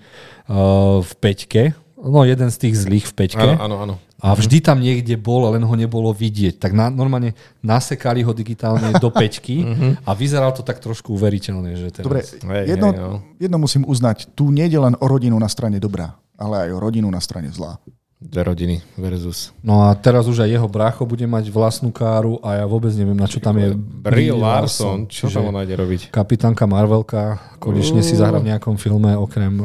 uh, v peťke. No, jeden z tých zlých v peťke. Áno, áno, áno. A vždy tam niekde bol, len ho nebolo vidieť. Tak na, normálne nasekali ho digitálne do peťky a vyzeralo to tak trošku uveriteľne. Že teraz... Dobre, jedno, no. jedno musím uznať, tu nie je len o rodinu na strane dobrá, ale aj o rodinu na strane zlá. Dve rodiny versus. No a teraz už aj jeho brácho bude mať vlastnú káru a ja vôbec neviem, na čo tam je Brie Larson, čo tam on ide robiť? kapitánka Marvelka konečne si zahrá v nejakom filme okrem...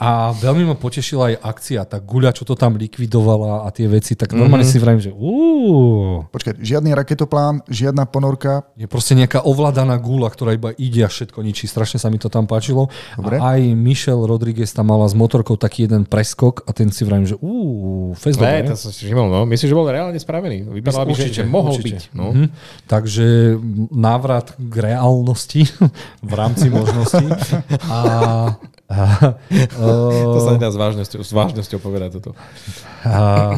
A veľmi ma potešila aj akcia, tá guľa, čo to tam likvidovala a tie veci, tak normálne si vravím, že uú, Počkaj, žiadny raketoplán, žiadna ponorka. je proste nejaká ovládaná gula, ktorá iba ide a všetko ničí. Strašne sa mi to tam páčilo. Dobre. A aj Michelle Rodriguez tam mala s motorkou taký jeden preskok a ten si vravím, že uú, fest Ne, to som si všimol, no. Myslím, že bol reálne spravený. Vypadalo by, že, že mohol byť. No. Mhm. Takže návrat k reálnosti v rámci možností. A, a, To sa a, nedá s vážnosťou, s vážnosťou povedať toto. a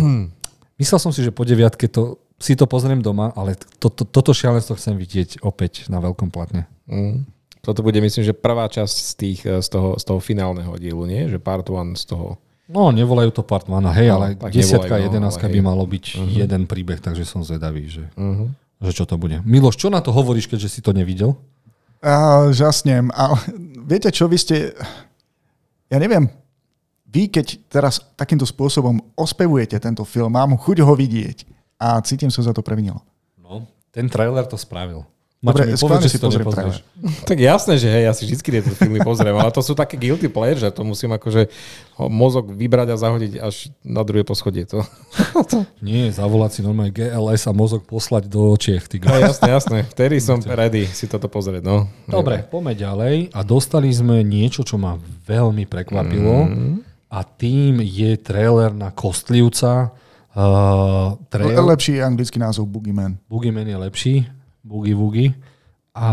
myslel som si, že po deviatke to, si to pozriem doma, ale to, to, toto šialenstvo chcem vidieť opäť na veľkom platne. Mm. Toto bude, myslím, že prvá časť z, tých, eh, z, toho, z toho finálneho dielu, nie? Že part one z toho. No, nevolajú to part one, hej, No, ale desiatka, no, jedenáctka ale by malo byť jeden príbeh, takže som zvedavý, že, Uh-huh. že čo to bude. Miloš, čo na to hovoríš, keďže si to nevidel? A, žasnem. A viete čo, vy ste... Ja neviem, vy keď teraz takýmto spôsobom ospevujete tento film, mám chuť ho vidieť a cítim sa za to previnilo. No, Ten trailer to spravil. Dobre, mi povedz, že si to pozriem nepozrieš. Tak jasné, že hej, ja si vždy tieto filmy pozriem, ale to sú také guilty pleasure, že to musím akože mozog vybrať a zahodiť až na druhé poschodie. To. Nie, zavolať si normálne GLS a mozog poslať do Čiech. Ty No, jasné, jasné. Vtedy som ready si toto pozrieť. No. Dobre, poďme ďalej. A dostali sme niečo, čo ma veľmi prekvapilo. A tým je trailer na Kostlivca. Uh, trail, Lepší anglický názov Boogeyman. Boogeyman je lepší. Boogie Woogie. A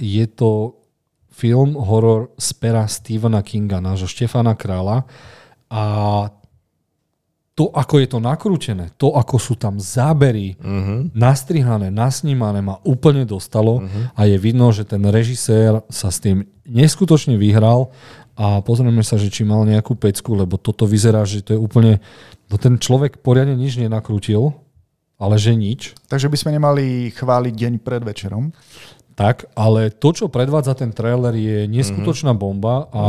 je to film, horor z pera Stephena Kinga, nášho Štefana Krála. A to, ako je to nakrútené, to, ako sú tam zábery, uh-huh. nastrihané, nasnímané, ma úplne dostalo uh-huh. a je vidno, že ten režisér sa s tým neskutočne vyhral a pozrieme sa, že či mal nejakú pecku, lebo toto vyzerá, že to je úplne... No ten človek poriadne nič nenakrútil, ale že nič. Takže by sme nemali chváliť deň pred večerom. Tak, ale to, čo predvádza ten trailer, je neskutočná bomba a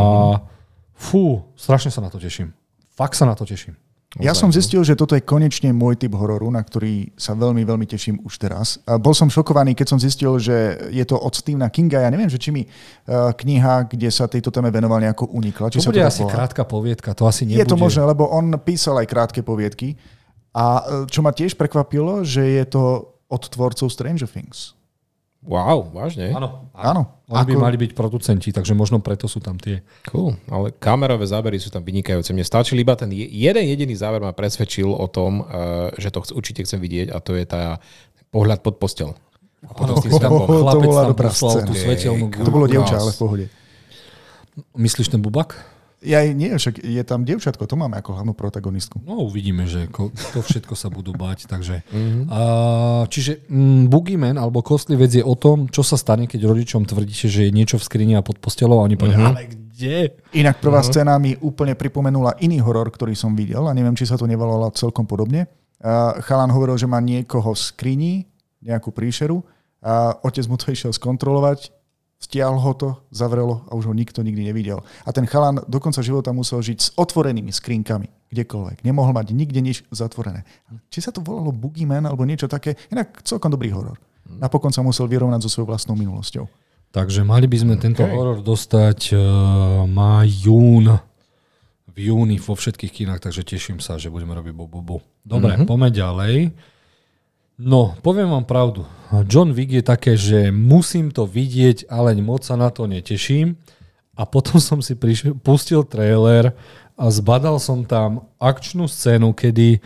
fú, strašne sa na to teším. Fakt sa na to teším. Ja som zistil, že toto je konečne môj typ hororu, na ktorý sa veľmi, veľmi teším už teraz. Bol som šokovaný, keď som zistil, že je to od Stephena Kinga. Ja neviem, že či mi uh, kniha, kde sa tejto téme venoval, nejako unikla. Či To sa bude tak asi krátka poviedka, to asi nebude. Je to možné, lebo on písal aj krátke poviedky. A e, čo ma tiež prekvapilo, že je to od tvorcov Stranger Things. Wow, vážne? Áno, Áno. Oni by Ako- mali byť producenti, takže možno preto sú tam tie. Cool, ale kamerové zábery sú tam vynikajúce. Mne stačil iba ten je- jeden jediný záber ma presvedčil o tom, eh, že to určite chcem vidieť a to je tá pohľad pod postel. A potom s tým Oh, snapom. to bola tam dobrá scéna. tú svetelnú To bolo dievča, ale v pohode. Myslíš ten bubak? Ja nie, však je tam dievčatko, to máme ako hlavnú protagonistku. No uvidíme, že ko- to všetko sa budú báť. Takže, uh, čiže mm, Boogeyman alebo Kostlivec je o tom, čo sa stane, keď rodičom tvrdíte, že je niečo v skrini a pod postelou a oni povedia, ale kde? Inak prvá scéna mi úplne pripomenula iný horor, ktorý som videl a neviem, či sa to nevolalo celkom podobne. Uh, chalan hovoril, že má niekoho v skrini, nejakú príšeru a otec mu to išiel skontrolovať, stiahol ho to, zavrelo a už ho nikto nikdy nevidel. A ten chalan do konca života musel žiť s otvorenými skrinkami, kdekoľvek. Nemohol mať nikde nič zatvorené. Či sa to volalo Boogeyman alebo niečo také, inak celkom dobrý horor. Napokon sa musel vyrovnať so svojou vlastnou minulosťou. Takže mali by sme tento Okay. horor dostať uh, má jún v júni vo všetkých kinách, takže teším sa, že budeme robiť bu, bu, bu. Dobre, mm-hmm. poďme ďalej. No, poviem vám pravdu. John Wick je také, že musím to vidieť, ale moc sa na to neteším. A potom som si prišiel, pustil trailer a zbadal som tam akčnú scénu, kedy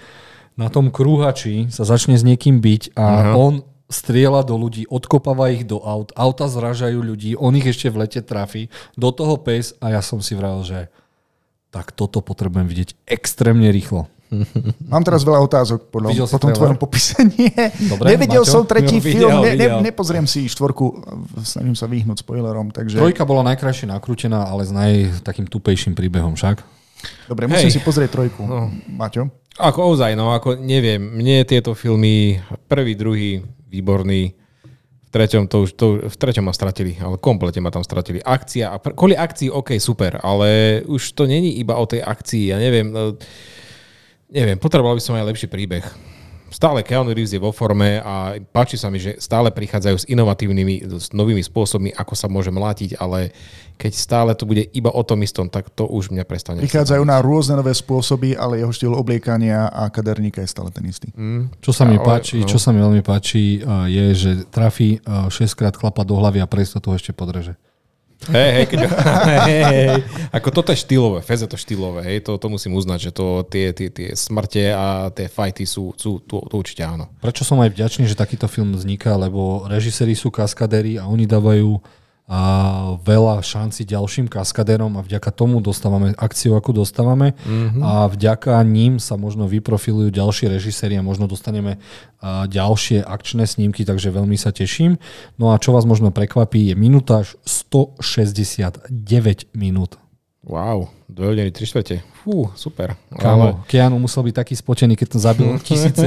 na tom krúhači sa začne s niekým byť a on strieľa do ľudí, odkopáva ich do aut, auta zražajú ľudí, on ich ešte v lete trafí, do toho pes a ja som si vral, že tak toto potrebujem vidieť extrémne rýchlo. Mám teraz veľa otázok podľa, Videl po tom trailer? tvojom popise. Nie, Dobre, nevidel Maťo? som tretí Jo, film, ne, ne, nepozriem si štvorku, snažím sa vyhnúť spoilerom, takže... Trojka bola najkrajšie nakrútená, ale s naj takým tupejším príbehom však. Dobre, musím Hej. si pozrieť trojku. No. Maťo? Ako ozaj, no ako neviem, mne tieto filmy, prvý, druhý, výborný, v treťom, to už, to, v treťom ma stratili, ale komplete ma tam stratili. Akcia, a pr- kvôli akcii, OK, super, ale už to není iba o tej akcii, ja neviem, no, neviem, potreboval by som aj lepší príbeh. Stále Keanu Reeves je vo forme a páči sa mi, že stále prichádzajú s inovatívnymi, s novými spôsobmi, ako sa môže mlátiť, ale keď stále to bude iba o tom istom, tak to už mňa prestane. Prichádzajú na rôzne nové spôsoby, ale jeho štýl obliekania a kaderníka je stále ten istý. Čo sa mi Ale, páči, no. čo sa mi veľmi páči, a je, že trafí 6 krát chlapa do hlavy a pre istotu ho ešte podreže. Hej, hej, keď... hej, hej. Ako toto je štýlové, Fez je to štýlové, hej, to, to musím uznať, že to, tie, tie, tie smrte a tie fajty sú, sú to, to určite áno. Prečo som aj vďačný, že takýto film vzniká, lebo režiséri sú kaskadéri a oni dávajú a veľa šanci ďalším kaskadérom a vďaka tomu dostávame akciu, ako dostávame mm-hmm. a vďaka ním sa možno vyprofilujú ďalší režiséri a možno dostaneme a, ďalšie akčné snímky, takže veľmi sa teším. No a čo vás možno prekvapí, je minútaž 169 minút. Wow, 2 hodiny, 3 štvrte. Fú, super. Kámo, Keanu musel byť taký spotený, keď to zabil tisíce.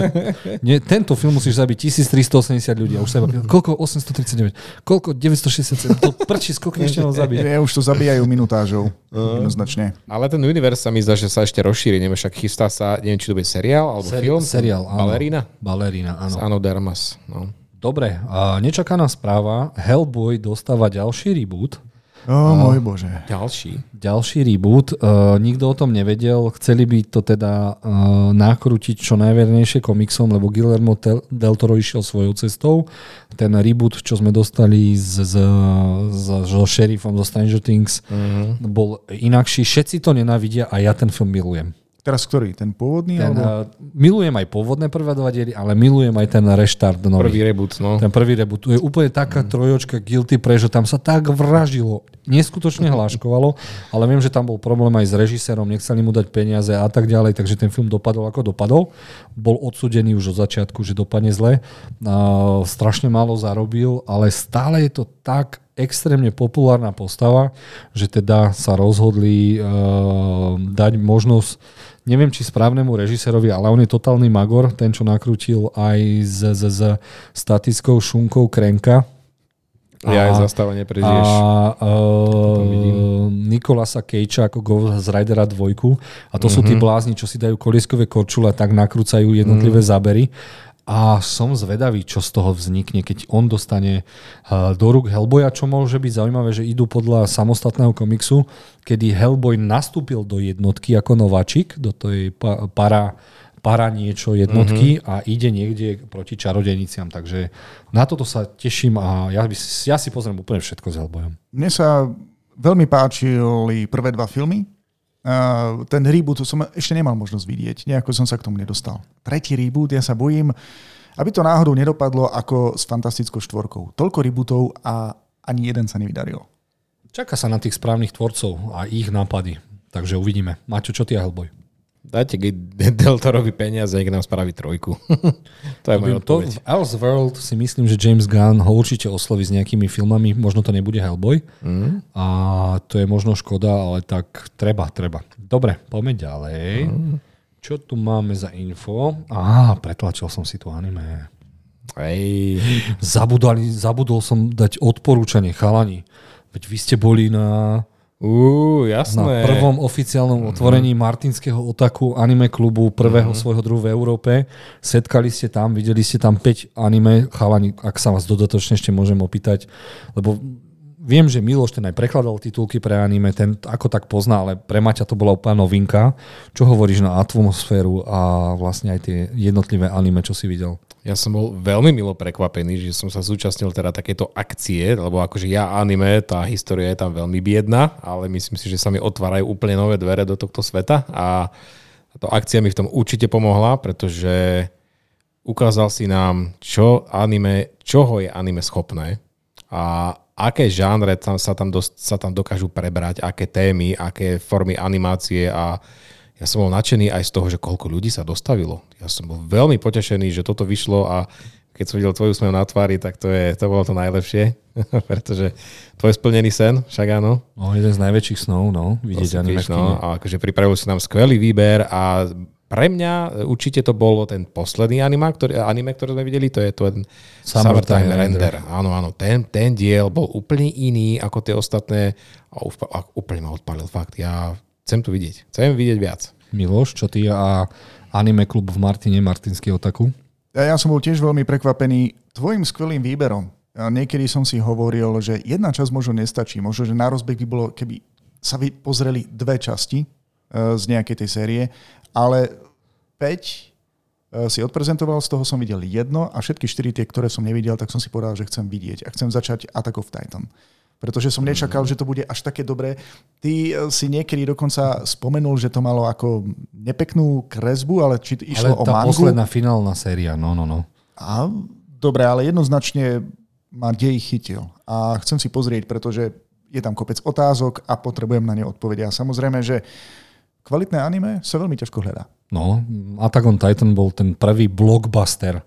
Nie, tento film musíš zabiť 1380 ľudí a už sa iba koľko 839, koľko 967, to prčí, koľko ešte mám zabiť. Je, už to zabíjajú minutážou. Jednoznačne. Ale ten univerz sa mi zdá, že sa ešte rozšíri, neviem, však chystá sa, neviem, či to bude seriál alebo Seri- film. seriál, áno. Balerína? Balerína, S áno. Ano Dermas. No. Dobre, a nečakaná správa. Hellboy dostáva ďalší reboot. O, oh, môj bože. Ďalší. Ďalší reboot. Uh, nikto o tom nevedel. Chceli by to teda uh, nakrútiť čo najvernejšie komiksom, lebo Guillermo del Toro išiel svojou cestou. Ten reboot, čo sme dostali s, s, s, so šerifom zo Stranger Things, uh-huh. bol inakší. Všetci to nenávidia a ja ten film milujem. Teraz ktorý? Ten pôvodný? Ten, alebo? uh, milujem aj pôvodné prvé dva diely, ale milujem aj ten reštart nový. Prvý reboot, no. Ten prvý reboot. To je úplne taká mm. trojočka guilty že tam sa tak vražilo. Neskutočne hláškovalo, ale viem, že tam bol problém aj s režisérom, nechceli mu dať peniaze a tak ďalej, takže ten film dopadol ako dopadol. Bol odsudený už od začiatku, že dopadne zle. Uh, strašne málo zarobil, ale stále je to tak extrémne populárna postava, že teda sa rozhodli uh, dať možnosť neviem či správnemu režisérovi, ale on je totálny magor, ten, čo nakrútil aj s, s, s statickou šunkou Krenka. Ja aj zastávanie prežiješ. A uh, Nikolasa Kejča ako Ghost Ridera 2. A to mm-hmm. sú tí mhm. blázni, čo si dajú kolieskové korčule a tak nakrúcajú jednotlivé mm. zábery a som zvedavý, čo z toho vznikne, keď on dostane uh, do rúk Hellboya, čo môže byť zaujímavé, že idú podľa samostatného komiksu, kedy Hellboy nastúpil do jednotky ako nováčik, do tej para, para niečo jednotky mm-hmm. a ide niekde proti čarodejniciam. Takže na toto sa teším a ja, by, ja si pozriem úplne všetko s Hellboyom. Mne sa veľmi páčili prvé dva filmy, ten reboot som ešte nemal možnosť vidieť. Nejako som sa k tomu nedostal. Tretí reboot, ja sa bojím, aby to náhodou nedopadlo ako s Fantastickou štvorkou. Toľko rebootov a ani jeden sa nevydaril. Čaká sa na tých správnych tvorcov a ich nápady. Takže uvidíme. Maťo, čo ty a Hellboy? Dajte Deltorovi peniaze, nech nám spraví trojku. to je moja to, V Elseworld si myslím, že James Gunn ho určite osloví s nejakými filmami, možno to nebude Hellboy. Mm. A to je možno škoda, ale tak treba, treba. Dobre, poďme ďalej. Mm. Čo tu máme za info? Á, pretlačil som si tu anime. Hej. Zabudol, zabudol som dať odporúčanie, chalani. Veď vy ste boli na Uú, jasné. Na prvom oficiálnom otvorení mm-hmm. Martinského otaku anime klubu, prvého mm-hmm. svojho druhu v Európe. Setkali ste tam, videli ste tam 5 anime. Chalani, ak sa vás dodatočne ešte môžem opýtať, lebo viem, že Miloš ten aj prekladal titulky pre anime, ten ako tak pozná, ale pre Maťa to bola úplná novinka. Čo hovoríš na atmosféru a vlastne aj tie jednotlivé anime, čo si videl? Ja som bol veľmi milo prekvapený, že som sa zúčastnil teda takéto akcie, lebo akože ja anime, tá história je tam veľmi biedna, ale myslím si, že sa mi otvárajú úplne nové dvere do tohto sveta a táto akcia mi v tom určite pomohla, pretože ukázal si nám, čo anime, čoho je anime schopné a aké žánre tam sa, tam dos, sa tam dokážu prebrať, aké témy, aké formy animácie a ja som bol nadšený aj z toho, že koľko ľudí sa dostavilo. Ja som bol veľmi potešený, že toto vyšlo a keď som videl tvoju smev na tvári, tak to, je, to bolo to najlepšie, pretože tvoj splnený sen, však áno. No, jeden z najväčších snov, no, vidieť anime no, a akože pripravil si nám skvelý výber a pre mňa určite to bolo ten posledný anime, ktorý, anime, ktoré sme videli, to je ten Summertime, Summertime Render. Render. Áno, áno, ten, ten diel bol úplne iný ako tie ostatné a úplne ma odpalil fakt. Ja Chcem tu vidieť. Chcem vidieť viac. Miloš, čo ty a anime klub v Martine, Martinský otaku? Ja, ja som bol tiež veľmi prekvapený tvojim skvelým výberom. Ja niekedy som si hovoril, že jedna časť možno nestačí. Možno, že na rozbeh by bolo, keby sa by pozreli dve časti z nejakej tej série, ale 5 uh, e, si odprezentoval, z toho som videl jedno a všetky štyri tie, ktoré som nevidel, tak som si povedal, že chcem vidieť a chcem začať Attack of Titan pretože som nečakal, že to bude až také dobré. Ty eh, si niekedy dokonca spomenul, že to malo ako nepeknú kresbu, ale či išlo ale o mangu. posledná finálna séria, no, no, no. A, dobre, ale jednoznačne ma dej chytil. A chcem si pozrieť, pretože je tam kopec otázok a potrebujem na ne odpovedať. A samozrejme, že kvalitné anime sa veľmi ťažko hľadá. No, Attack on Titan bol ten prvý blockbuster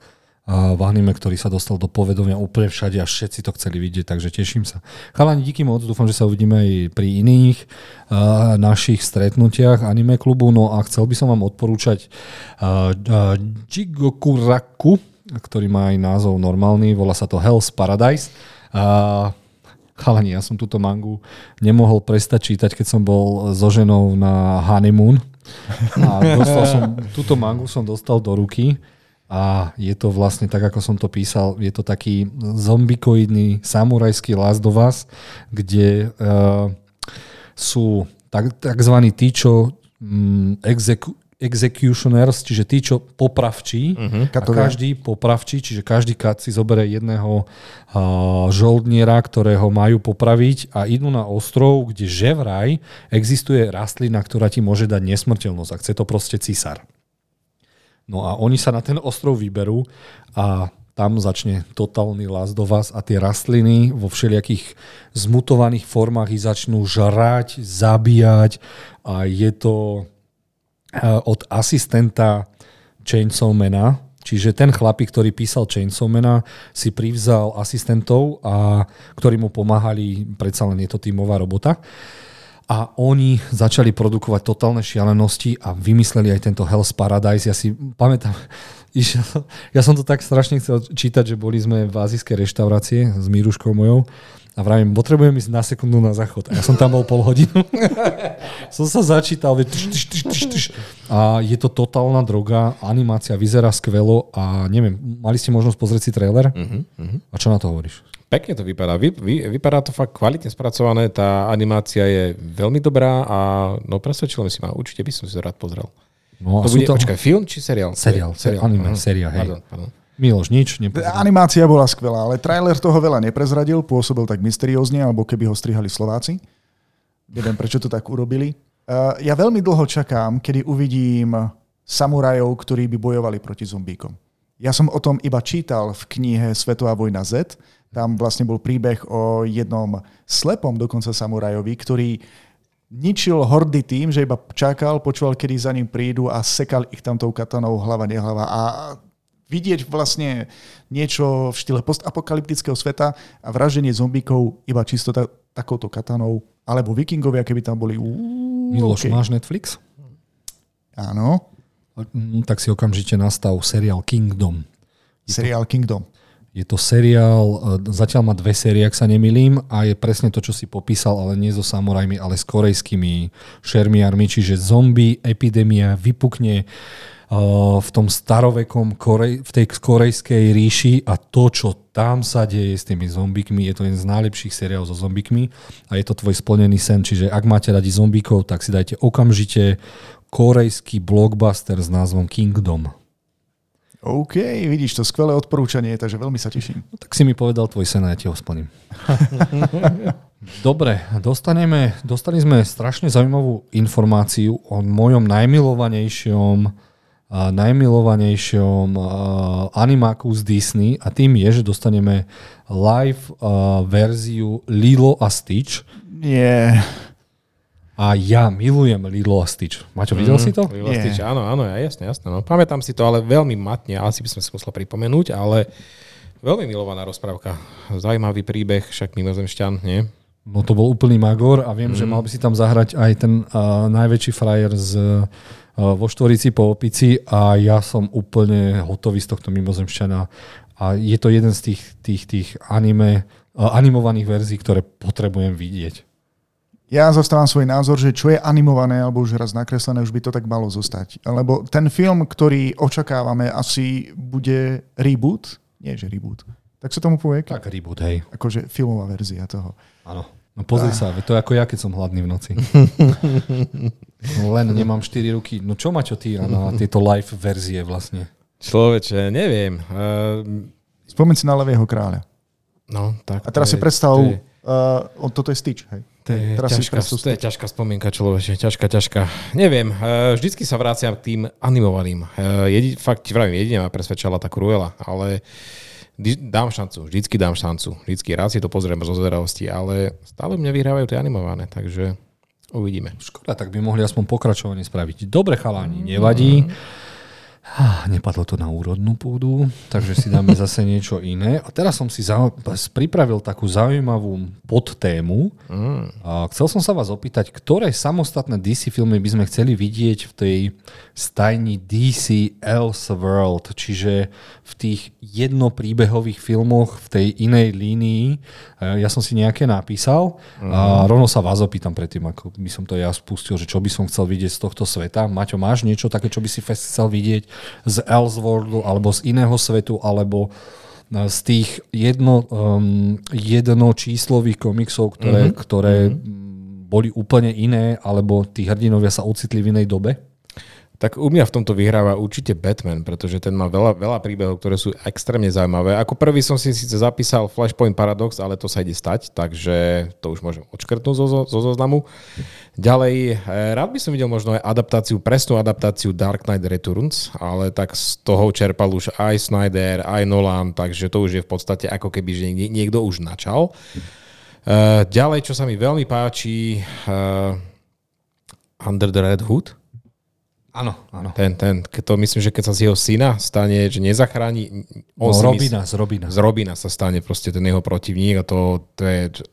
v anime, ktorý sa dostal do povedomia úplne všade a všetci to chceli vidieť, takže teším sa. Chalani, díky moc, dúfam, že sa uvidíme aj pri iných uh, našich stretnutiach anime klubu, no a chcel by som vám odporúčať uh, uh, Jigokuraku, ktorý má aj názov normálny, volá sa to Hell's Paradise. Uh, chalani, ja som túto mangu nemohol prestať čítať, keď som bol so ženou na honeymoon. A dostal som, túto mangu som dostal do ruky a je to vlastne tak, ako som to písal, je to taký zombikoidný samurajský Last of Us, kde uh, sú tak, takzvaní tí, čo um, exeku, executioners, čiže tí, čo popravčí, uh-huh. a každý popravčí, čiže každý kat si zoberie jedného uh, žoldniera, ktorého majú popraviť a idú na ostrov, kde že vraj existuje rastlina, ktorá ti môže dať nesmrteľnosť a chce to proste císar. No a oni sa na ten ostrov vyberú a tam začne totálny las do vás a tie rastliny vo všelijakých zmutovaných formách ich začnú žrať, zabíjať a je to od asistenta Chainsawmana, čiže ten chlapík, ktorý písal Chainsawmana, si privzal asistentov, a, ktorí mu pomáhali, predsa len je to tímová robota. A oni začali produkovať totálne šialenosti a vymysleli aj tento Hell's Paradise. Ja si pamätám, ja som to tak strašne chcel čítať, že boli sme v azijskej reštaurácie s Míruškou mojou a vravím, potrebujem ísť na sekundu na záchod. A ja som tam bol pol hodinu. som sa začítal. A je to totálna droga, animácia vyzerá skvelo a neviem, mali ste možnosť pozrieť si trailer? Uh-huh, uh-huh. A čo na to hovoríš? Pekne to vypadá. Vy, vy, vypadá to fakt kvalitne spracované, tá animácia je veľmi dobrá a no presvedčilo mi si ma, určite by som si to rád pozrel. No, to bude, to... počkaj, film či seriál? Seriál, seriál. anime, uh-huh. seriál, hej. Pardon, pardon. Miloš, nič nepozerám. Animácia bola skvelá, ale trailer toho veľa neprezradil, pôsobil tak mysteriózne, alebo keby ho strihali Slováci. Neviem, prečo to tak urobili. Uh, ja veľmi dlho čakám, kedy uvidím samurajov, ktorí by bojovali proti zombíkom. Ja som o tom iba čítal v knihe Svetová vojna Z. Tam vlastne bol príbeh o jednom slepom dokonca samurajovi, ktorý ničil hordy tým, že iba čakal, počúval, kedy za ním prídu a sekal ich tam tou katanou hlava, nehlava. A vidieť vlastne niečo v štýle postapokalyptického sveta a vraždenie zombíkov iba čisto ta, takouto katanou, alebo vikingovia, keby tam boli... Uú, Miloš, okay. máš Netflix? Áno. Mm, tak si okamžite nastav seriál Kingdom. Je seriál to, Kingdom. Je to seriál, e, zatiaľ má dve série, ak sa nemilím, a je presne to, čo si popísal, ale nie so samurajmi, ale s korejskými šermiarmi, čiže zombie, epidémia, vypukne v tom starovekom Korej, v tej korejskej ríši a to, čo tam sa deje s tými zombikmi, je to jeden z najlepších seriálov so zombikmi a je to tvoj splnený sen. Čiže ak máte radi zombíkov, tak si dajte okamžite korejský blockbuster s názvom Kingdom. OK, vidíš to, skvelé odporúčanie, takže veľmi sa teším. No, tak si mi povedal tvoj sen a ja ti ho splním. Dobre, dostaneme, dostali sme strašne zaujímavú informáciu o mojom najmilovanejšom najmilovanejšom animáku z Disney a tým je, že dostaneme live verziu Lilo a Stitch. Nie. Yeah. A ja milujem Lilo a Stitch. Maťo, videl mm, si to? Lilo a Stitch, áno, áno, ja, jasne, jasne. No. Pamätám si to, ale veľmi matne, asi by sme si musel pripomenúť, ale veľmi milovaná rozprávka. Zajímavý príbeh, však mimozemšťan, nie? No to bol úplný magor a viem, mm. že mal by si tam zahrať aj ten uh, najväčší frajer z uh, vo štvorici po opici a ja som úplne hotový z tohto mimozemšťana. A je to jeden z tých, tých, tých anime, animovaných verzií, ktoré potrebujem vidieť. Ja zastávam svoj názor, že čo je animované alebo už raz nakreslené, už by to tak malo zostať. Lebo ten film, ktorý očakávame, asi bude reboot. Nie, že reboot. Tak sa tomu povie? Tak reboot, hej. Akože filmová verzia toho. Áno. No pozri sa, to je ako ja, keď som hladný v noci. No len nemám 4 ruky. No čo ma čo týra na tieto live verzie vlastne? Človeče, neviem. Uh, Spomeň si na Levého kráľa. No, tak. A teraz si predstav, to je, uh, to je Stitch, hej? To je, teraz ťažká, to je ťažká spomienka človeče, ťažká, ťažká. Neviem, uh, vždycky sa vraciam k tým animovaným. Uh, jedi, fakt, vravím, jedine ma presvedčala tá Cruella, ale dám šancu, vždycky dám šancu. Vždycky raz si to pozriem zo zvedavosti, ale stále mňa vyhrávajú tie animované, takže Uvidíme. Škoda, tak by mohli aspoň pokračovanie spraviť. Dobre chalani, nevadí. Mm. Ah, nepadlo to na úrodnú pôdu, takže si dáme zase niečo iné. A teraz som si pripravil takú zaujímavú podtému. Mm. A chcel som sa vás opýtať, ktoré samostatné DC filmy by sme chceli vidieť v tej stajni DC Elseworld, čiže v tých jednopríbehových filmoch v tej inej línii. Ja som si nejaké napísal mm. a rovno sa vás opýtam predtým, ako by som to ja spustil, že čo by som chcel vidieť z tohto sveta. Maťo, máš niečo také, čo by si chcel vidieť? Z Elseworldu alebo z iného svetu, alebo z tých jedno, um, jednočíslových komiksov, ktoré, mm-hmm. ktoré boli úplne iné, alebo tí hrdinovia sa ocitli v inej dobe? Tak u mňa v tomto vyhráva určite Batman, pretože ten má veľa, veľa príbehov, ktoré sú extrémne zaujímavé. Ako prvý som si síce zapísal Flashpoint Paradox, ale to sa ide stať, takže to už môžem odškrtnúť zo, zo, zo zoznamu. Ďalej, eh, rád by som videl možno aj adaptáciu, presnú adaptáciu Dark Knight Returns, ale tak z toho čerpal už aj Snyder, aj Nolan, takže to už je v podstate ako keby, že niekto už načal. Eh, ďalej, čo sa mi veľmi páči, uh, Under the Red Hood, Áno, áno. Ten, ten, to myslím, že keď sa z jeho syna stane, že nezachráni... On no, Robina, z Robina. Z Robina sa stane proste ten jeho protivník a to, to je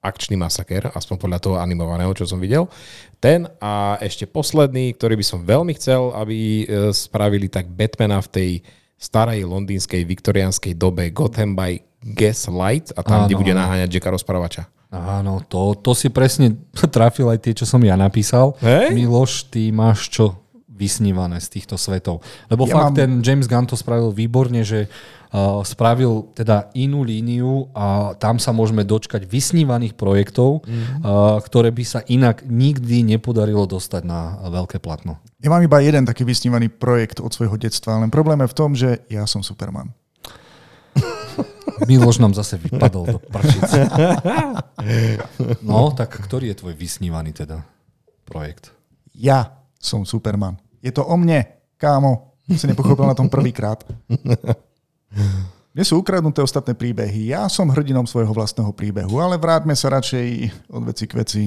akčný masaker, aspoň podľa toho animovaného, čo som videl. Ten a ešte posledný, ktorý by som veľmi chcel, aby e, spravili tak Batmana v tej starej londýnskej viktoriánskej dobe Gotham by Gaslight a tam, áno, kde bude naháňať Jacka rozprávača. Áno, to, to si presne trafil aj tie, čo som ja napísal. Hey? Miloš, ty máš čo vysnívané z týchto svetov. Lebo ja fakt mám... ten James Gunn to spravil výborne, že uh, spravil teda inú líniu a tam sa môžeme dočkať vysnívaných projektov, mm-hmm. uh, ktoré by sa inak nikdy nepodarilo dostať na veľké platno. Ja mám iba jeden taký vysnívaný projekt od svojho detstva, len problém je v tom, že ja som Superman. Miloš nám zase vypadol do prčice. No, tak ktorý je tvoj vysnívaný teda projekt? Ja som Superman. Je to o mne, kámo. Si nepochopil na tom prvýkrát. Mne sú ukradnuté ostatné príbehy. Ja som hrdinom svojho vlastného príbehu, ale vráťme sa radšej od veci k veci.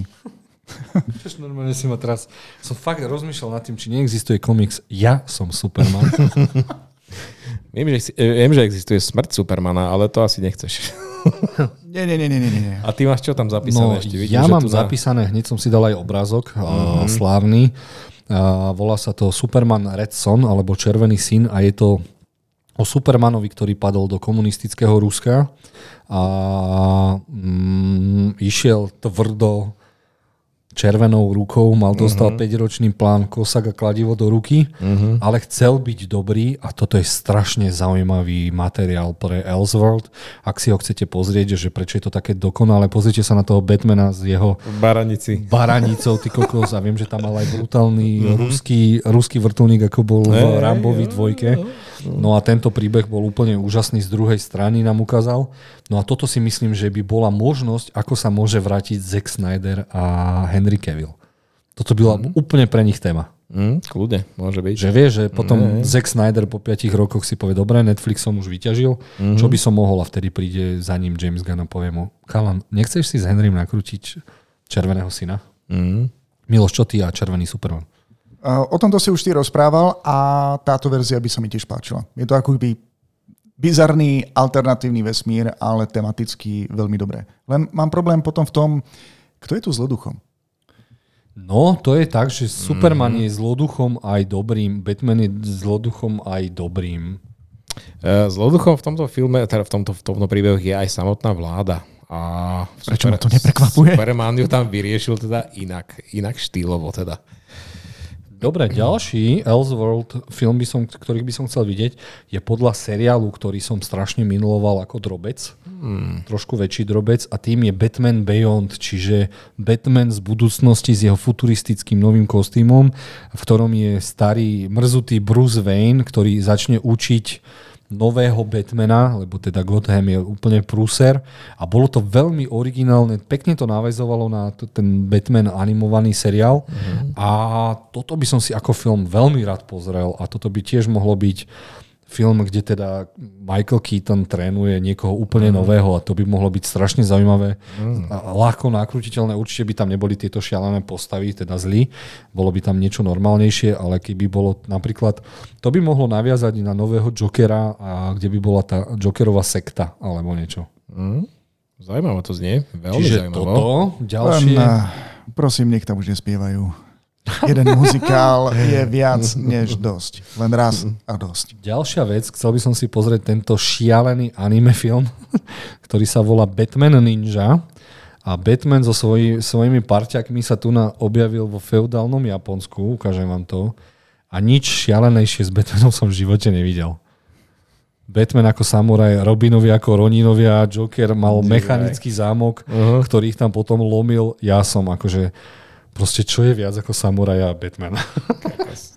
normálne si ma teraz... Som fakt rozmýšľal nad tým, či neexistuje komiks Ja som Superman. viem, že, viem, že existuje smrť Supermana, ale to asi nechceš. nie, nie, nie, nie, nie. A ty máš čo tam zapísané no, ešte? Vidím, ja mám na... zapísané, hneď som si dal aj obrázok mm-hmm. slávny volá sa to Superman Red Son, alebo Červený syn a je to o Supermanovi, ktorý padol do komunistického Ruska a mm, išiel tvrdo červenou rukou, mal dostal uh-huh. Mhm. 5-ročný plán kosak a kladivo do ruky, uh-huh. ale chcel byť dobrý a toto je strašne zaujímavý materiál pre Elseworld. Ak si ho chcete pozrieť, že prečo je to také dokonalé, pozrite sa na toho Batmana z jeho Baranici. baranicou, ty kokos, a viem, že tam mal aj brutálny uh-huh. ruský, ruský vrtulník, ako bol v Rambovi dvojke. No a tento príbeh bol úplne úžasný z druhej strany nám ukázal. No a toto si myslím, že by bola možnosť, ako sa môže vrátiť Zack Snyder a Henry Cavill. Toto byla mm. úplne pre nich téma. Mm, kľudne, môže byť. Že vie, že potom mm. Zack Snyder po 5 rokoch si povie, dobre, Netflix som už vyťažil, mm-hmm. čo by som mohol a vtedy príde za ním James Gunn a povie mu, Kalan, nechceš si s Henrym nakrútiť Červeného syna? Mm. Miloš, čo ty a Červený Superman? O tomto si už ty rozprával a táto verzia by sa mi tiež páčila. Je to ako by bizarný alternatívny vesmír, ale tematicky veľmi dobré. Len mám problém potom v tom, kto je tu zloduchom? No, to je tak, že Superman mm. je zloduchom aj dobrým, Batman je zloduchom aj dobrým. E, zloduchom v tomto filme, teda v tomto, v tomto príbehu je aj samotná vláda. A Prečo super, ma to neprekvapuje? Superman ju tam vyriešil teda inak, inak štýlovo teda. Dobre, ďalší Elseworld film, by som, ktorý by som chcel vidieť, je podľa seriálu, ktorý som strašne miloval ako drobec. Hmm. Trošku väčší drobec a tým je Batman Beyond, čiže Batman z budúcnosti s jeho futuristickým novým kostýmom, v ktorom je starý mrzutý Bruce Wayne, ktorý začne učiť nového Batmana, lebo teda Gotham je úplne prúser a bolo to veľmi originálne, pekne to navezovalo na to, ten Batman animovaný seriál mm-hmm. a toto by som si ako film veľmi rád pozrel a toto by tiež mohlo byť film, kde teda Michael Keaton trénuje niekoho úplne mm. nového a to by mohlo byť strašne zaujímavé. Mm. A ľahko nakrutiteľné, určite by tam neboli tieto šialené postavy, teda zlí. Bolo by tam niečo normálnejšie, ale keby bolo napríklad, to by mohlo naviazať na nového Jokera, a kde by bola tá Jokerová sekta alebo niečo. Mm. Zaujímavé to znie, veľmi Čiže zaujímavé. toto, ďalšie... Len, prosím, nech tam už nespievajú. Jeden muzikál je viac než dosť. Len raz a dosť. Ďalšia vec, chcel by som si pozrieť tento šialený anime film, ktorý sa volá Batman Ninja. A Batman so svoj, svojimi parťakmi sa tu na objavil vo feudálnom Japonsku, ukážem vám to. A nič šialenejšie s Batmanom som v živote nevidel. Batman ako samuraj, Robinovi ako Roninovia, Joker mal mechanický zámok, uh-huh. ktorý ich tam potom lomil. Ja som akože, proste čo je viac ako samuraj a Batman.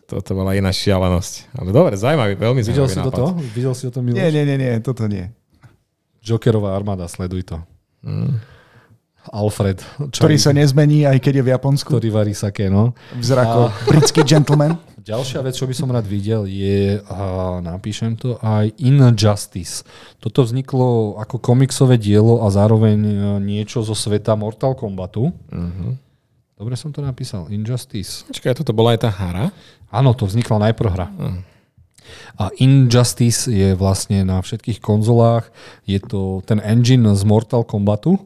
Toto bola iná šialenosť. Ale dobre, zaujímavý, veľmi Videl zaujímavý si nápad. toto? Videl si o tom, Miloš? Nie, nie, nie, nie, toto nie. Jokerová armáda, sleduj to. Alfred, čo Ktorý sa nezmení, aj keď je v Japonsku. ktorý varí saké, no. Vyzerá ako britský gentleman. Ďalšia vec, čo by som rád videl, je, a napíšem to, aj Injustice. Toto vzniklo ako komiksové dielo a zároveň e, niečo zo sveta Mortal Kombatu. Mhm. Dobre som to napísal. Injustice. Počkaj, toto bola aj tá hra? Áno, to vznikla najprv hra. A Injustice je vlastne na všetkých konzolách. Je to ten engine z Mortal Kombatu,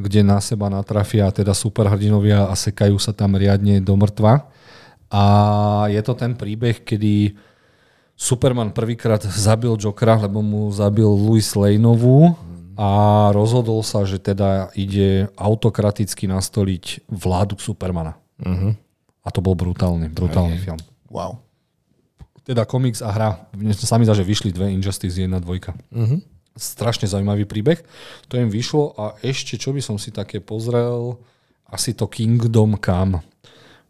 kde na seba natrafia teda superhrdinovia a sekajú sa tam riadne do mŕtva. A je to ten príbeh, kedy Superman prvýkrát zabil Jokera, lebo mu zabil Louis Laneovú a rozhodol sa, že teda ide autokraticky nastoliť vládu Supermana. Uh-huh. A to bol brutálny, brutálny film. Wow. Teda komiks a hra. Mne sa mi zdá, že vyšli dve Injustice 1 2. Uh-huh. Strašne zaujímavý príbeh. To im vyšlo a ešte, čo by som si také pozrel, asi to Kingdom Come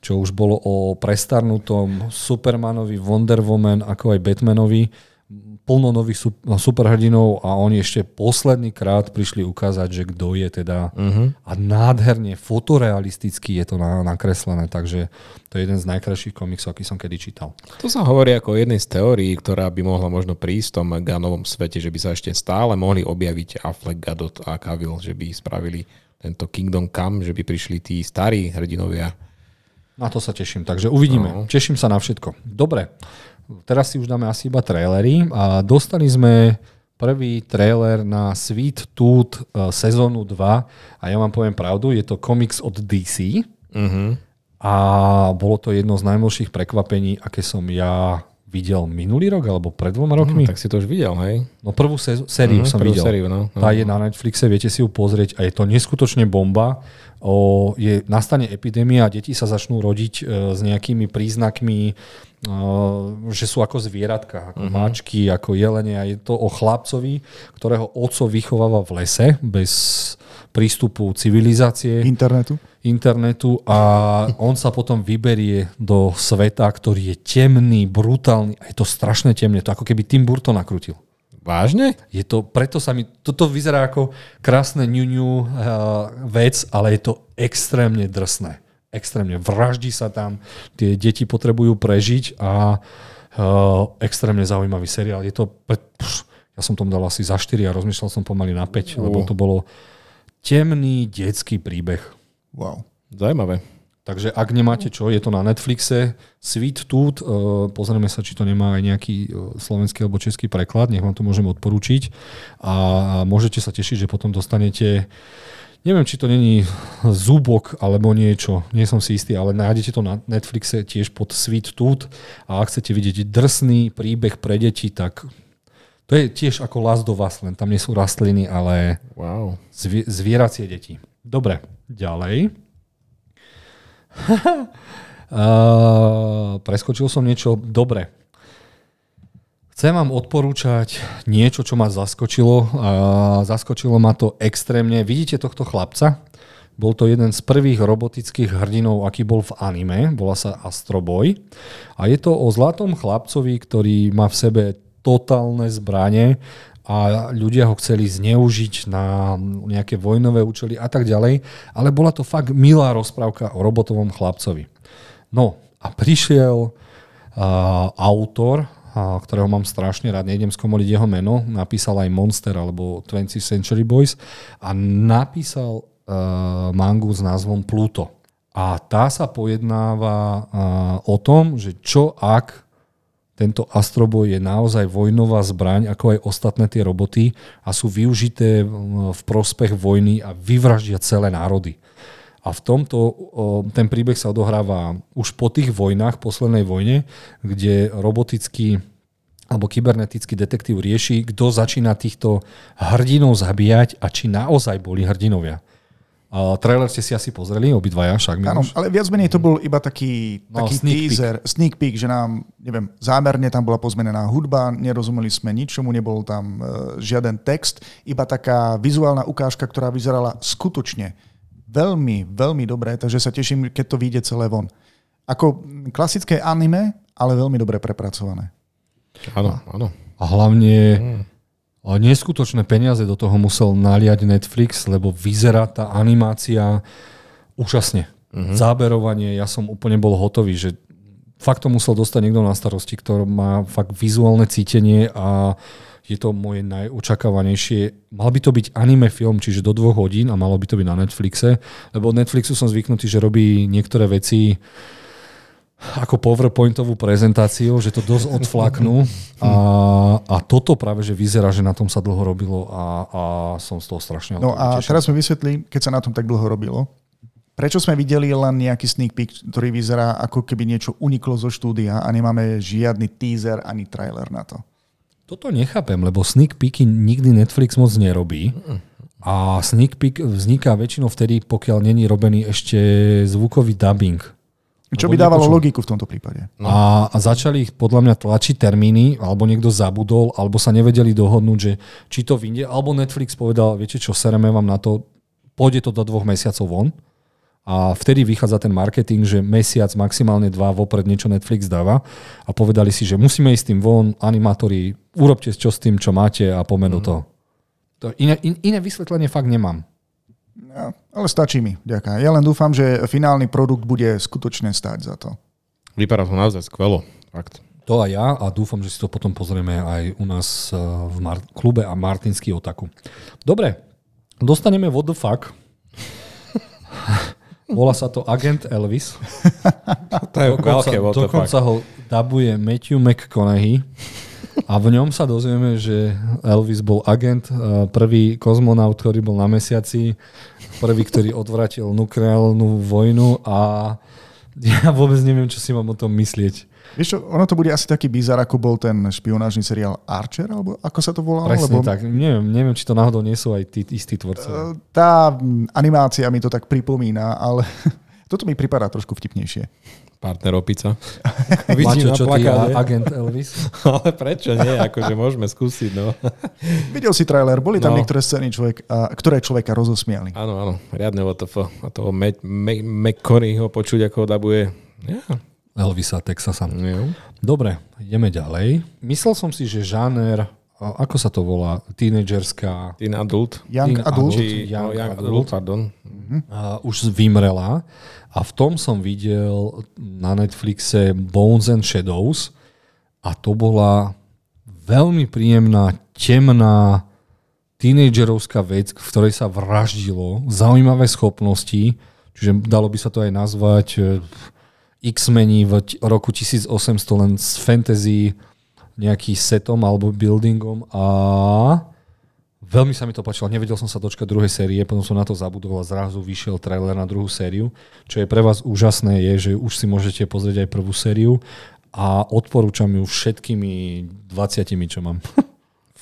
čo už bolo o prestarnutom Supermanovi, Wonder Woman, ako aj Batmanovi. Plno nových sup- superhrdinov a oni ešte posledný krát prišli ukázať, že kto je teda uh-huh. a nádherne fotorealisticky je to na- nakreslené, takže to je jeden z najkrajších komiksov, aký som kedy čítal. To sa hovorí ako o jednej z teórií, ktorá by mohla možno prísť v tom Ganovom svete, že by sa ešte stále mohli objaviť Affleck, Gadot a Cavill, že by spravili tento Kingdom Come, že by prišli tí starí hrdinovia. Na to sa teším, takže uvidíme. No. Teším sa na všetko. Dobre, teraz si už dáme asi iba trailery a dostali sme prvý trailer na Sweet Tooth eh, sezónu 2 a ja vám poviem pravdu, je to komiks od DC Uh-huh. a bolo to jedno z najmilších prekvapení, aké som ja videl minulý rok alebo pred dvoma rokmi. Tak si to už videl, hej? No prvú sez- sériu Mhm, som prvú videl. sériu, no. Tá je na Netflixe, viete si ju pozrieť a je to neskutočne bomba. O, je, nastane epidémia a deti sa začnú rodiť e, s nejakými príznakmi, e, že sú ako zvieratka, ako uh-huh. máčky, ako jelene a je to o chlapcovi, ktorého oco vychováva v lese bez prístupu civilizácie Internetu. internetu a on sa potom vyberie do sveta, ktorý je temný, brutálny a je to strašne temné. To ako keby Tim Burton nakrutil. Vážne? Je to, preto sa mi, toto vyzerá ako krásne ňuňu uh, vec, ale je to extrémne drsné. Extrémne. Vraždí sa tam, tie deti potrebujú prežiť a uh, extrémne zaujímavý seriál. Je to, pre, pš, ja som tomu dal asi za 4 a rozmýšľal som pomaly na 5, lebo to bolo temný detský príbeh. Wow. Zaujímavé. Takže ak nemáte čo, je to na Netflixe. Sweet Tooth, uh, pozrieme sa, či to nemá aj nejaký uh, slovenský alebo český preklad, nech vám to môžem odporúčiť. A môžete sa tešiť, že potom dostanete, neviem, či to není zúbok alebo niečo, nie som si istý, ale nájdete to na Netflixe tiež pod Sweet Tooth. A ak chcete vidieť drsný príbeh pre deti, tak to je tiež ako Last of Us, len tam nie sú rastliny, ale Wow. zvie, zvieracie deti. Dobre, ďalej. Uh, preskočil som niečo. Dobre. Chcem vám odporúčať niečo, čo ma zaskočilo. Uh, zaskočilo ma to extrémne. Vidíte tohto chlapca? Bol to jeden z prvých robotických hrdinov, aký bol v anime. Volá sa Astro Boy. A je to o zlatom chlapcovi, ktorý má v sebe totálne zbranie a ľudia ho chceli zneužiť na nejaké vojnové účely a tak ďalej, ale bola to fakt milá rozprávka o robotovom chlapcovi. No a prišiel uh, autor, uh, ktorého mám strašne rád, nejdem skomoliť jeho meno, napísal aj Monster alebo 20th Century Boys a napísal uh, mangu s názvom Pluto. A tá sa pojednáva uh, o tom, že čo ak tento Astroboj je naozaj vojnová zbraň, ako aj ostatné tie roboty a sú využité v prospech vojny a vyvraždia celé národy. A v tomto ten príbeh sa odohráva už po tých vojnách, poslednej vojne, kde robotický alebo kybernetický detektív rieši, kto začína týchto hrdinov zabíjať a či naozaj boli hrdinovia. A trailer ste si asi pozreli, obidvaja, však Áno, ale viac menej to bol iba taký, No, taký sneak teaser, sneak peek, že nám, neviem, zámerne tam bola pozmenená hudba, nerozumeli sme ničomu, nebol tam uh, žiaden text, iba taká vizuálna ukážka, ktorá vyzerala skutočne veľmi, veľmi dobre, takže sa teším, keď to vyjde celé von. Ako klasické anime, ale veľmi dobre prepracované. Áno, áno. A hlavne a neskutočné peniaze do toho musel naliať Netflix, lebo vyzerá tá animácia úžasne. Záberovanie, ja som úplne bol hotový, že fakt to musel dostať niekto na starosti, ktorý má fakt vizuálne cítenie a je to moje najočakávanejšie. Mal by to byť anime film, čiže do dvoch hodín a malo by to byť na Netflixe, lebo od Netflixu som zvyknutý, že robí niektoré veci ako PowerPointovú prezentáciu, že to dosť odflaknú a, a toto práve, že vyzerá, že na tom sa dlho robilo a, a som z toho strašne No a teším. teraz mi vysvetlí, keď sa na tom tak dlho robilo, prečo sme videli len nejaký sneak peek, ktorý vyzerá ako keby niečo uniklo zo štúdia a nemáme žiadny teaser ani trailer na to. Toto nechápem, lebo sneak peeky nikdy Netflix moc nerobí a sneak peek vzniká väčšinou vtedy, pokiaľ není robený ešte zvukový dubbing. Čo by dávalo nepočul. logiku v tomto prípade. No. A, a začali ich podľa mňa tlačiť termíny, alebo niekto zabudol, alebo sa nevedeli dohodnúť, že či to vyjde, alebo Netflix povedal, viete čo, sereme vám na to, pôjde to do dvoch mesiacov von. A vtedy vychádza ten marketing, že mesiac, maximálne dva vopred niečo Netflix dáva a povedali si, že musíme ísť tým von, animátori, urobte čo s tým, čo máte a poďme do toho. To iné, in, iné vysvetlenie fakt nemám. Ja, ale stačí mi, ďaká. Ja len dúfam, že finálny produkt bude skutočne stáť za to. Vypadá to naozaj skvelo. Fakt. To aj ja a dúfam, že si to potom pozrieme aj u nás eh, v Mar- klube a Martinský otaku. Dobre, dostaneme what the fuck. Volá sa to Agent Elvis. To je Dokonca, veľké what the fuck. dokonca ho dabuje Matthew McConaughey a v ňom sa dozvieme, že Elvis bol agent, eh, prvý kozmonaut, ktorý bol na mesiaci, prvý, ktorý odvratil nukleálnu vojnu a ja vôbec neviem, čo si mám o tom myslieť. Vieš čo, ono to bude asi taký bizar, ako bol ten špionážny seriál Archer, alebo ako sa to volalo? Presne lebo tak. Neviem, neviem, či to náhodou nie sú aj tí istí tvorcovia. e, tá animácia mi to tak pripomína, ale toto mi pripadá trošku vtipnejšie. Partner opica. Na čo ty, agent Elvis? Ale prečo nie? Akože môžeme skúsiť, no. Videl si trailer, boli tam No. niektoré scény, človek, a, ktoré človeka rozosmiali. Áno, áno, riadne WTF. A toho McConaugheyho počuť, ako ho dabuje. Ja, Elvisa Texasa. jo. Dobre, ideme ďalej. Myslel som si, že žáner, ako sa to volá, tínedžerská, Teen Adult. Young Teen Adult. Adult. Či, Young no, young Adult. adult, pardon. a už vymrela a v tom som videl na Netflixe Bones and Shadows a to bola veľmi príjemná, temná tínedžerovská vec, v ktorej sa vraždilo, zaujímavé schopnosti, čiže dalo by sa to aj nazvať eh, X-mení v roku 1800 len s fantasy nejaký setom alebo buildingom a veľmi sa mi to páčilo. Nevedel som sa dočkať druhej série, potom som na to zabudol a zrazu vyšiel trailer na druhú sériu. Čo je pre vás úžasné je, že už si môžete pozrieť aj prvú sériu a odporúčam ju všetkými 20, čo mám.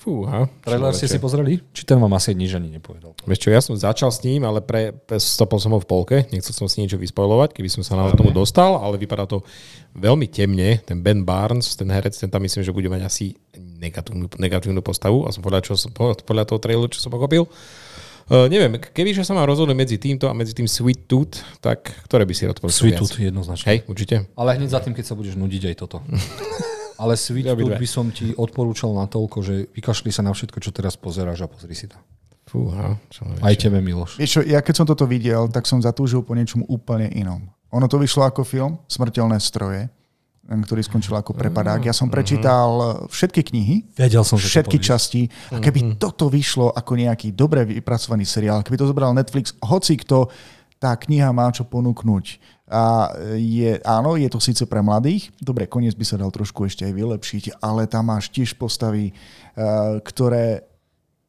Fúha. Trailer ste si pozreli? Či ten vám asi nič ani nepovedal? Vieš čo, ja som začal s ním, ale pre, pre stopol som ho v polke. Nechcel som si niečo vyspojovať, keby som sa na tomu dostal, ale vypadá to veľmi temne. Ten Ben Barnes, ten herec, ten tam myslím, že bude mať asi negatívnu, negatívnu postavu. A som podľa, čo, podľa toho traileru, čo som pochopil. Uh, neviem, keby že sa mám rozhodnúť medzi týmto a medzi tým Sweet Tooth, tak ktoré by si odpovedal Sweet? Tooth jednoznačne. Hej, určite. Ale hneď za tým, keď sa budeš nudiť aj toto. Ale Sweet Ja by som ti odporúčal na toľko, že vykašli sa na všetko, čo teraz pozeráš a pozri si to. Fúha. Čo Aj tebe, Miloš. Vieš čo, ja keď som toto videl, tak som zatúžil po niečom úplne inom. Ono to vyšlo ako film Smrteľné stroje, ktorý skončil ako prepadák. Ja som prečítal všetky knihy, Vedel som, všetky časti. A keby toto vyšlo ako nejaký dobre vypracovaný seriál, keby to zobral Netflix, hoci kto, tá kniha má čo ponúknuť. A je, áno, je to síce pre mladých, dobre, koniec by sa dal trošku ešte aj vylepšiť, ale tam máš tiež postavy, eh, ktoré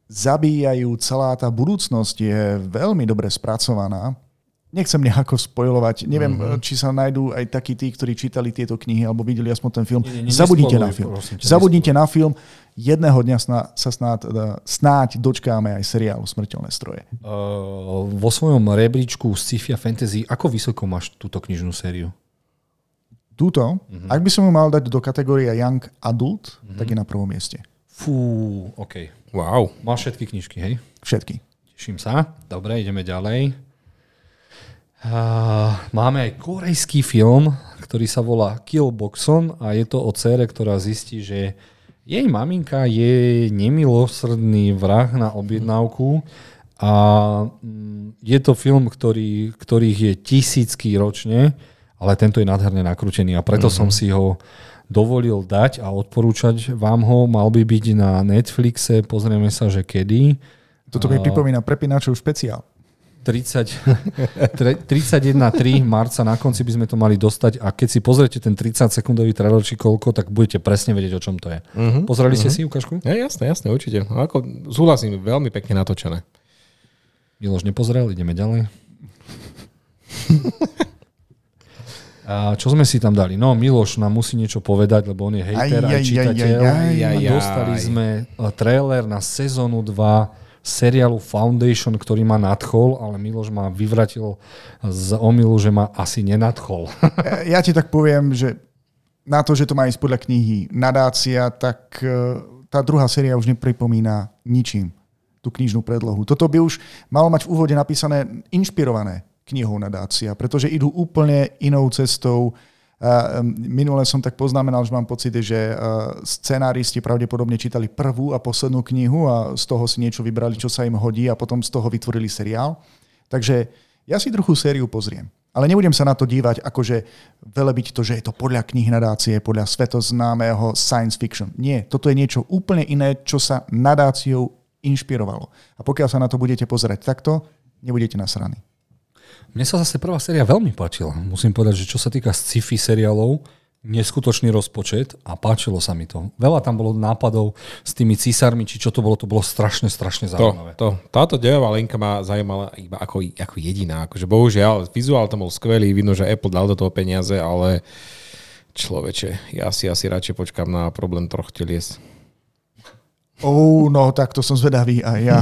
zabíjajú, celá tá budúcnosť je veľmi dobre spracovaná. nechcem nejako spojovať. Neviem, mm-hmm. či sa nájdú aj takí tí, ktorí čítali tieto knihy alebo videli aspoň ten film. Nie, nie, Zabudnite na film. Prosím, Zabudnite na film. Jedného dňa sná, sa snáď, snáď dočkáme aj seriálu Smrteľné stroje. Uh, vo svojom rebríčku sci-fi a fantasy, ako vysoko máš túto knižnú sériu? Túto? Mm-hmm. Ak by som ju mal dať do kategórie Young Adult, mm-hmm. tak je na prvom mieste. Fú, OK. Wow. Máš všetky knižky, hej? Všetky. Teším sa. Dobre, ideme ďalej. Uh, máme aj korejský film, ktorý sa volá Killboxon a je to o cére, ktorá zistí, že jej maminka je nemilosrdný vrah na objednávku a mm, je to film, ktorý, ktorých je tisícky ročne, ale tento je nádherne nakrútený a preto mm-hmm. som si ho dovolil dať a odporúčať vám ho. Mal by byť na Netflixe, pozrieme sa, že kedy. Toto mi pripomína Prepinačov špeciál. 31.3 marca na konci by sme to mali dostať a keď si pozriete ten 30 sekundový trailer či koľko, tak budete presne vedieť, o čom to je. Uh-huh, Pozreli uh-huh. ste si ukážku? Ja, jasné, jasné, určite. A ako, súhlasím, veľmi pekne natočené. Miloš nepozrel, ideme ďalej. A čo sme si tam dali? No, Miloš nám musí niečo povedať, lebo on je hejter aj, aj čitateľ. Aj, aj, aj, aj, a dostali sme trailer na sezónu 2 seriálu Foundation, ktorý ma nadchol, ale Miloš ma vyvratil z omilu, že ma asi nenadchol. ja ti tak poviem, že na to, že to má ísť podľa knihy nadácia, tak e, tá druhá séria už nepripomína ničím tú knižnú predlohu. Toto by už malo mať v úvode napísané inšpirované knihou nadácia, pretože idú úplne inou cestou, Minule som tak poznamenal, že mám pocit, že scenáristi pravdepodobne čítali prvú a poslednú knihu a z toho si niečo vybrali, čo sa im hodí a potom z toho vytvorili seriál. Takže ja si druhú sériu pozriem. Ale nebudem sa na to dívať, akože velebiť to, že je to podľa knih nadácie, podľa svetoznámeho science fiction. Nie, toto je niečo úplne iné, čo sa nadáciou inšpirovalo. A pokiaľ sa na to budete pozerať takto, nebudete nasraní. Mne sa zase prvá séria veľmi páčila. Musím povedať, že čo sa týka sci-fi seriálov, neskutočný rozpočet a páčilo sa mi to. Veľa tam bolo nápadov s tými císarmi, či čo to bolo, to bolo strašne, strašne zaujímavé. To, to, táto dejová linka ma zaujímala iba ako, ako jediná. Akože bohužiaľ, vizuál tam bol skvelý, vidno, že Apple dal do toho peniaze, ale človeče, ja si asi radšej počkám na problém troch telies. Oh, no, tak to som zvedavý aj ja.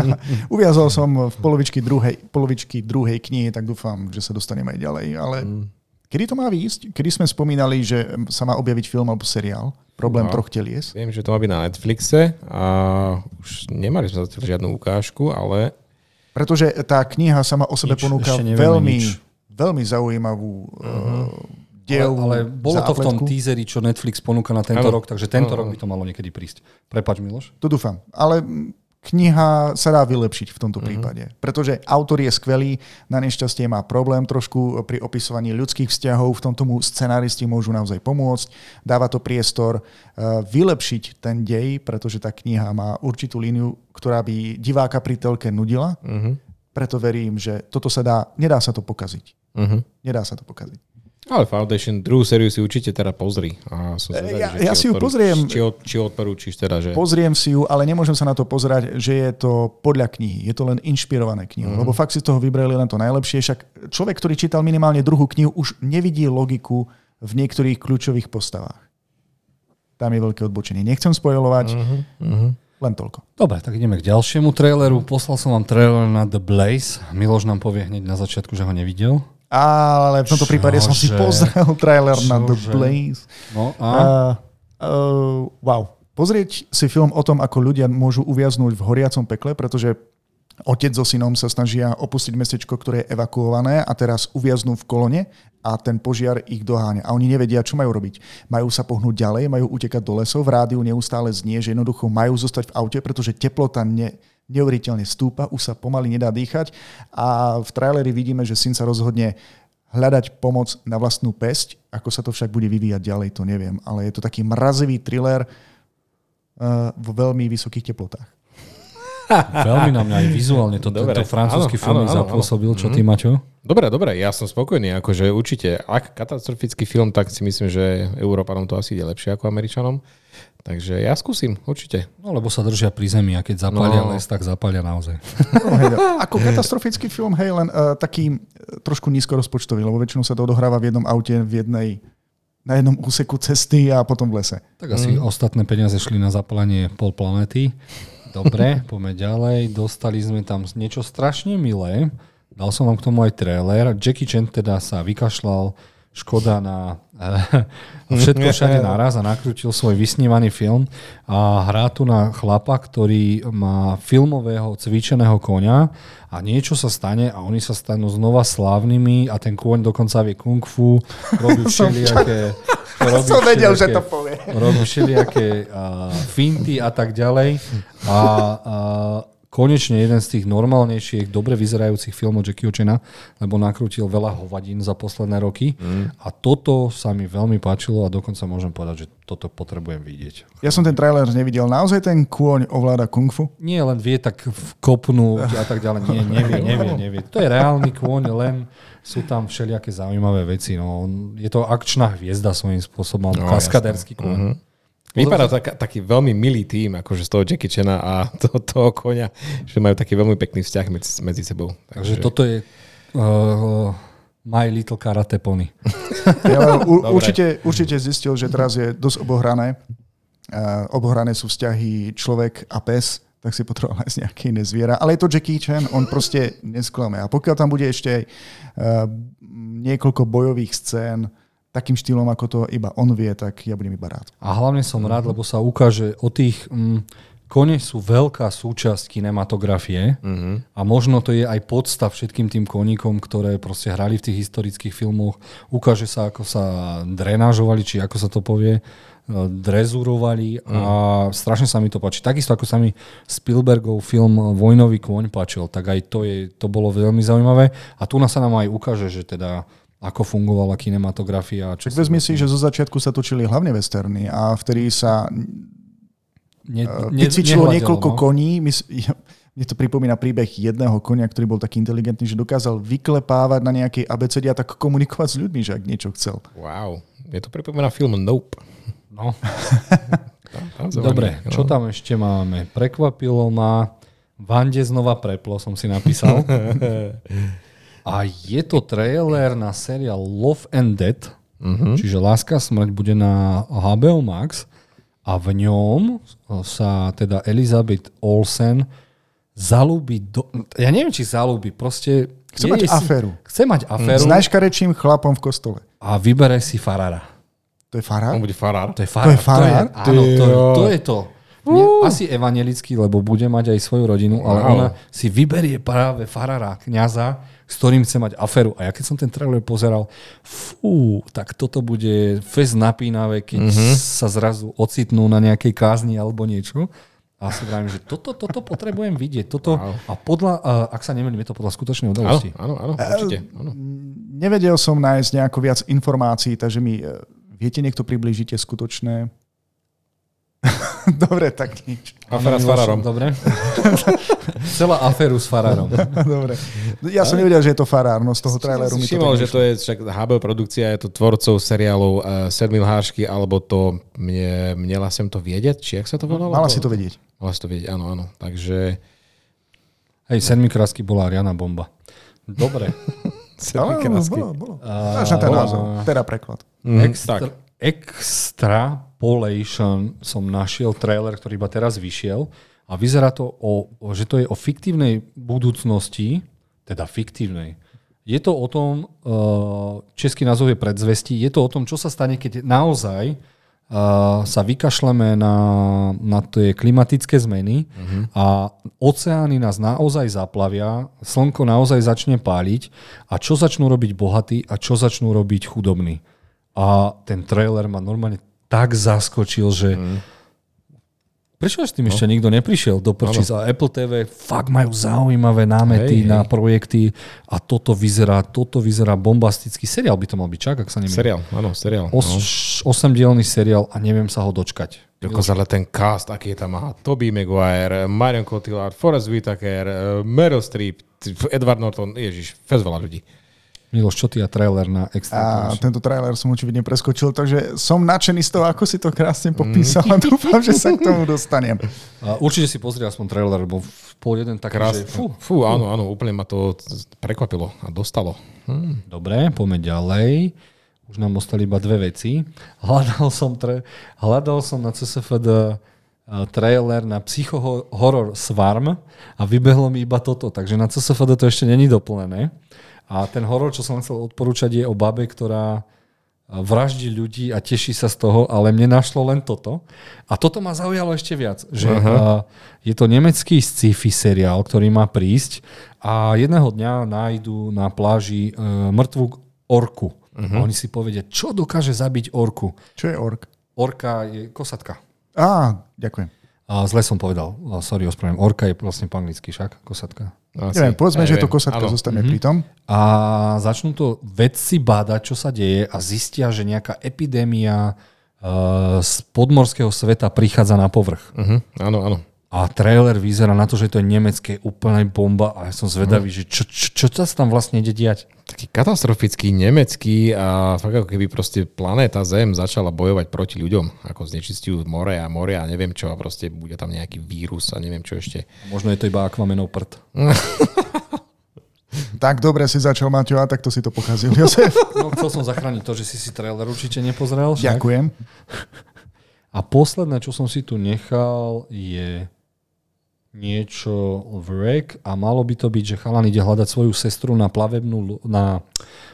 uviazol som v polovičky druhej, polovičky druhej knihy, tak dúfam, že sa dostaneme aj ďalej. Ale mm. kedy to má výjsť? Kedy sme spomínali, že sa má objaviť film alebo seriál? Problém no, troch telies? Viem, že to má byť na Netflixe a už nemali sme zatiaľ žiadnu ukážku, ale... Pretože tá kniha sama o sebe nič, ponúka veľmi, nič. veľmi zaujímavú uh-huh diel. Ale, ale bolo to v tom teaseri, čo Netflix ponúka na tento ano. rok, takže tento ano. rok by to malo niekedy prísť. Prepač, Miloš. To dúfam. Ale kniha sa dá vylepšiť v tomto uh-huh. prípade. Pretože autor je skvelý, na nešťastie má problém trošku pri opisovaní ľudských vzťahov, v tomto mu scenáristi môžu naozaj pomôcť. Dáva to priestor uh, vylepšiť ten dej, pretože tá kniha má určitú líniu, ktorá by diváka pri telke nudila. Uh-huh. Preto verím, že toto sa dá, nedá sa to pokaziť. Uh-huh. Nedá sa to pokaziť. Ale Foundation, druhú sériu si určite teda pozri. A som zvedavý, ja, že ja si ju pozriem. Či, či odporúčiš teda, že... Pozriem si ju, ale nemôžem sa na to pozerať, že je to podľa knihy. Je to len inšpirované knihu. Mm-hmm. Lebo fakt si z toho vybrali len to najlepšie. Však človek, ktorý čítal minimálne druhú knihu, už nevidí logiku v niektorých kľúčových postavách. Tam je veľké odbočenie. Nechcem spojovať. Mm-hmm. Len toľko. Dobre, tak ideme k ďalšiemu traileru. Poslal som vám trailer na The Blaze. Miloš nám povie hneď na začiatku, že ho nevidel. Ale v tomto prípade som si pozrel trailer Čože? na The Blaze. No a? Uh, uh, wow. Pozrieť si film o tom, ako ľudia môžu uviaznúť v horiacom pekle, pretože otec so synom sa snažia opustiť mestečko, ktoré je evakuované a teraz uviaznú v kolone a ten požiar ich doháňa. A oni nevedia, čo majú robiť. Majú sa pohnúť ďalej, majú utekať do lesov, v rádiu neustále znie, že jednoducho majú zostať v aute, pretože teplota ne, neuveriteľne stúpa, už sa pomaly nedá dýchať a v traileri vidíme, že syn sa rozhodne hľadať pomoc na vlastnú pesť. Ako sa to však bude vyvíjať ďalej, to neviem. Ale je to taký mrazivý thriller uh, vo veľmi vysokých teplotách. Veľmi na mňa aj vizuálne to, Dobre, tento francúzsky film áno, áno, zapôsobil. Čo ty, mhm. Maťo? Dobre, dobre, ja som spokojný, akože určite, ak katastrofický film, tak si myslím, že Európanom to asi ide lepšie ako Američanom. Takže ja skúsim, určite. No lebo sa držia pri zemi a keď zapália No. les, tak zapália naozaj. No, hej, ako katastrofický film, hej, len uh, taký uh, trošku nízkorozpočtový, lebo väčšinou sa to odohráva v jednom aute, v jednej, na jednom úseku cesty a potom v lese. Tak asi mm. ostatné peniaze šli na zapálenie pol planety. Dobre, poďme ďalej. Dostali sme tam niečo strašne milé. Dal som vám k tomu aj trailer. Jackie Chan teda sa vykašľal škoda na eh, všetko všade naraz a nakrutil svoj vysnívaný film a hrá tu na chlapa, ktorý má filmového cvičeného koňa a niečo sa stane a oni sa stanú znova slávnymi a ten kôň dokonca vie kung fu, robí všelijaké... robí Som vedel, že to povie. robí všelijaké uh, finty a tak ďalej. A uh, konečne jeden z tých normálnejších, dobre vyzerajúcich filmov Jackie Chana, lebo nakrútil veľa hovadín za posledné roky. Mm. A toto sa mi veľmi páčilo a dokonca môžem povedať, že toto potrebujem vidieť. Ja som ten trailer nevidel. Naozaj ten kôň ovláda kung fu? Nie len vie tak kopnúť a tak ďalej. Nie, nevie, nevie, nevie. To je reálny kôň, len sú tam všelijaké zaujímavé veci. No, je to akčná hviezda svojím spôsobom, No, kaskaderský kôň. Mhm. Vypadá tak, taký veľmi milý tým, akože z toho Jackie Chana a to, toho konia, že majú taký veľmi pekný vzťah medzi, medzi sebou. Takže toto je uh, My Little Karate Pony. Ja u, určite, určite zistil, že teraz je dosť obohrané. Uh, obohrané sú vzťahy človek a pes, tak si potreboval nájsť nejaké iné zviera. Ale je to Jackie Chan, on proste nesklame. A pokiaľ tam bude ešte uh, niekoľko bojových scén, takým štýlom, ako to iba on vie, tak ja budem iba rád. A hlavne som rád, lebo sa ukáže o tých... Mm, kone sú veľká súčasť kinematografie Mhm. a možno to je aj podstav všetkým tým koníkom, ktoré proste hrali v tých historických filmoch. Ukáže sa, ako sa drenážovali, či ako sa to povie, e, drezurovali a strašne sa mi to páči. Takisto ako sa mi Spielbergov film Vojnový kôň páčil, tak aj to, je, to bolo veľmi zaujímavé. A tu nás sa nám aj ukáže, že teda ako fungovala kinematografia. Čo Tak vezmi si, že zo začiatku sa točili hlavne westerny a vtedy sa ne, uh, ne, vycvičilo niekoľko no. koní. Mne to pripomína príbeh jedného konia, ktorý bol taký inteligentný, že dokázal vyklepávať na nejakej abecede a tak komunikovať s ľuďmi, že ak niečo chcel. Wow. Je to pripomína film Nope. No. Dobre, čo no. tam ešte máme? Prekvapilo ma, Vande znova preplo, som si napísal. A je to trailer na seriál Love and Death, uh-huh. čiže Láska a smrť bude na HBO Max a v ňom sa teda Elizabeth Olsen zalúbi do... Ja neviem, či zalúbi, proste... Chce mať si- aféru. Chce mať aféru S najškarečím chlapom v kostole. a vybere si Farara. To je farár? On bude farár. To je farár. To je farár? To je, áno, to, to je to. Nie, asi evanelický, lebo bude mať aj svoju rodinu, ale Wow. ona si vyberie práve farára, kniaza, s ktorým chce mať aferu. A ja keď som ten trailer pozeral, fú, tak toto bude fest napínavé, keď mm-hmm. sa zrazu ocitnú na nejakej kázni alebo niečo. A si vravím, že toto, toto potrebujem vidieť. Toto, Wow. A podľa, ak sa nemýlim, je to podľa skutočnej udalosti. áno, áno, určite. Áno. Nevedel som nájsť nejako viac informácií, takže mi e, viete niekto približíte skutočné... Dobre, tak nič. Afera s farárom. Dobre. Celá aféru s farárom. Dobre. Ja som nevedel, že je to farár, no z toho traileru mi to Všimol, tak že to je však HBO produkcia, je to tvorcov seriálov uh, Sedmi lhášky, alebo to mne, mnela sem to vedieť, či jak sa to volalo? Mala si to vedieť. Mala si to vedieť, áno, áno. Takže Hej, sedmikrásky bola Ariana Bomba. Dobre. Sedmi Áno, krásky. bolo, bolo. Až na ten názov, teda preklad. Mhm, Extra, Extrapolation som našiel trailer, ktorý iba teraz vyšiel a vyzerá to, o, že to je o fiktívnej budúcnosti, teda fiktívnej. Je to o tom, uh, český názov je predzvesti, je to o tom, čo sa stane, keď naozaj uh, sa vykašleme na, na tie klimatické zmeny uh-huh. a oceány nás naozaj zaplavia, slnko naozaj začne páliť a čo začnú robiť bohatí a čo začnú robiť chudobní. A ten trailer ma normálne tak zaskočil, že prečo s tým ešte nikto neprišiel do prčíc a Apple TV fakt majú zaujímavé námety Hej, na hej. projekty a toto vyzerá, toto vyzerá bombastický seriál by to mal byť, čak, ak sa nemýlim. seriál, áno, seriál. no. Os, osemdielný seriál a neviem sa ho dočkať. Dokonca ale ten cast, aký je tam má. Toby Maguire, Marion Cotillard, Forrest Whitaker, Meryl Streep, Edward Norton, ježiš, fest veľa ľudí. Miloš, čo ty a trailer na A extra? tento trailer som očividne preskočil, takže som nadšený z toho, ako si to krásne popísal a dúfam, že sa k tomu dostanem. A určite si pozri aspoň trailer, lebo v pol jeden taký, Krásne. že fú. Fú, áno, áno, úplne ma to prekvapilo a dostalo. Hm. Dobre, poďme ďalej. Už nám ostali iba dve veci. Hľadal som, tre... Hľadal som na CSFD uh, trailer na psychohoror Swarm a vybehlo mi iba toto, takže na CSFD to ešte není doplnené. A ten horor, čo som chcel odporúčať, je o babe, ktorá vraždí ľudí a teší sa z toho, ale mne našlo len toto. A toto ma zaujalo ešte viac, že uh, je to nemecký sci-fi seriál, ktorý má prísť a jedného dňa nájdu na pláži uh, mŕtvú orku. Uh-huh. A oni si povedia, čo dokáže zabiť orku. Čo je ork? Orka je kosatka. Á, ďakujem. A zle som povedal, sorry, ospravedlňujem. Orka je vlastne po anglicky však, kosatka. Asi. Neviem, povedzme, že je to kosatka, Áno. zostaneme pri tom. A začnú to vedci bádať, čo sa deje a zistia, že nejaká epidémia uh, z podmorského sveta prichádza na povrch. Mhm, áno, áno. A trailer vyzerá na to, že to je nemecké úplne bomba a ja som zvedavý, že čo, čo, čo sa tam vlastne ide diať. Taký katastrofický, nemecký a fakt ako keby proste planéta Zem začala bojovať proti ľuďom. Ako znečistujú more a more a neviem čo a proste bude tam nejaký vírus a neviem čo ešte. Možno je to iba akvamenov prd. Tak dobre si začal, Maťo, a takto si to pokazil, Jozef. No chcel som zachrániť to, že si si trailer určite nepozrel. Však. Ďakujem. A posledné, čo som si tu nechal, je niečo v rek a malo by to byť, že chalan ide hľadať svoju sestru na plavebnú, na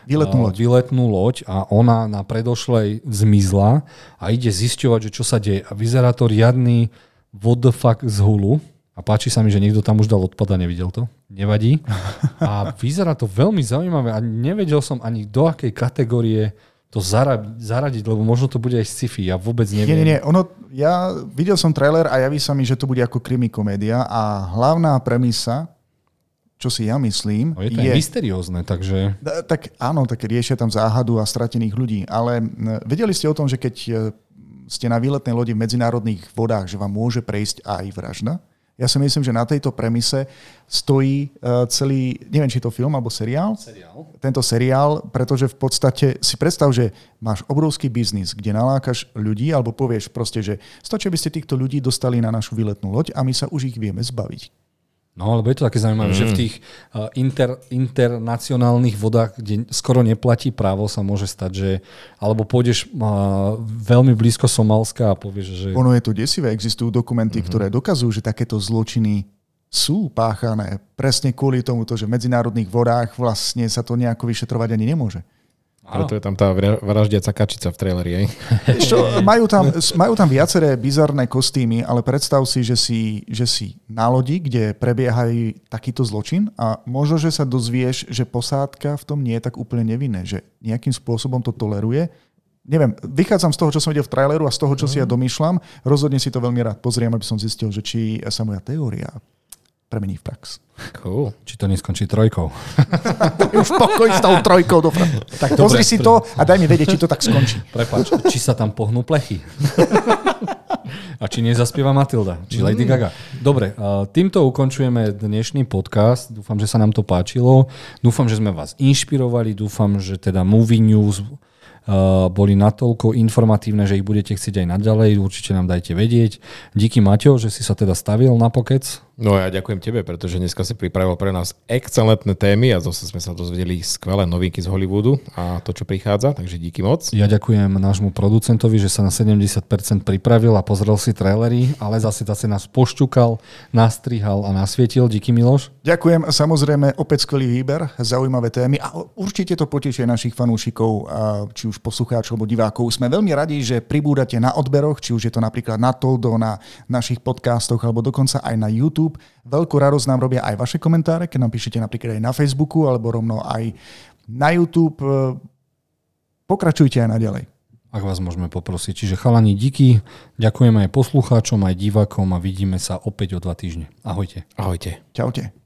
Výletnú a, loď. výletnú loď a ona na predošlej zmizla a ide zisťovať, že čo sa deje. A vyzerá to riadny what the fuck z hulu. A páči sa mi, že niekto tam už dal odpad a nevidel to. Nevadí. A vyzerá to veľmi zaujímavé a nevedel som ani do akej kategórie to zara- zaradiť, lebo možno to bude aj sci-fi. Ja vôbec Nie, neviem. nie, nie. Ono, ja videl som trailer a javí sa mi, že to bude ako krimi komédia a hlavná premisa, čo si ja myslím, No je to je... mysteriózne, takže... Tak áno, tak riešia tam záhadu a stratených ľudí, ale vedeli ste o tom, že keď e, ste na výletnej lodi v medzinárodných vodách, že vám môže prejsť aj vražda? Ja si myslím, že na tejto premise stojí e, celý, neviem, či je to film alebo seriál, Seriál? tento seriál, pretože v podstate si predstav, že máš obrovský biznis, kde nalákaš ľudí alebo povieš proste, že stačí, aby ste týchto ľudí dostali na našu výletnú loď a my sa už ich vieme zbaviť. No, lebo je to také zaujímavé, mm. že v tých uh, inter, internacionálnych vodách, kde skoro neplatí právo, sa môže stať, že alebo pôjdeš uh, veľmi blízko Somálska a povieš, že... Ono je to desivé, existujú dokumenty, mm-hmm. ktoré dokazujú, že takéto zločiny sú páchané presne kvôli tomuto, že v medzinárodných vodách vlastne sa to nejako vyšetrovať ani nemôže. Preto je tam tá vra- vraždiaca kačica v traileri, aj? Čo, majú, tam, majú tam viaceré bizarné kostýmy, ale predstav si že, si, že si na lodi, kde prebiehajú takýto zločin a možno, že sa dozvieš, že posádka v tom nie je tak úplne nevinné, že nejakým spôsobom to toleruje. Neviem, vychádzam z toho, čo som videl v traileru a z toho, čo si ja domýšľam. Rozhodne si to veľmi rád pozriem, aby som zistil, že či sa moja teória premení v prax. Cool. Či to neskončí trojkou. Už pokoj s tou trojkou do Tak Pozri dobre, si to a daj mi vedieť, či to tak skončí. Prepač, či sa tam pohnú plechy. A či nezaspieva Matilda, či Lady Gaga. Dobre, týmto ukončujeme dnešný podcast. Dúfam, že sa nám to páčilo. Dúfam, že sme vás inšpirovali. Dúfam, že teda Movie News uh, boli natoľko informatívne, že ich budete chcieť aj naďalej. Určite nám dajte vedieť. Díky Maťo, že si sa teda stavil na pokec. No ja ďakujem tebe, pretože dneska si pripravil pre nás excelentné témy a zase sme sa dozvedeli skvelé novinky z Hollywoodu a to, čo prichádza, takže díky moc. Ja ďakujem nášmu producentovi, že sa na 70% pripravil a pozrel si trailery, ale zase zase nás pošťukal, nastrihal a nasvietil. Díky Miloš. Ďakujem, samozrejme opäť skvelý výber, zaujímavé témy a určite to potešie našich fanúšikov, a či už poslucháčov alebo divákov. Sme veľmi radi, že pribúdate na odberoch, či už je to napríklad na Toldo, na našich podcastoch alebo dokonca aj na YouTube. Veľkú radosť nám robia aj vaše komentáre, keď nám píšete napríklad aj na Facebooku alebo rovno aj na YouTube. Pokračujte aj naďalej. Ak vás môžeme poprosiť. Čiže chalani, díky. Ďakujeme aj poslucháčom, aj divákom a vidíme sa opäť o dva týždne. Ahojte. Ahojte. Čaute.